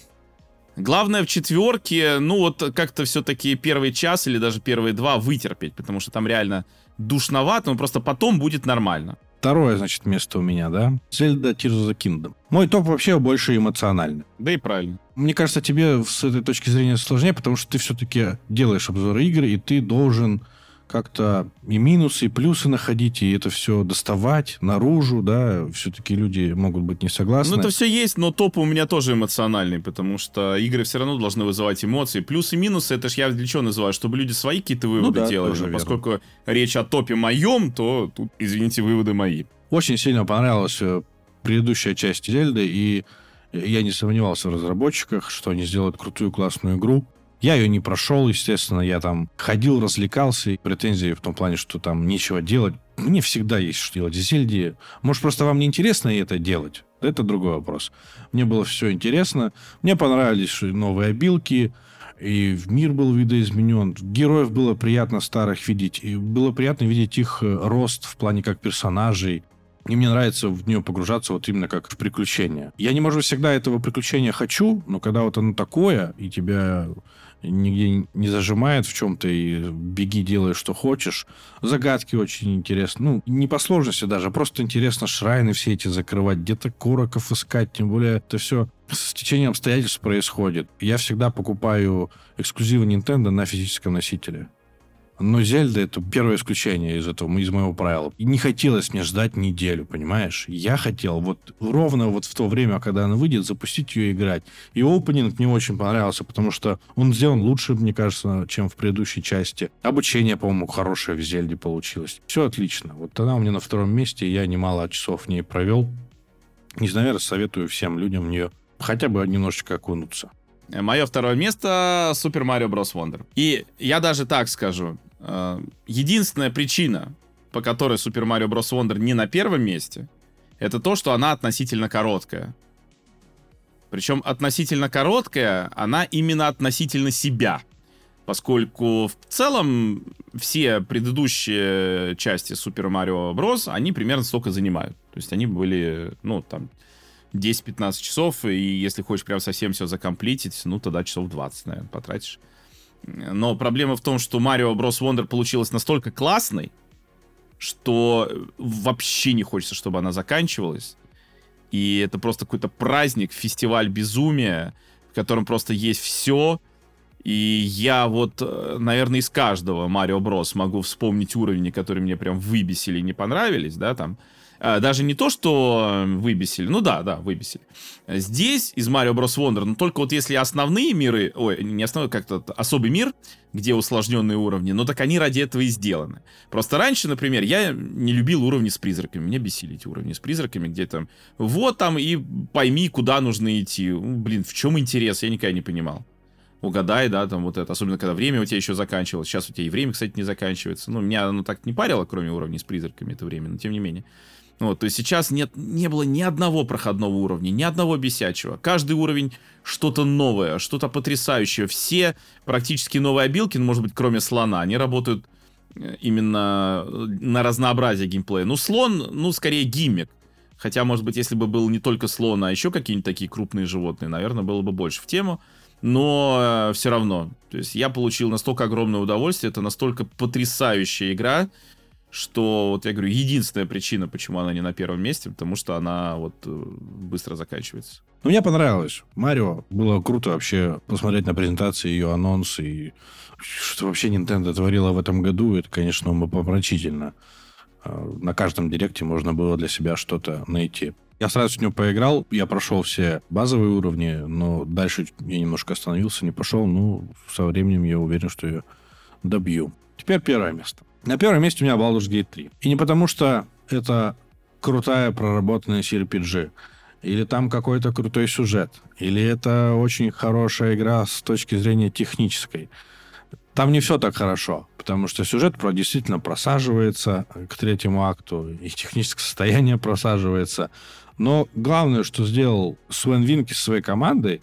Главное в четверке, ну вот как-то все-таки первый час или даже первые два вытерпеть, потому что там реально душновато, но просто потом будет нормально. Второе, значит, место у меня, да? Zelda Tears of the Kingdom. Мой топ вообще больше эмоциональный. Да и правильно. Мне кажется, тебе с этой точки зрения сложнее, потому что ты все-таки делаешь обзоры игр, и ты должен как-то и минусы, и плюсы находить, и это все доставать наружу, да, все-таки люди могут быть не согласны. Ну, это все есть, но топ у меня тоже эмоциональный, потому что игры все равно должны вызывать эмоции. Плюсы и минусы, это ж я для чего называю, чтобы люди свои какие-то выводы ну, да, делали. Но поскольку речь о топе моем, то тут, извините, выводы мои. Очень сильно понравилась э, предыдущая часть Зельды, и я не сомневался в разработчиках, что они сделают крутую классную игру. Я ее не прошел, естественно, я там ходил, развлекался, и претензии в том плане, что там нечего делать. Мне всегда есть что делать в Зельде. Может, просто вам не интересно это делать? Это другой вопрос. Мне было все интересно. Мне понравились новые обилки, и мир был видоизменен. Героев было приятно старых видеть. И было приятно видеть их э, рост в плане как персонажей. И мне нравится в нее погружаться вот именно как в приключение. Я не, может, всегда этого приключения хочу, но когда вот оно такое, и тебя нигде не зажимает в чем-то, и беги, делай, что хочешь. Загадки очень интересны. Ну, не по сложности даже, а просто интересно шрайны все эти закрывать, где-то короков искать, тем более это все с течением обстоятельств происходит. Я всегда покупаю эксклюзивы Nintendo на физическом носителе. Но Зельда — это первое исключение из этого, из моего правила. И не хотелось мне ждать неделю, понимаешь? Я хотел вот ровно вот в то время, когда она выйдет, запустить ее играть. И опенинг мне очень понравился, потому что он сделан лучше, мне кажется, чем в предыдущей части. Обучение, по-моему, хорошее в Зельде получилось. Все отлично. Вот она у меня на втором месте, я немало часов в ней провел. Не знаю, наверное, советую всем людям в нее хотя бы немножечко окунуться. Мое второе место Super Mario Bros. Wonder. И я даже так скажу. Э, единственная причина, по которой Super Mario Bros. Wonder не на первом месте, это то, что она относительно короткая. Причем относительно короткая, она именно относительно себя. Поскольку в целом все предыдущие части Super Mario Bros. они примерно столько занимают. То есть они были, ну, там, 10-15 часов, и если хочешь прям совсем все закомплитить, ну, тогда часов 20, наверное, потратишь. Но проблема в том, что Mario Bros. Wonder получилась настолько классной, что вообще не хочется, чтобы она заканчивалась. И это просто какой-то праздник, фестиваль безумия, в котором просто есть все. И я вот, э, наверное, из каждого Mario Bros. могу вспомнить уровни, которые мне прям выбесили и не понравились, да, там. А, даже не то, что выбесили, ну да, да, выбесили. Здесь из Mario Bros. Wonder, но только вот если основные миры, ой, не основной, как-то особый мир, где усложненные уровни, но так они ради этого и сделаны. Просто раньше, например, я не любил уровни с призраками, меня бесили эти уровни с призраками, где там, вот там и пойми, куда нужно идти. Блин, в чем интерес, я никогда не понимал угадай, да, там вот это, особенно когда время у тебя еще заканчивалось. Сейчас у тебя и время, кстати, не заканчивается. Ну, меня оно так не парило, кроме уровней с призраками это время, но тем не менее. Вот, то есть сейчас нет, не было ни одного проходного уровня, ни одного бесячего. Каждый уровень что-то новое, что-то потрясающее. Все практически новые обилки, ну, может быть, кроме слона, они работают э, именно э, на разнообразие геймплея. Ну, слон, ну, скорее гиммик. Хотя, может быть, если бы был не только слон, а еще какие-нибудь такие крупные животные, наверное, было бы больше в тему. Но э, все равно. То есть я получил настолько огромное удовольствие. Это настолько потрясающая игра что, вот я говорю, единственная причина, почему она не на первом месте, потому что она вот э, быстро заканчивается. Ну, мне понравилось. Марио было круто вообще посмотреть на презентации, ее анонсы, и что вообще Nintendo творила в этом году, это, конечно, умопомрачительно. А, на каждом директе можно было для себя что-то найти. Я сразу с нее поиграл, я прошел все базовые уровни, но дальше я немножко остановился, не пошел. Ну, со временем я уверен, что ее добью. Теперь первое место. На первом месте у меня Baldur's Gate 3. И не потому, что это крутая проработанная CRPG, или там какой-то крутой сюжет, или это очень хорошая игра с точки зрения технической. Там не все так хорошо, потому что сюжет про действительно просаживается к третьему акту, и техническое состояние просаживается. Но главное, что сделал Свен Винки со своей командой,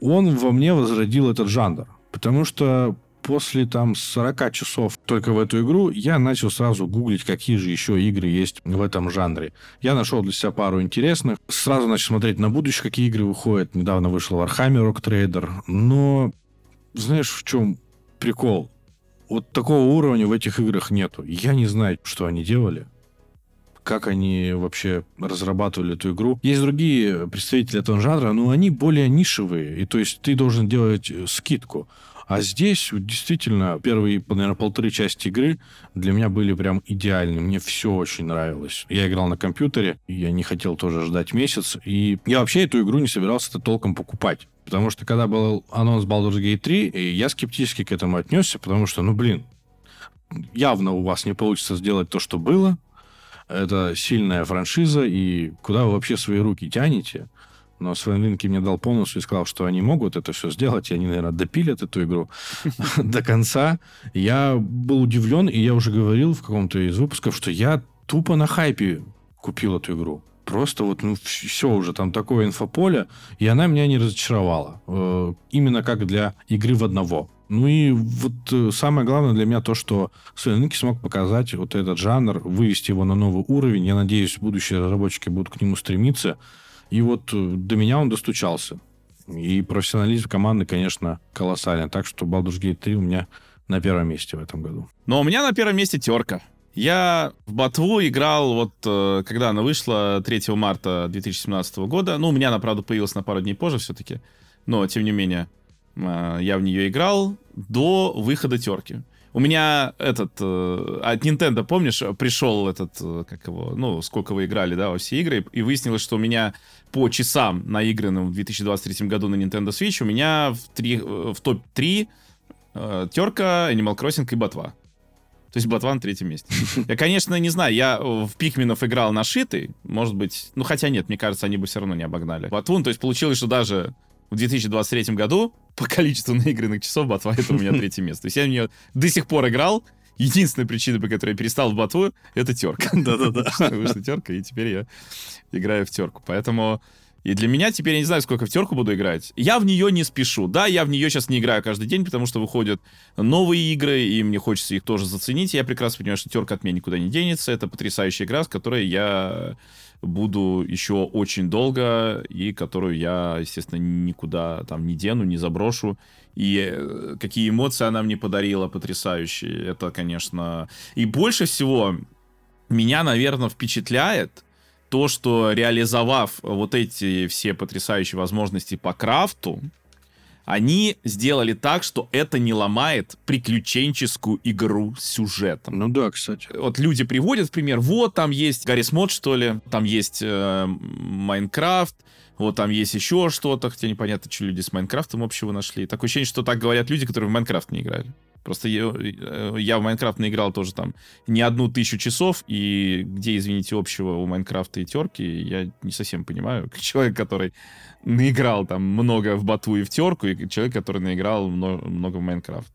он во мне возродил этот жанр. Потому что после там 40 часов только в эту игру я начал сразу гуглить, какие же еще игры есть в этом жанре. Я нашел для себя пару интересных. Сразу начал смотреть на будущее, какие игры выходят. Недавно вышел Warhammer Rock Trader. Но знаешь, в чем прикол? Вот такого уровня в этих играх нету. Я не знаю, что они делали как они вообще разрабатывали эту игру. Есть другие представители этого жанра, но они более нишевые, и то есть ты должен делать э, скидку. А здесь действительно первые, наверное, полторы части игры для меня были прям идеальны. Мне все очень нравилось. Я играл на компьютере, я не хотел тоже ждать месяц. И я вообще эту игру не собирался толком покупать. Потому что когда был анонс Baldur's Gate 3, я скептически к этому отнесся, потому что, ну, блин, явно у вас не получится сделать то, что было. Это сильная франшиза, и куда вы вообще свои руки тянете? Но Свен Линки мне дал полностью и сказал, что они могут это все сделать, и они, наверное, допилят эту игру до конца. Я был удивлен, и я уже говорил в каком-то из выпусков, что я тупо на хайпе купил эту игру. Просто вот, ну, все уже, там такое инфополе, и она меня не разочаровала. Э, именно как для игры в одного. Ну и вот э, самое главное для меня то, что Свен смог показать вот этот жанр, вывести его на новый уровень. Я надеюсь, будущие разработчики будут к нему стремиться. И вот э, до меня он достучался. И профессионализм команды, конечно, колоссальный. Так что Baldur's Gate 3 у меня на первом месте в этом году. Но у меня на первом месте терка. Я в Ботву играл вот, э, когда она вышла 3 марта 2017 года. Ну, у меня она, правда, появилась на пару дней позже все-таки. Но, тем не менее, э, я в нее играл до выхода терки. У меня этот э, от Nintendo, помнишь, пришел этот, э, как его, ну, сколько вы играли, да, во все игры, и выяснилось, что у меня по часам наигранным в 2023 году на Nintendo Switch у меня в, три, э, в топ-3 э, терка, Animal Crossing и Ботва. То есть Ботва на третьем месте. Я, конечно, не знаю, я в Пикменов играл на шитый, может быть, ну хотя нет, мне кажется, они бы все равно не обогнали. Ботвун, то есть получилось, что даже в 2023 году по количеству наигранных часов ботва это у меня третье место. То есть я в нее до сих пор играл. Единственная причина, по которой я перестал в ботву, это терка. Да-да-да. Вышла терка, и теперь я играю в терку. Поэтому и для меня теперь я не знаю, сколько в терку буду играть. Я в нее не спешу. Да, я в нее сейчас не играю каждый день, потому что выходят новые игры, и мне хочется их тоже заценить. Я прекрасно понимаю, что терка от меня никуда не денется. Это потрясающая игра, с которой я буду еще очень долго, и которую я, естественно, никуда там не дену, не заброшу. И э, какие эмоции она мне подарила потрясающие. Это, конечно... И больше всего меня, наверное, впечатляет то, что реализовав вот эти все потрясающие возможности по крафту, они сделали так, что это не ломает приключенческую игру с сюжетом. Ну да, кстати. Вот люди приводят пример, вот там есть Garry's Mod, что ли, там есть э, Майнкрафт, вот там есть еще что-то, хотя непонятно, что люди с Майнкрафтом общего нашли. Такое ощущение, что так говорят люди, которые в Майнкрафт не играли. Просто я, я в Майнкрафт наиграл тоже там не одну тысячу часов, и где, извините, общего у Майнкрафта и терки, я не совсем понимаю. Человек, который наиграл там много в бату и в терку, и человек, который наиграл много, много в Майнкрафт.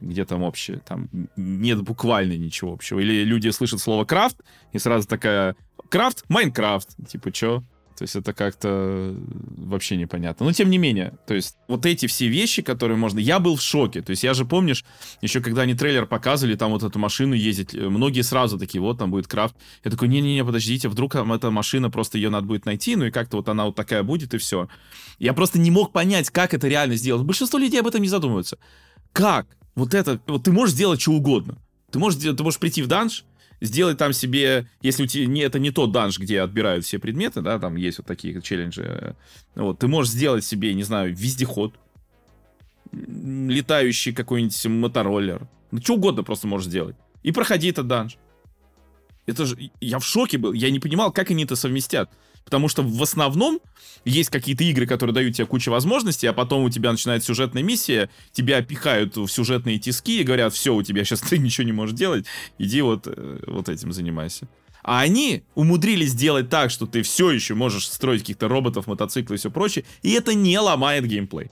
Где там общее? Там нет буквально ничего общего. Или люди слышат слово крафт, и сразу такая крафт, Майнкрафт. Типа, чё? То есть это как-то вообще непонятно. Но тем не менее, то есть вот эти все вещи, которые можно... Я был в шоке. То есть я же, помнишь, еще когда они трейлер показывали, там вот эту машину ездить, э, многие сразу такие, вот там будет крафт. Я такой, не-не-не, подождите, вдруг там эта машина, просто ее надо будет найти, ну и как-то вот она вот такая будет, и все. Я просто не мог понять, как это реально сделать. Большинство людей об этом не задумываются. Как? Вот это... Вот ты можешь сделать что угодно. Ты можешь, ты можешь прийти в данж, сделай там себе, если у тебя не, это не тот данж, где отбирают все предметы, да, там есть вот такие челленджи, э, вот, ты можешь сделать себе, не знаю, вездеход, летающий какой-нибудь мотороллер, ну, что угодно просто можешь сделать. И проходи этот данж. Это же, я в шоке был, я не понимал, как они это совместят. Потому что в основном есть какие-то игры, которые дают тебе кучу возможностей, а потом у тебя начинается сюжетная миссия, тебя пихают в сюжетные тиски и говорят, все, у тебя сейчас ты ничего не можешь делать, иди вот, э, вот этим занимайся. А они умудрились сделать так, что ты все еще можешь строить каких-то роботов, мотоциклы и все прочее, и это не ломает геймплей.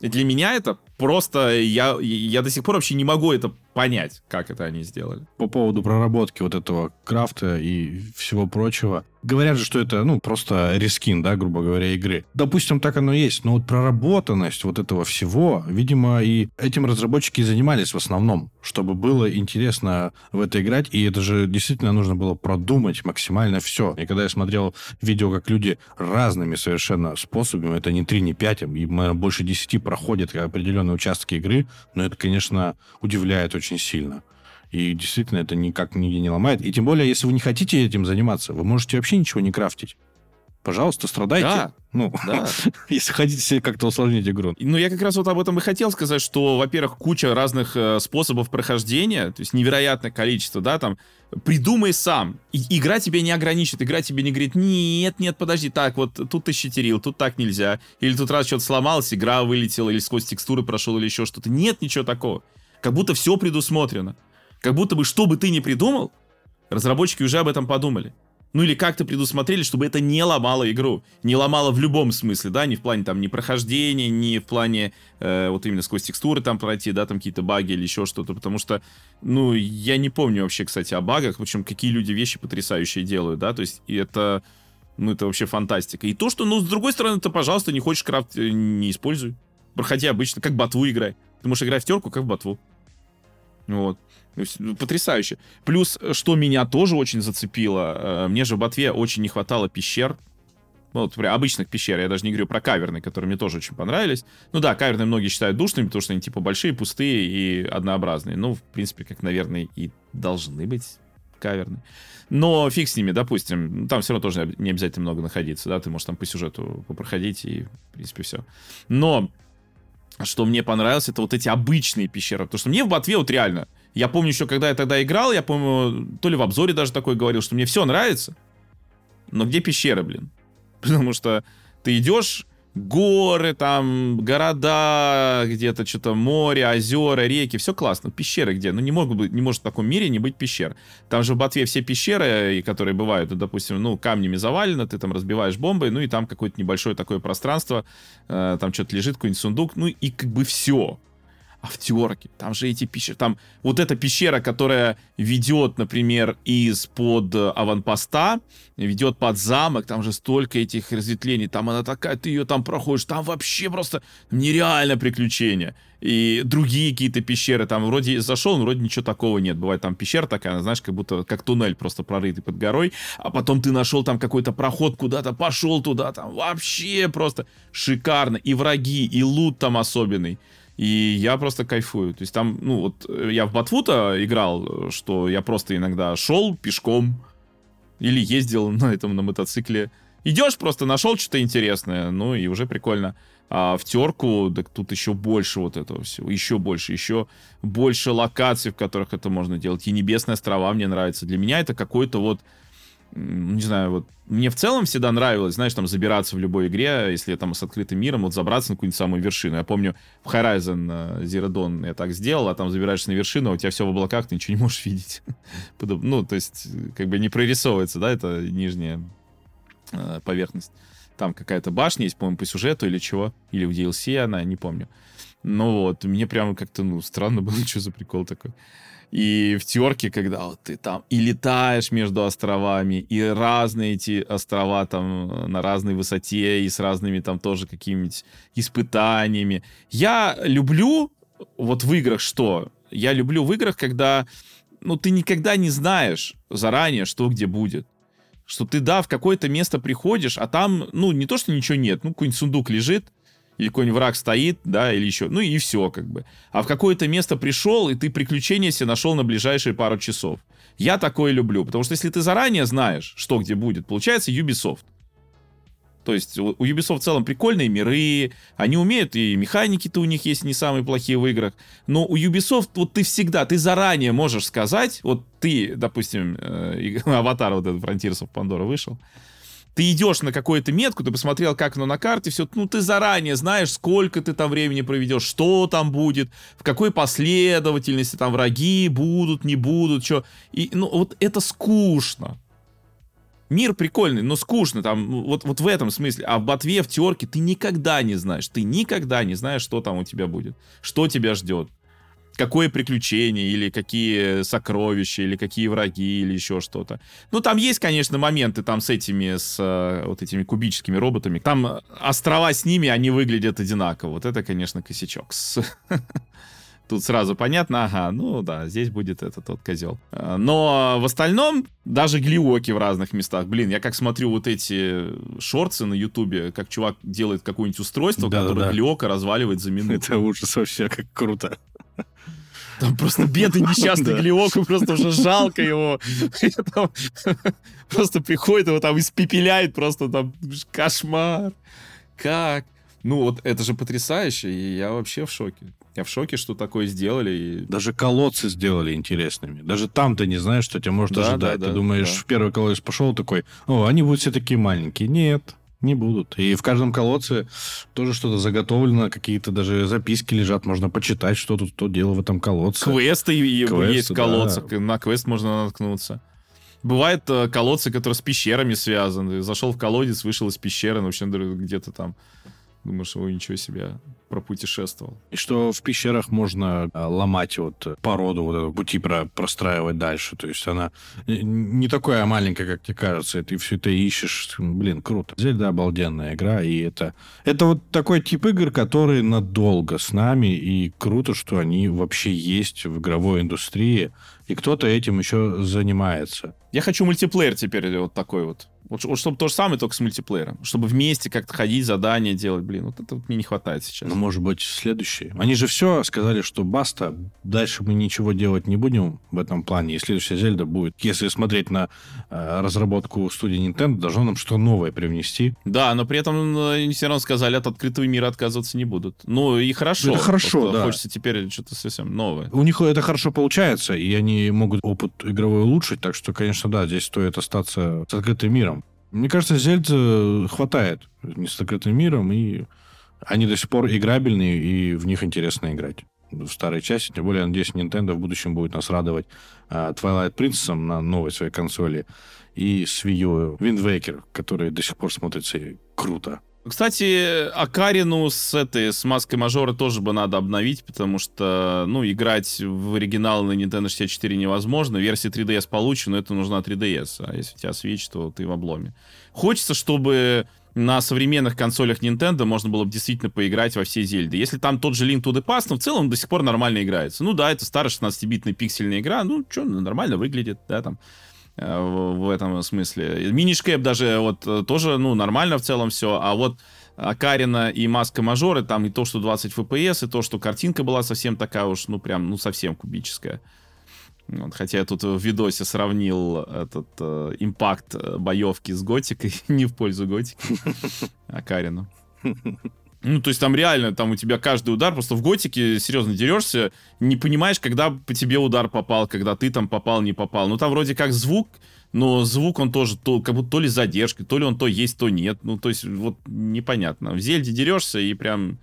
И для меня это просто я, я до сих пор вообще не могу это понять, как это они сделали. По поводу проработки вот этого крафта и всего прочего. Говорят же, что это, ну, просто рискин, да, грубо говоря, игры. Допустим, так оно есть, но вот проработанность вот этого всего, видимо, и этим разработчики и занимались в основном, чтобы было интересно в это играть, и это же действительно нужно было продумать максимально все. И когда я смотрел видео, как люди разными совершенно способами, это не 3, не 5, и больше 10 проходят определенные участки игры, но это, конечно, удивляет очень сильно. И действительно это никак нигде не ломает. И тем более, если вы не хотите этим заниматься, вы можете вообще ничего не крафтить. Пожалуйста, страдайте. Да. Ну, да. если хотите себе как-то усложнить игру. Ну, я как раз вот об этом и хотел сказать, что, во-первых, куча разных э, способов прохождения, то есть невероятное количество, да, там, придумай сам. И, игра тебя не ограничит, игра тебе не говорит, нет, нет, подожди, так, вот тут ты щитерил, тут так нельзя, или тут раз что-то сломалось, игра вылетела, или сквозь текстуры прошел, или еще что-то. Нет ничего такого. Как будто все предусмотрено. Как будто бы, что бы ты ни придумал, разработчики уже об этом подумали. Ну или как-то предусмотрели, чтобы это не ломало игру. Не ломало в любом смысле, да, не в плане там не прохождения, не в плане э, вот именно сквозь текстуры там пройти, да, там какие-то баги или еще что-то. Потому что, ну, я не помню вообще, кстати, о багах, общем, какие люди вещи потрясающие делают, да, то есть и это, ну, это вообще фантастика. И то, что, ну, с другой стороны, ты, пожалуйста, не хочешь крафт, э, не используй. Проходи обычно, как ботву играй. Ты можешь играть в терку, как в ботву. Вот. Ну, потрясающе. Плюс, что меня тоже очень зацепило, э, мне же в Ботве очень не хватало пещер. Ну, вот, обычных пещер, я даже не говорю про каверные, которые мне тоже очень понравились. Ну да, каверные многие считают душными, потому что они типа большие, пустые и однообразные. Ну, в принципе, как, наверное, и должны быть каверны. Но фиг с ними, допустим, там все равно тоже не обязательно много находиться, да, ты можешь там по сюжету попроходить и, в принципе, все. Но что мне понравилось, это вот эти обычные пещеры. Потому что мне в Ботве вот реально... Я помню еще, когда я тогда играл, я помню, то ли в обзоре даже такой говорил, что мне все нравится, но где пещеры, блин? Потому что ты идешь, горы, там, города, где-то что-то море, озера, реки, все классно. Пещеры где? Ну, не, могут быть, не может в таком мире не быть пещер. Там же в Ботве все пещеры, которые бывают, допустим, ну, камнями завалено, ты там разбиваешь бомбой, ну, и там какое-то небольшое такое пространство, э, там что-то лежит, какой-нибудь сундук, ну, и как бы все а в терке. Там же эти пещеры. Там вот эта пещера, которая ведет, например, из-под аванпоста, ведет под замок, там же столько этих разветвлений. Там она такая, ты ее там проходишь. Там вообще просто нереальное приключение. И другие какие-то пещеры, там вроде зашел, но вроде ничего такого нет. Бывает там пещера такая, знаешь, как будто как туннель просто прорытый под горой, а потом ты нашел там какой-то проход куда-то, пошел туда, там вообще просто шикарно. И враги, и лут там особенный. И я просто кайфую. То есть там, ну вот, э, я в Батфута играл, что я просто иногда шел пешком или ездил на этом, на мотоцикле. Идешь, просто нашел что-то интересное, ну и уже прикольно. А в терку, так тут еще больше вот этого всего, еще больше, еще больше локаций, в которых это можно делать. И Небесные острова мне нравится. Для меня это какой-то вот не знаю, вот мне в целом всегда нравилось, знаешь, там забираться в любой игре, если там с открытым миром, вот забраться на какую-нибудь самую вершину. Я помню, в Horizon э, Zero Dawn я так сделал, а там забираешься на вершину, а у тебя все в облаках, ты ничего не можешь видеть. ну, то есть, как бы не прорисовывается, да, это нижняя э, поверхность. Там какая-то башня есть, по-моему, по сюжету или чего, или в DLC она, не помню. Ну вот, мне прямо как-то, ну, странно было, что за прикол такой. И в терке, когда вот ты там и летаешь между островами, и разные эти острова там э, на разной высоте, и с разными там тоже какими-нибудь испытаниями. Я люблю вот в играх что? Я люблю в играх, когда ну, ты никогда не знаешь заранее, что где будет. Что ты, да, в какое-то место приходишь, а там, ну, не то, что ничего нет, ну, какой-нибудь сундук лежит, или какой-нибудь враг стоит, да, или еще, ну и все как бы. А в какое-то место пришел, и ты приключения себе нашел на ближайшие пару часов. Я такое люблю, потому что если ты заранее знаешь, что где будет, получается Ubisoft. То есть у Ubisoft в целом прикольные миры, они умеют, и механики-то у них есть не самые плохие в играх, но у Ubisoft вот ты всегда, ты заранее можешь сказать, вот ты, допустим, э, аватар вот этот Frontiers of Pandora вышел, ты идешь на какую-то метку, ты посмотрел, как оно на карте, все, ну, ты заранее знаешь, сколько ты там времени проведешь, что там будет, в какой последовательности там враги будут, не будут, что. И, ну, вот это скучно. Мир прикольный, но скучно там, ну, вот, вот в этом смысле. А в ботве, в терке ты никогда не знаешь. Ты никогда не знаешь, что там у тебя будет. Что тебя ждет. Какое приключение, или какие сокровища, или какие враги, или еще что-то. Ну, там есть, конечно, моменты там с этими, с э, вот этими кубическими роботами. Там острова с ними, они выглядят одинаково. Вот это, конечно, косячок. Тут сразу понятно, ага, ну да, здесь будет это тот козел. А, но в остальном даже глиоки в разных местах. Блин, я как смотрю вот эти шорты на ютубе, как чувак делает какое-нибудь устройство, да, которое да, глиока разваливает за минуту. Это ужас вообще, как круто. Там просто бедный несчастный да. Глиок, просто уже жалко его. Просто приходит его там испепеляет, просто там кошмар. Как? Ну вот это же потрясающе, и я вообще в шоке. Я в шоке, что такое сделали. И... Даже колодцы сделали интересными. Даже там ты не знаешь, что тебя может да, ожидать. Да, ты да, думаешь, да. в первый колодец пошел такой, о, они будут все такие маленькие. Нет, не будут. И в каждом колодце тоже что-то заготовлено, какие-то даже записки лежат, можно почитать, что тут то дело в этом колодце. Квесты, Квесты есть в колодцах, да. на квест можно наткнуться. Бывают э, колодцы, которые с пещерами связаны. Зашел в колодец, вышел из пещеры, ну, вообще где-то там Думаешь, ой, ничего себе, пропутешествовал. И что в пещерах можно а, ломать вот породу, вот эту пути про простраивать дальше. То есть она не такая маленькая, как тебе кажется. И ты все это ищешь. Блин, круто. Зельда обалденная игра. И это, это вот такой тип игр, который надолго с нами. И круто, что они вообще есть в игровой индустрии. И кто-то этим еще занимается. Я хочу мультиплеер теперь вот такой вот. Вот, вот чтобы то же самое, только с мультиплеером. Чтобы вместе как-то ходить, задания делать. Блин, вот это вот мне не хватает сейчас. Ну, может быть, следующий. Они же все сказали, что баста, дальше мы ничего делать не будем в этом плане. И следующая Зельда будет, если смотреть на э, разработку студии Nintendo, должно нам что новое привнести. Да, но при этом э, все равно сказали, от открытого мира отказываться не будут. Ну и хорошо. Это хорошо, да. Хочется теперь что-то совсем новое. У них это хорошо получается, и они могут опыт игровой улучшить, так что, конечно, да, здесь стоит остаться с открытым миром. Мне кажется, Зельд хватает не с закрытым миром, и они до сих пор играбельные, и в них интересно играть. В старой части, тем более, я надеюсь, Nintendo в будущем будет нас радовать uh, Twilight Princess на новой своей консоли и с Wii U Wind Waker, который до сих пор смотрится круто. Кстати, Акарину с этой, с маской мажора тоже бы надо обновить, потому что, ну, играть в оригинал на Nintendo 64 невозможно. Версия 3DS получена, но это нужна 3DS. А если у тебя Switch, то ты в обломе. Хочется, чтобы на современных консолях Nintendo можно было бы действительно поиграть во все Зельды. Если там тот же Link to the Past, но в целом до сих пор нормально играется. Ну да, это старая 16-битная пиксельная игра, ну что, нормально выглядит, да, там в этом смысле. Минишкэп даже вот э, тоже, ну, нормально в целом все, а вот Акарина и Маска Мажоры, там и то, что 20 FPS, и то, что картинка была совсем такая уж, ну, прям, ну, совсем кубическая. Вот, хотя я тут в видосе сравнил этот э, импакт боевки с готикой, не в пользу готики, Акарину. Ну, то есть там реально, там у тебя каждый удар, просто в готике серьезно дерешься, не понимаешь, когда по тебе удар попал, когда ты там попал, не попал. Ну, там вроде как звук, но звук он тоже то, как будто то ли задержкой, то ли он то есть, то нет. Ну, то есть вот непонятно. В Зельде дерешься и прям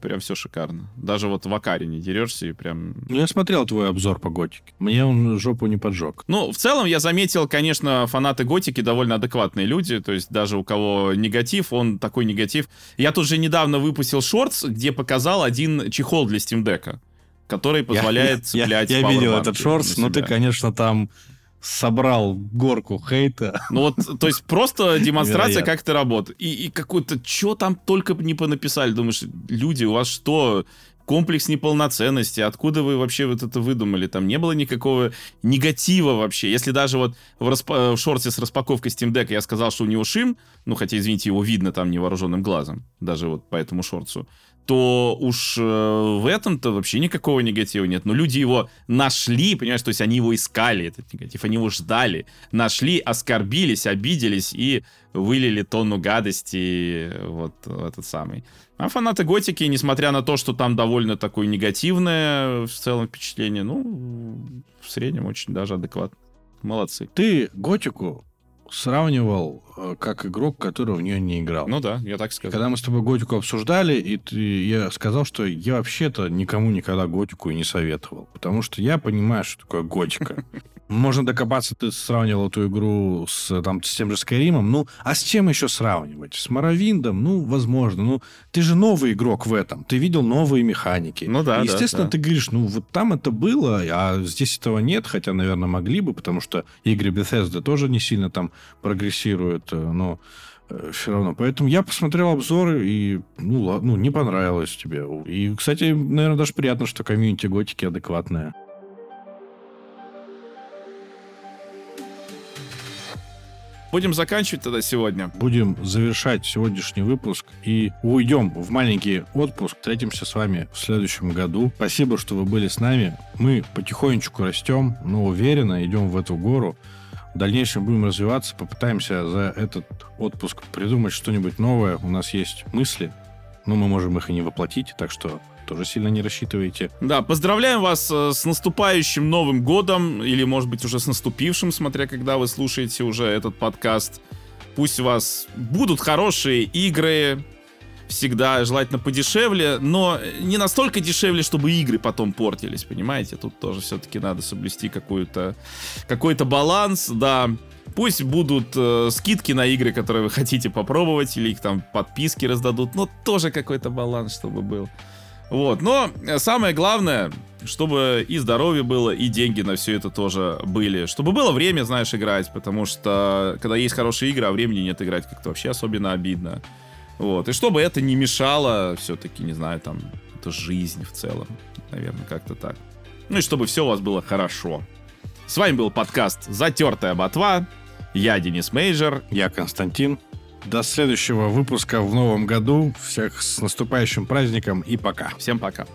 прям все шикарно. Даже вот в Акаре не дерешься и прям... Ну, я смотрел твой обзор по Готике. Мне он жопу не поджег. Ну, в целом я заметил, конечно, фанаты Готики довольно адекватные люди, то есть даже у кого негатив, он такой негатив. Я тут же недавно выпустил шортс, где показал один чехол для Steam Deck который позволяет я, цеплять Я, я, видел этот шортс, но ты, конечно, там собрал горку хейта. Ну вот, то есть просто демонстрация, как это работает. И, и какой-то, что там только не понаписали. Думаешь, люди, у вас что, комплекс неполноценности, откуда вы вообще вот это выдумали? Там не было никакого негатива вообще. Если даже вот в, расп- в шорте с распаковкой Steam Deck я сказал, что у него шим, ну, хотя, извините, его видно там невооруженным глазом, даже вот по этому шорцу, то уж э, в этом-то вообще никакого негатива нет. Но люди его нашли, понимаешь, то есть они его искали, этот негатив, они его ждали, нашли, оскорбились, обиделись и вылили тонну гадости вот этот самый. А фанаты Готики, несмотря на то, что там довольно такое негативное в целом впечатление, ну, в среднем очень даже адекватно. Молодцы. Ты Готику сравнивал как игрок, который в нее не играл. Ну да, я так сказал. Когда мы с тобой Готику обсуждали, и ты, я сказал, что я вообще-то никому никогда Готику и не советовал. Потому что я понимаю, что такое Готика. Можно докопаться, ты сравнивал эту игру с, там, с тем же Скайримом. Ну, а с чем еще сравнивать? С Моровиндом? Ну, возможно. Ну, ты же новый игрок в этом. Ты видел новые механики. Ну да, Естественно, да, да. ты говоришь, ну, вот там это было, а здесь этого нет, хотя, наверное, могли бы, потому что игры Bethesda тоже не сильно там прогрессируют, э, но все равно. Поэтому я посмотрел обзоры, и, ну, ладно, ну, не понравилось тебе. И, кстати, наверное, даже приятно, что комьюнити готики адекватная. Будем заканчивать тогда сегодня. Будем завершать сегодняшний выпуск и уйдем в маленький отпуск. Встретимся с вами в следующем году. Спасибо, что вы были с нами. Мы потихонечку растем, но уверенно идем в эту гору. В дальнейшем будем развиваться, попытаемся за этот отпуск придумать что-нибудь новое. У нас есть мысли, но мы можем их и не воплотить, так что тоже сильно не рассчитывайте. Да, поздравляем вас э, с наступающим Новым годом, или, может быть, уже с наступившим, смотря когда вы слушаете уже этот подкаст. Пусть у вас будут хорошие игры, всегда желательно подешевле, но не настолько дешевле, чтобы игры потом портились, понимаете? Тут тоже все-таки надо соблюсти какую-то какой-то баланс, да. Пусть будут э, скидки на игры, которые вы хотите попробовать, или их там подписки раздадут, но тоже какой-то баланс, чтобы был. Вот, но самое главное, чтобы и здоровье было, и деньги на все это тоже были. Чтобы было время, знаешь, играть, потому что когда есть хорошие игры, а времени нет играть, как-то вообще особенно обидно. Вот, и чтобы это не мешало все-таки, не знаю, там, это жизнь в целом, наверное, как-то так. Ну и чтобы все у вас было хорошо. С вами был подкаст «Затертая ботва». Я Денис Мейджер. Я Константин. До следующего выпуска в новом году. Всех с наступающим праздником и пока. Всем пока.